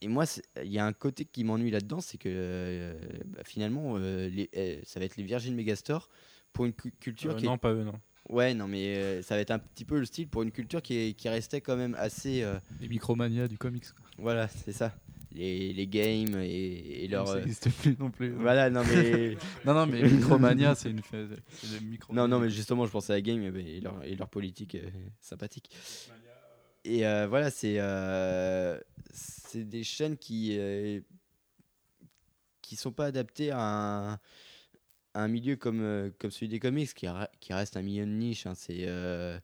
Et moi, il y a un côté qui m'ennuie là-dedans, c'est que euh, bah, finalement, euh, euh, ça va être les Virgin Megastore pour une cu- culture Euh, qui est non, pas eux, non. Ouais, non, mais euh, ça va être un petit peu le style pour une culture qui, est- qui restait quand même assez. euh, Les micromania du comics. Quoi. voilà, c'est ça. Les, les games et, et leur. ça euh, n'existe plus non plus. voilà, non, mais. Non, non, mais Micromania, c'est une. c'est micro non, non, mais justement, je pensais à game et, leur, et leur politique euh, sympathique. Et euh, voilà, c'est. euh, c'est des chaînes qui. euh, qui sont pas adaptées à un, à un milieu comme, euh, comme celui des comics, qui, qui reste un milieu de niche. hein, c'est. euh,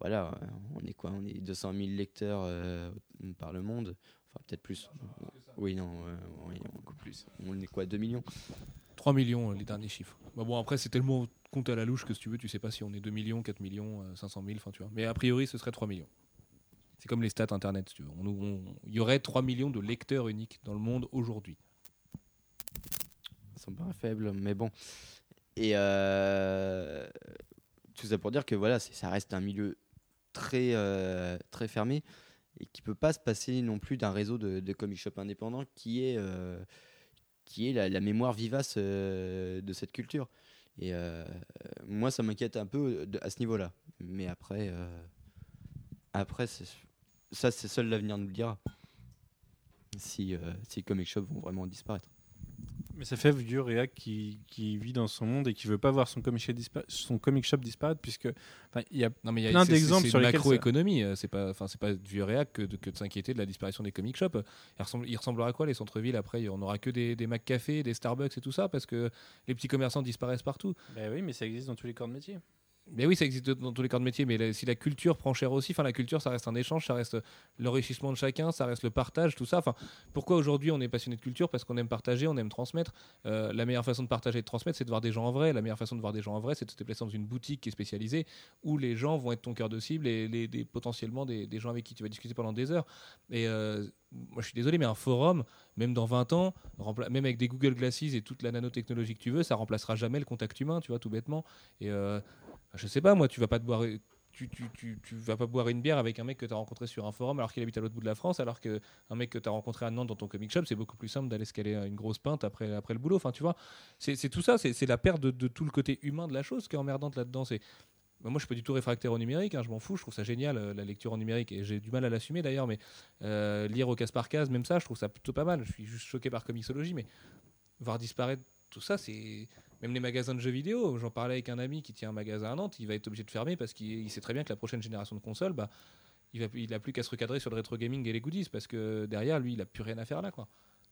voilà, euh, on est quoi On est 200 000 lecteurs euh, par le monde. Enfin, peut-être plus. Oui, non, euh, oui, beaucoup plus. On est quoi 2 millions? 3 millions, les derniers chiffres. Bah bon, après, c'est tellement compté à la louche que si tu veux, tu sais pas si on est 2 millions, 4 millions, euh, 500 000, enfin tu vois. Mais a priori, ce serait 3 millions. C'est comme les stats internet, si tu veux. On- on- Il y aurait 3 millions de lecteurs uniques dans le monde aujourd'hui. Ça me paraît faible, mais bon. Et euh, tout ça pour dire que voilà, ça reste un milieu très, euh, très fermé et qui peut pas se passer non plus d'un réseau de, de comic shop indépendants qui est, euh, qui est la, mémoire vivace de cette culture. Et moi, ça m'inquiète un peu à ce niveau-là. Mais après, après ça, c'est seul l'avenir nous le dira. Si, si les comic shops vont vraiment disparaître. Mais ça fait vieux réac qui, qui vit dans son monde et qui veut pas voir son comic shop, son comic shop disparaître, puisque enfin, il y a Non, mais il y a Plein d'exemples sur une lesquels ça- macroéconomie. euh, C'est pas, enfin, c'est pas du réac que de, que de s'inquiéter de la disparition des comic shops. Il, ressemble, il ressemblera à quoi les centres-villes? Après On aura que des, des McCafé, des Starbucks et tout ça parce que les petits commerçants disparaissent partout. Bah oui, mais ça existe dans tous les corps de métier. Mais oui, ça existe dans tous les corps de métier, mais si la culture prend cher aussi, enfin la culture, ça reste un échange, ça reste l'enrichissement de chacun, ça reste le partage, tout ça. Enfin, pourquoi aujourd'hui on est passionné de culture? Parce qu'on aime partager, on aime transmettre. Euh, la meilleure façon de partager et de transmettre, c'est de voir des gens en vrai. La meilleure façon de voir des gens en vrai, c'est de se déplacer dans une boutique qui est spécialisée où les gens vont être ton cœur de cible et les, potentiellement des, gens avec qui tu vas discuter pendant des heures. Et euh, moi, je suis désolé, mais un forum, même dans 20 ans, même avec des Google Glasses et toute la nanotechnologie que tu veux, ça remplacera jamais le contact humain, tu vois, tout bêtement. Et euh, je sais pas, moi, tu vas pas te boire. Tu, tu, tu, tu vas pas boire une bière avec un mec que tu as rencontré sur un forum alors qu'il habite à l'autre bout de la France, alors qu'un mec que tu as rencontré à Nantes dans ton comic shop, c'est beaucoup plus simple d'aller se caler une grosse pinte après, après le boulot. Enfin, tu vois, c'est tout ça, c'est la perte de, tout le côté humain de la chose qui est emmerdante là-dedans. Moi, je suis pas du tout réfractaire au numérique, hein, je m'en fous, je trouve ça génial euh, la lecture en numérique et j'ai du mal à l'assumer d'ailleurs, mais euh, lire au casse par case, même ça, je trouve ça plutôt pas mal. Je suis juste choqué par Comixologie, mais voir disparaître tout ça, c'est même les magasins de jeux vidéo. J'en parlais avec un ami qui tient un magasin à Nantes, il va être obligé de fermer parce qu'il il sait très bien que la prochaine génération de consoles, bah, il, va, il a plus qu'à se recadrer sur le rétro gaming et les goodies parce que derrière, lui, il a plus rien à faire là.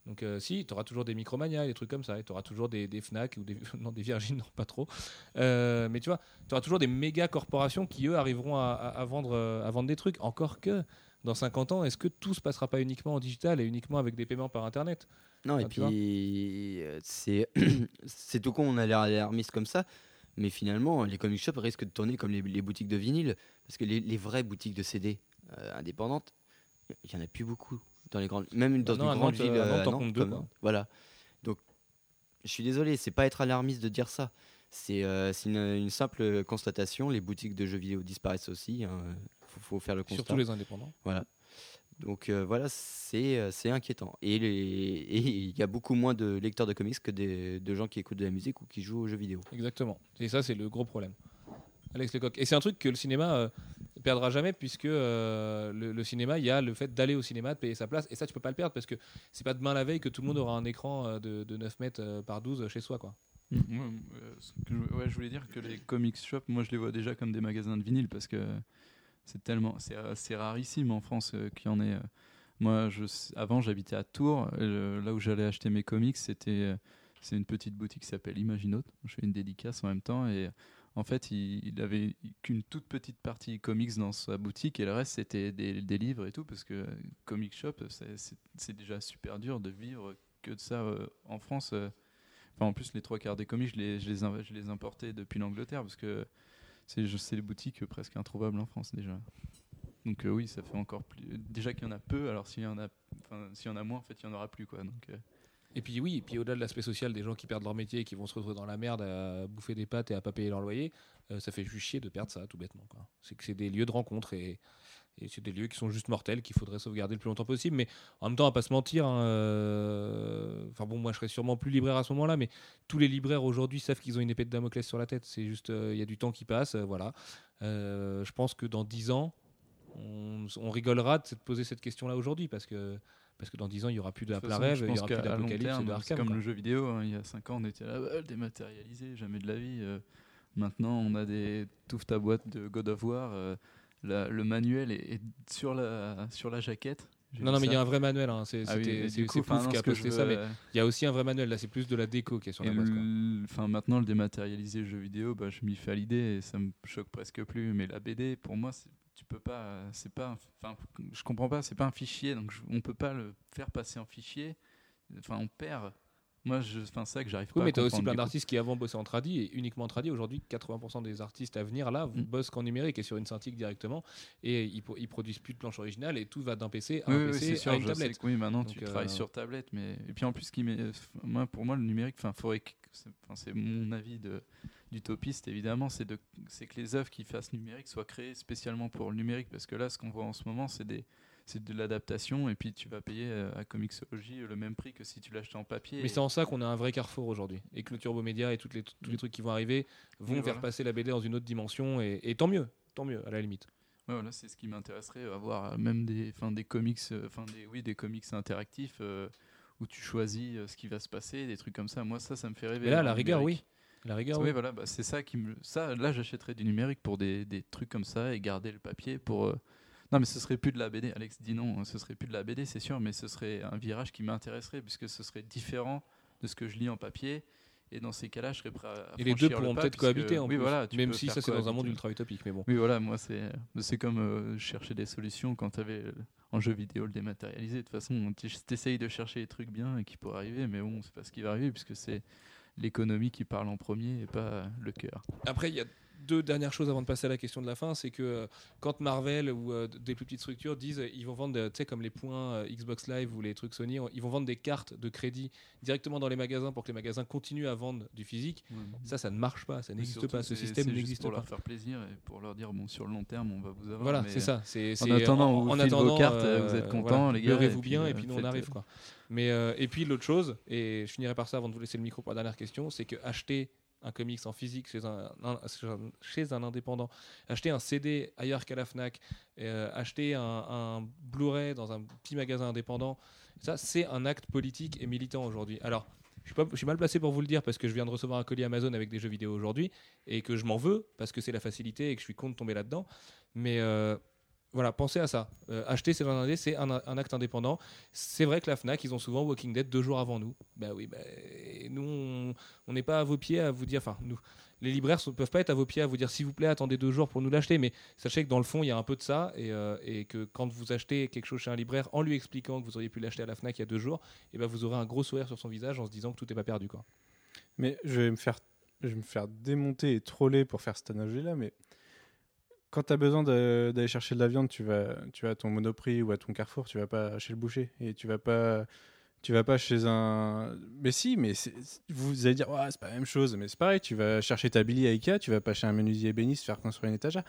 Donc euh, si, tu auras toujours des Micromania, des trucs comme ça, et tu auras toujours des, Fnac ou des non Virgin, non pas trop. Euh, mais tu vois, tu auras toujours des méga corporations qui eux arriveront à, à- euh, à vendre des trucs. Encore que dans 50 ans, est-ce que tout se passera pas uniquement en digital et uniquement avec des paiements par internet? Non, et Ah, puis euh, c'est c'est tout con, on a l'air alarmiste comme ça, mais finalement, les comic shops risquent de tourner comme les, les boutiques de vinyle, parce que les, les vraies boutiques de CD euh, indépendantes, il y en a plus beaucoup dans les grandes, même dans non, une grande ville. euh, euh, voilà. je suis désolé, c'est pas être alarmiste de dire ça. C'est c'est une, une simple constatation. Les boutiques de jeux vidéo disparaissent aussi. Il faut, faut faire le constat. Surtout les indépendants. Voilà. Donc euh, voilà, c'est euh, c'est inquiétant. Et il y a beaucoup moins de lecteurs de comics que des, de gens qui écoutent de la musique ou qui jouent aux jeux vidéo. Exactement. Et ça, c'est le gros problème. Alex Lecoq. Et c'est un truc que le cinéma euh, perdra jamais, puisque euh, le, le cinéma, il y a le fait d'aller au cinéma, de payer sa place. Et ça, tu peux pas le perdre, parce que c'est pas demain la veille que tout le monde aura un écran euh, de, de 9 mètres euh, par 12 chez soi. quoi. Ouais, euh, ce que je, ouais, je voulais dire que les comics shops, moi je les vois déjà comme des magasins de vinyle parce que c'est tellement, euh, c'est rarissime en France euh, qu'il y en ait. euh. Moi, avant j'habitais à Tours, là où j'allais acheter mes comics, c'était c'est une petite boutique qui s'appelle Imaginote. Je fais une dédicace en même temps et en fait il, il avait qu'une toute petite partie comics dans sa boutique et le reste c'était des, livres et tout parce que comic shop c'est- déjà super dur de vivre que de ça en France. Enfin, en plus, les trois quarts des comics, je les, je les, je les importais depuis l'Angleterre parce que c'est des boutiques presque introuvables en France déjà. Donc euh, oui, ça fait encore plus. Déjà qu'il y en a peu, alors s'il y en a, s'il y en a moins, en fait, il y en aura plus quoi. Donc euh, Et puis oui, et puis au-delà de l'aspect social des gens qui perdent leur métier et qui vont se retrouver dans la merde à bouffer des pâtes et à pas payer leur loyer, euh, ça fait juste chier de perdre ça tout bêtement. C'est que c'est des lieux de rencontre et, et c'est des lieux qui sont juste mortels qu'il faudrait sauvegarder le plus longtemps possible. Mais en même temps, à pas se mentir, hein, euh, enfin bon, moi je serais sûrement plus libraire à ce moment-là, mais tous les libraires aujourd'hui savent qu'ils ont une épée de Damoclès sur la tête. C'est juste, euh, il y a du temps qui passe, euh, voilà. Je pense que dans 10 ans, on, on rigolera de se poser cette question-là aujourd'hui parce que parce que dans 10 ans, il y aura plus de de toute Apple façon, Rêve, il y pense aura plus d'Apocalypse et terme, de c'est Arkham. comme quoi. le jeu vidéo. hein, il y a 5 ans, on était là, ouais, dématérialisé, jamais de la vie. euh. maintenant, on a des tout ta boîte de God of War. euh, la- le manuel est, est sur la sur la jaquette. Non, non, mais il y a un vrai manuel. hein. C'est Ah oui, enfin, Pouf qui a posté veux, ça, mais euh, il y a aussi un vrai manuel. Là, c'est plus de la déco qui est sur Et la base. enfin, maintenant, le dématérialisé jeu vidéo, bah, je m'y fais à l'idée et ça me choque presque plus. Mais la BD, pour moi, c'est- tu peux pas. C'est pas. Enfin, je comprends pas. C'est pas un fichier, donc je- on peut pas le faire passer en fichier. Enfin, on perd. Moi, je, c'est ça que j'arrive Oui, pas mais à tu as aussi plein d'artistes qui avant bossaient en tradi et uniquement en tradi. Aujourd'hui, 80% des artistes à venir là Mm. bossent qu'en numérique et sur une Cintiq directement. Et ils, ils produisent plus de planches originales et tout va d'un PC à Oui, un oui, PC sûr. à une tablette. que oui, maintenant Donc, tu euh, travailles sur tablette, mais et puis en plus, qui moi, pour moi, le numérique, enfin, c'est enfin, c'est mon avis de d'utopiste évidemment, c'est de, c'est que les œuvres qui fassent numérique soient créées spécialement pour le numérique, parce que là, ce qu'on voit en ce moment, c'est des c'est de l'adaptation et puis tu vas payer euh, à Comixology le même prix que si tu l'achetais en papier. Mais c'est en ça qu'on a un vrai carrefour aujourd'hui. Et que le Turbo Média et toutes les, tous les Mm. trucs qui vont arriver vont faire voilà. passer la BD dans une autre dimension. Et, et tant mieux, tant mieux, à la limite. Ouais, voilà, c'est ce qui m'intéresserait, euh, avoir euh, même des, enfin, des comics, euh, enfin des, oui, des comics interactifs euh, où tu choisis euh, ce qui va se passer, des trucs comme ça. Moi, ça, ça me fait rêver. Mais là, à la rigueur, numérique. oui. La rigueur, Oui, oui. voilà, bah, c'est ça qui me. Ça, là, j'achèterais du numérique pour des, des trucs comme ça et garder le papier pour. euh, Non, mais ce serait plus de la BD. Alex dit non, ce serait plus de la BD, c'est sûr, mais ce serait un virage qui m'intéresserait puisque ce serait différent de ce que je lis en papier. Et dans ces cas-là, je serais prêt à. Et les deux pourront peut-être cohabiter en oui, plus. voilà, Même si ça, c'est dans un monde ultra utopique. Mais bon. Oui, voilà, moi, c'est c'est comme euh, chercher des solutions quand tu avais en jeu vidéo le dématérialisé. De toute façon, tu essayes de chercher des trucs bien et qui pourraient arriver, mais bon, c'est pas ce qui va arriver puisque c'est l'économie qui parle en premier et pas le cœur. Après, il y a deux dernières choses avant de passer à la question de la fin. C'est que euh, quand Marvel ou euh, des plus petites structures disent euh, ils vont vendre, euh, tu sais, comme les points Xbox Live ou les trucs Sony, ils vont vendre des cartes de crédit directement dans les magasins pour que les magasins continuent à vendre du physique. Ça, ça ne marche pas. Ça n'existe pas. Ce système n'existe pour pas. leur faire plaisir et pour leur dire bon sur le long terme on va vous avoir. Voilà, c'est ça. C'est, En attendant, on vous file vos cartes, vous êtes voilà, contents, les gars, puis, bien, et puis nous on arrive quoi. Mais et puis l'autre chose, et je finirai par ça avant de vous laisser le micro pour la dernière question, c'est que acheter un comics en physique chez un, chez un indépendant, acheter un CD ailleurs qu'à la Fnac, euh, acheter un, Blu-ray dans un petit magasin indépendant, ça c'est un acte politique et militant aujourd'hui. Alors je suis, pas- je suis mal placé pour vous le dire parce que je viens de recevoir un colis Amazon avec des jeux vidéo aujourd'hui et que je m'en veux parce que c'est la facilité et que je suis con de tomber là-dedans. Mais euh, voilà, pensez à ça. Euh, acheter c'est un indé, c'est un, acte indépendant. C'est vrai que la Fnac, ils ont souvent Walking Dead deux jours avant nous. Bah oui, bah, nous, on- n'est pas à vos pieds à vous dire. Enfin, nous, les libraires ne peuvent pas être à vos pieds à vous dire s'il vous plaît, attendez deux jours pour nous l'acheter. Mais sachez que dans le fond, il y a un peu de ça et, euh, que quand vous achetez quelque chose chez un libraire en lui expliquant que vous auriez pu l'acheter à la Fnac il y a deux jours, et ben vous aurez un gros sourire sur son visage en se disant que tout n'est pas perdu. Quoi. Mais je vais me faire, je vais me faire démonter et troller pour faire cette analogie-là, mais quand tu as besoin d'aller chercher de la viande, tu vas, tu vas à ton Monoprix ou à ton Carrefour, tu vas pas chez le boucher et tu vas pas, Tu vas pas chez un. Mais si, mais vous allez dire, ouais, c'est pas la même chose. Mais c'est pareil, tu vas chercher ta Billy à Ikea, tu vas pas chez un menuisier ébéniste faire construire une étagère.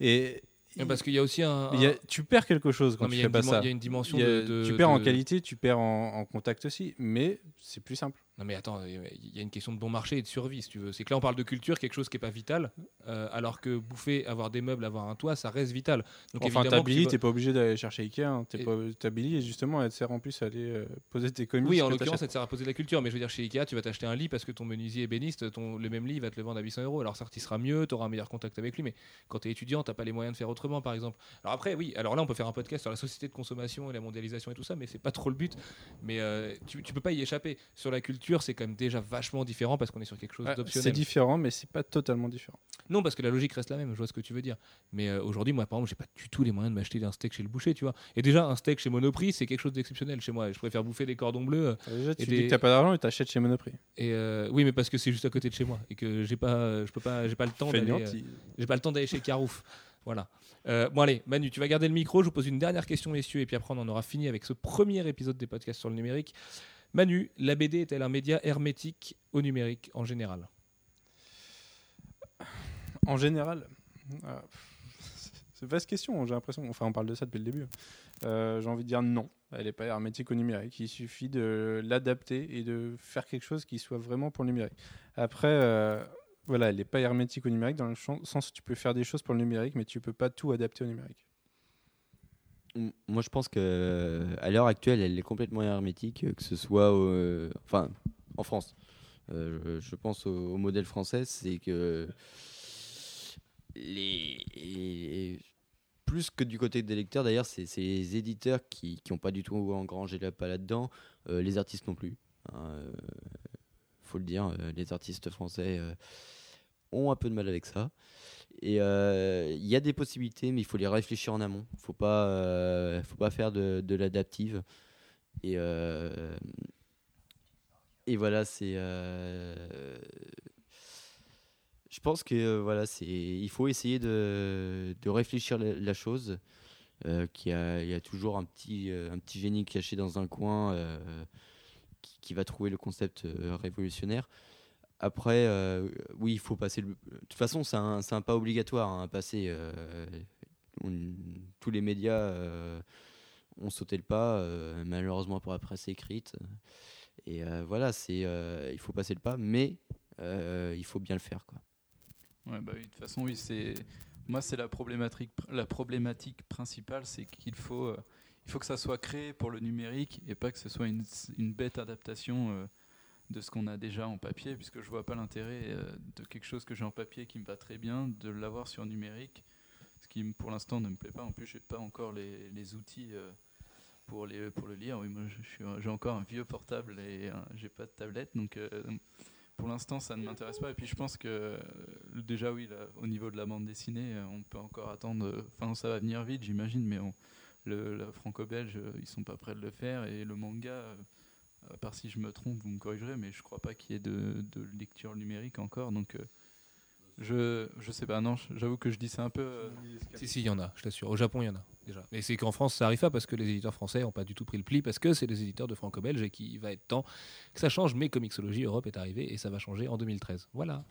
Et. Parce qu'il y a aussi un. a- tu perds quelque chose quand non, tu fais pas ça. il y a une dimension a- de, de- tu perds en qualité, tu perds en, en contact aussi, mais c'est plus simple. Non mais attends, il y a une question de bon marché et de survie si tu veux. C'est que là on parle de culture, quelque chose qui est pas vital, euh, alors que bouffer, avoir des meubles, avoir un toit, ça reste vital. Donc enfin, ta évidemment que tu t'es pas obligé d'aller chercher Ikea. hein. T'es Et- pas- justement, elle te sert en plus à aller euh, poser tes comics. Oui, en l'occurrence, ça te sert à poser de la culture. Mais je veux dire, chez Ikea, tu vas t'acheter un lit parce que ton menuisier est béniste. Ton, le même lit, il va te le vendre à 800 euros. Alors, certes, il sera mieux, tu auras un meilleur contact avec lui. Mais quand tu es étudiant, tu pas les moyens de faire autrement, par exemple. Alors, après, oui, alors là, on peut faire un podcast sur la société de consommation et la mondialisation et tout ça, mais c'est pas trop le but. Mais euh, tu, tu peux pas y échapper. Sur la culture, c'est quand même déjà vachement différent parce qu'on est sur quelque chose Ouais, c'est d'optionnel. différent, mais c'est pas totalement différent. Non, parce que la logique reste la même, je vois ce que tu veux dire. Mais euh, aujourd'hui, moi, par exemple, j'ai pas du tout les moyens de m'acheter un steak chez le boucher, tu vois. Et déjà, un steak chez Monoprix, c'est quelque chose d'exceptionnel chez moi. Je préfère bouffer des cordons bleus. euh, Déjà, tu Et dis des- que t'as pas d'argent et t'achètes chez Monoprix. Et euh, oui, mais parce que c'est juste à côté de chez moi et que j'ai pas, je peux pas, j'ai pas le temps d'aller, euh, j'ai pas le temps d'aller chez Carouf. Voilà. Euh, bon allez, Manu, tu vas garder le micro. Je vous pose une dernière question, messieurs, et puis après on en aura fini avec ce premier épisode des podcasts sur le numérique. Manu, la BD est-elle un média hermétique au numérique en général? En général, euh, c'est vaste question, j'ai l'impression. Enfin, on parle de ça depuis le début. Euh, j'ai envie de dire non, elle n'est pas hermétique au numérique. Il suffit de l'adapter et de faire quelque chose qui soit vraiment pour le numérique. Après, euh, voilà, elle n'est pas hermétique au numérique dans le sens où tu peux faire des choses pour le numérique, mais tu peux pas tout adapter au numérique. Moi, je pense que à l'heure actuelle, elle est complètement hermétique, euh, que ce soit au- enfin, en France. Euh, je, pense au, modèle français, c'est que les, plus que du côté des lecteurs, d'ailleurs, c'est les éditeurs qui n'ont pas du tout engrangé la pas là-dedans, euh, les artistes non plus. hein, euh, faut le dire, euh, les artistes français euh, ont un peu de mal avec ça. Et euh, il y a des possibilités, mais il faut les réfléchir en amont. Faut pas, euh, faut pas faire de, l'adaptive. Et euh, et voilà, c'est. je pense que. Il faut essayer de, réfléchir la, la chose. il y a toujours un petit, génie caché dans un coin qui, va trouver le concept révolutionnaire. Après, euh, oui, il faut passer le. De toute façon, c'est un, pas obligatoire hein, à passer. euh, tous les médias euh, ont sauté le pas, euh, malheureusement pour la presse écrite. Et voilà, c'est, il faut passer le pas, mais il faut bien le faire. Quoi. Bah de toute façon, oui, moi, c'est la problématique, la problématique principale, c'est qu'il faut, il faut que ça soit créé pour le numérique et pas que ce soit une, bête adaptation de ce qu'on a déjà en papier, puisque je vois pas l'intérêt euh, de quelque chose que j'ai en papier qui me va très bien de l'avoir sur numérique, ce qui pour l'instant ne me plaît pas. En plus, j'ai pas encore les, les outils. euh, pour, les, pour le lire, oui, moi j'ai encore un vieux portable et j'ai pas de tablette, donc euh, pour l'instant, ça ne m'intéresse pas. Et puis, je pense que déjà, oui, au niveau de la bande dessinée, on peut encore attendre. Enfin, ça va venir vite, j'imagine, mais le, franco-belge, ils sont pas prêts de le faire. Et le manga, à part si je me trompe, vous me corrigerez, mais je crois pas qu'il y ait de, de lecture numérique encore. Donc, euh, je, je sais pas. Non, j'avoue que je dis ça un peu. euh, Si, si, il y en a, je t'assure. Au Japon, il y en a déjà. Mais c'est qu'en France, ça arrive pas parce que les éditeurs français n'ont pas du tout pris le pli, parce que c'est des éditeurs de franco-belge et qu'il va être temps que ça change. Mais Comixology Europe est arrivé et ça va changer en 2013. Voilà.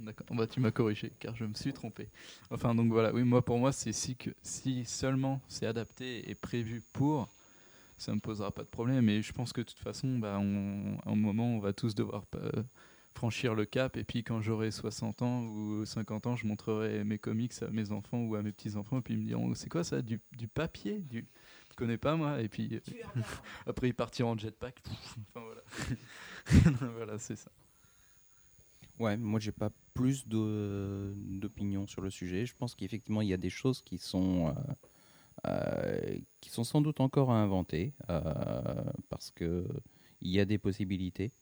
D'accord, bah, tu m'as corrigé car je me suis trompé. Enfin donc voilà, oui moi pour moi c'est si que si seulement c'est adapté et prévu pour, ça me posera pas de problème. Et je pense que de toute façon, bah, on, à un moment on va tous devoir euh, franchir le cap. Et puis quand j'aurai 60 ans ou 50 ans, je montrerai mes comics à mes enfants ou à mes petits enfants. Et puis ils me diront c'est quoi ça, du, du papier, du je connais pas moi? Et puis euh, après ils partiront en jetpack. enfin voilà, voilà c'est ça. Ouais, moi j'ai pas plus d'opinion sur le sujet. Je pense qu'effectivement il y a des choses qui sont euh, qui sont sans doute encore à inventer euh, parce que il y a des possibilités.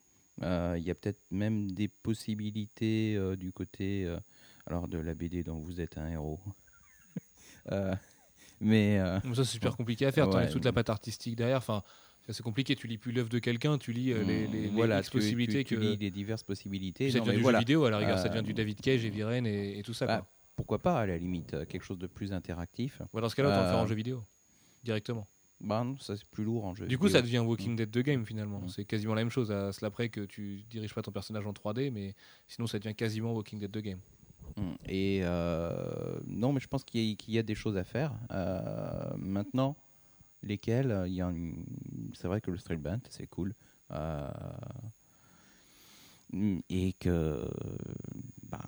Euh, il y a peut-être même des possibilités euh, du côté euh, alors de la BD dont vous êtes un héros. Euh, mais euh, ça, c'est super compliqué à faire. Ouais. toute la patte artistique derrière. Enfin, c'est compliqué. Tu lis plus l'œuvre de quelqu'un, tu lis euh, les, les, les voilà, X tu, possibilités tu- tu que. lis les diverses possibilités. ça Non, devient mais du voilà. jeu vidéo à la rigueur, ça Euh, devient du David Cage et Viren et, et tout ça. Bah, quoi. Pourquoi pas à la limite euh, quelque chose de plus interactif. Ouais, dans ce cas-là, autant le faire en euh, jeu vidéo directement. Bah non, ça c'est plus lourd en jeu. Du coup, ça devient Walking Dead 2 game finalement. Mm. C'est quasiment la même chose à cela près que tu diriges pas ton personnage en 3D, mais sinon ça devient quasiment Walking Dead 2 game. Mm. Et euh, non, mais je pense qu'il y, a- qu'il y a des choses à faire. Euh, maintenant, lesquelles il y a une- C'est vrai que le Street Band, c'est cool. Euh, mm, et que bah,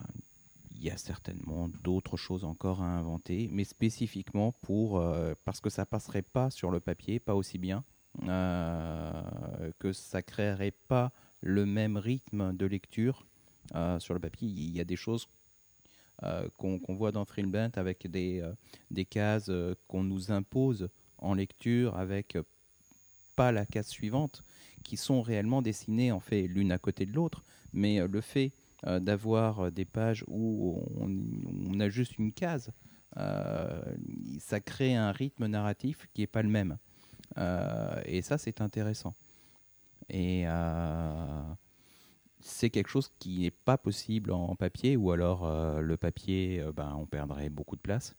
il y a certainement d'autres choses encore à inventer, mais spécifiquement pour euh, parce que ça passerait pas sur le papier, pas aussi bien, euh, que ça créerait pas le même rythme de lecture euh, sur le papier. Il y a des choses qu'on voit dans Thrillbent avec des, des cases qu'on nous impose en lecture avec pas la case suivante, qui sont réellement dessinées en fait l'une à côté de l'autre, mais le fait euh, d'avoir euh, des pages où on, on a juste une case, euh, ça crée un rythme narratif qui n'est pas le même. Euh, et ça, c'est intéressant. Et c'est quelque chose qui n'est pas possible en papier, ou alors le papier, ben, on perdrait beaucoup de place.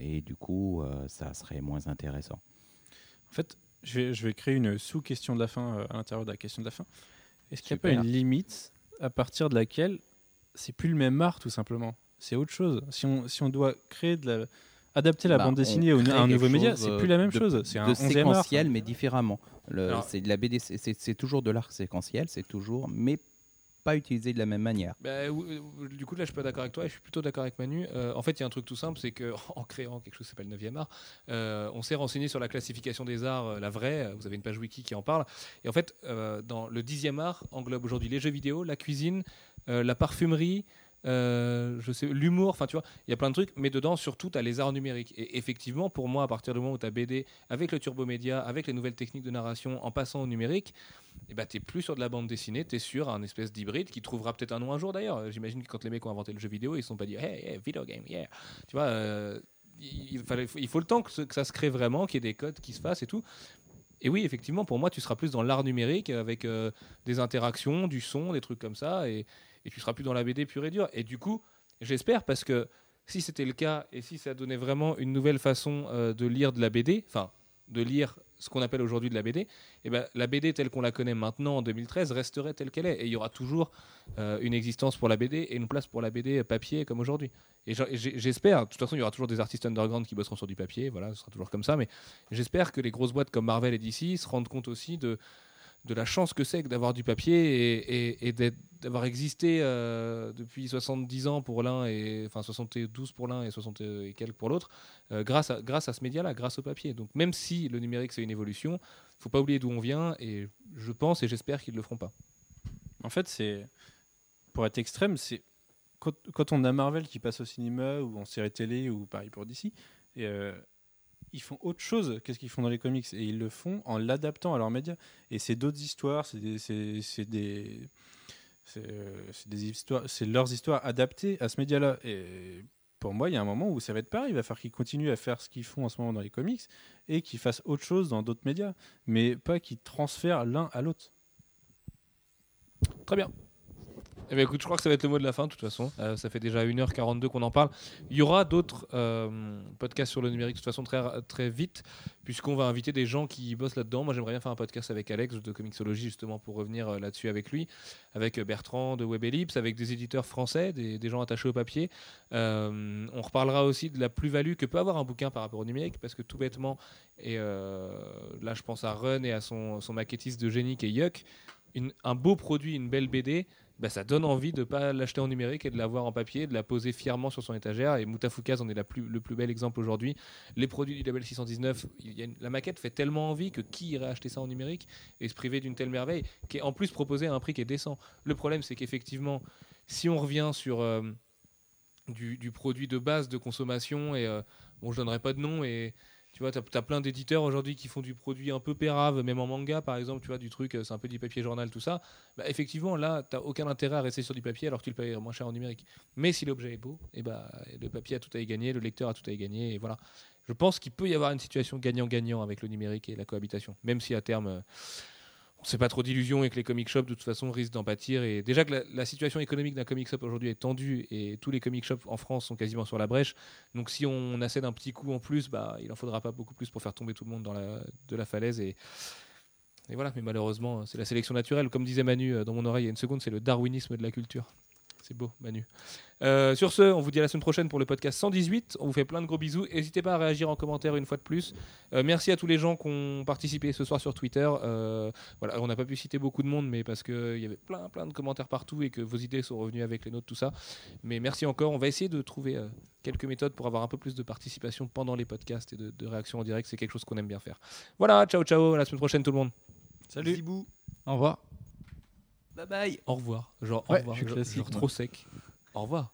Et du coup, ça serait moins intéressant. En fait, je vais, je vais créer une sous-question de la fin à l'intérieur de la question de la fin. Est-ce qu'il n'y a pas une limite à partir de laquelle c'est plus le même art, tout simplement C'est autre chose. Si on, si on doit créer de la. Adapter la Bah, bande dessinée au- à un nouveau média, c'est euh, plus la même de- chose. C'est un de 11e art. séquentiel, mais différemment. C'est de la BD, c'est toujours de l'art séquentiel, c'est toujours, mais pas utilisé de la même manière. Bah, du coup, là, je suis pas d'accord avec toi je suis plutôt d'accord avec Manu. Euh, en fait, il y a un truc tout simple, c'est que en créant quelque chose qui s'appelle 9e art, euh, on s'est renseigné sur la classification des arts, euh, la vraie. Vous avez une page wiki qui en parle. Et en fait, dans le 10e art englobe aujourd'hui les jeux vidéo, la cuisine, la parfumerie. Euh, je sais l'humour enfin tu vois il y a plein de trucs mais dedans surtout tu as les arts numériques et effectivement pour moi à partir du moment où tu as BD avec le turbo média avec les nouvelles techniques de narration en passant au numérique et bah, t'es plus sur de la bande dessinée, t'es sur un espèce d'hybride qui trouvera peut-être un nom un jour d'ailleurs. J'imagine que quand les mecs ont inventé le jeu vidéo, ils se sont pas dit hey, video game, yeah. Tu vois, euh, il, faut le temps que ça se crée vraiment, qu'il y ait des codes qui se fassent et tout. Et oui, effectivement, pour moi, tu seras plus dans l'art numérique avec euh, des interactions, du son, des trucs comme ça, et, et tu seras plus dans la BD pure et dure. Et du coup, j'espère parce que si c'était le cas et si ça donnait vraiment une nouvelle façon euh, de lire de la BD, enfin de lire ce qu'on appelle aujourd'hui de la BD, eh ben, la BD telle qu'on la connaît maintenant en 2013 resterait telle qu'elle est. Et il y aura toujours euh, une existence pour la BD et une place pour la BD papier comme aujourd'hui. Et j'espère, de toute façon, il y aura toujours des artistes underground qui bosseront sur du papier, voilà, ce sera toujours comme ça, mais j'espère que les grosses boîtes comme Marvel et DC se rendent compte aussi de, de la chance que c'est que d'avoir du papier et, d'avoir existé euh, depuis 70 ans pour l'un et enfin 72 pour l'un et 60 et quelques pour l'autre euh, grâce à grâce à ce média là grâce au papier. Donc même si le numérique c'est une évolution faut pas oublier d'où on vient et je pense et j'espère qu'ils le feront pas. En fait, c'est pour être extrême, c'est quand, on a Marvel qui passe au cinéma ou en série télé ou pareil pour DC, ils font autre chose qu'est-ce qu'ils font dans les comics et ils le font en l'adaptant à leurs médias. Et c'est d'autres histoires, c'est des, c'est, des, euh, des histoires, c'est leurs histoires adaptées à ce média-là. Et pour moi, il y a un moment où ça va être pareil. Il va falloir qu'ils continuent à faire ce qu'ils font en ce moment dans les comics et qu'ils fassent autre chose dans d'autres médias, mais pas qu'ils transfèrent l'un à l'autre. Très bien. Eh bien, écoute, je crois que ça va être le mot de la fin, de toute façon. Euh, ça fait déjà 1h42 qu'on en parle. Il y aura d'autres euh, podcasts sur le numérique, de toute façon, très, très vite, puisqu'on va inviter des gens qui bossent là-dedans. Moi, j'aimerais bien faire un podcast avec Alex de Comixologie, justement, pour revenir euh, là-dessus avec lui, avec Bertrand de Web Ellipse, avec des éditeurs français, des, gens attachés au papier. On reparlera aussi de la plus-value que peut avoir un bouquin par rapport au numérique, parce que tout bêtement, et là, je pense à Run et à son, maquettiste de génie qui est Yuck, un beau produit, une belle BD, bah, ça donne envie de ne pas l'acheter en numérique et de l'avoir en papier, de la poser fièrement sur son étagère. Et Moutafoukaz en est plus, le plus bel exemple aujourd'hui. Les produits du label 619, il y a une- la maquette fait tellement envie que qui irait acheter ça en numérique et se priver d'une telle merveille qui est en plus proposée à un prix qui est décent. Le problème, c'est qu'effectivement, si on revient sur euh, du, du produit de base de consommation, et euh, bon, je donnerai pas de nom, et tu vois, tu as, plein d'éditeurs aujourd'hui qui font du produit un peu pérave, même en manga par exemple, tu vois, du truc, euh, c'est un peu du papier journal, tout ça. Bah, effectivement, là, tu n'as aucun intérêt à rester sur du papier alors que tu moins cher en numérique. Mais si l'objet est beau, et bah, le papier a tout à y gagner, le lecteur a tout à y gagner, et voilà. Je pense qu'il peut y avoir une situation gagnant-gagnant avec le numérique et la cohabitation, même si à terme, euh, on ne sait pas trop d'illusions et que les comic shops de toute façon risquent d'en pâtir. Et déjà que la, situation économique d'un comic shop aujourd'hui est tendue et tous les comic shops en France sont quasiment sur la brèche. Donc si on accède un petit coup en plus, bah, il en faudra pas beaucoup plus pour faire tomber tout le monde dans la, de la falaise. Et, et voilà, mais malheureusement, c'est la sélection naturelle. Comme disait Manu euh, dans mon oreille il y a une seconde, c'est le darwinisme de la culture. C'est beau, Manu. Euh, sur ce, on vous dit à la semaine prochaine pour le podcast 118. On vous fait plein de gros bisous. N'hésitez pas à réagir en commentaire une fois de plus. Euh, merci à tous les gens qui ont participé ce soir sur Twitter. Euh, voilà, on n'a pas pu citer beaucoup de monde, mais parce qu'il y avait plein, plein de commentaires partout et que vos idées sont revenues avec les nôtres, tout ça. Mais merci encore. On va essayer de trouver euh, quelques méthodes pour avoir un peu plus de participation pendant les podcasts et de, de réaction en direct. C'est quelque chose qu'on aime bien faire. Voilà, ciao, ciao. À la semaine prochaine, tout le monde. Salut. Zibou. Au revoir. Bye bye. Au revoir. Genre, Ouais, au revoir. je classique, genre moi. trop sec. Au revoir.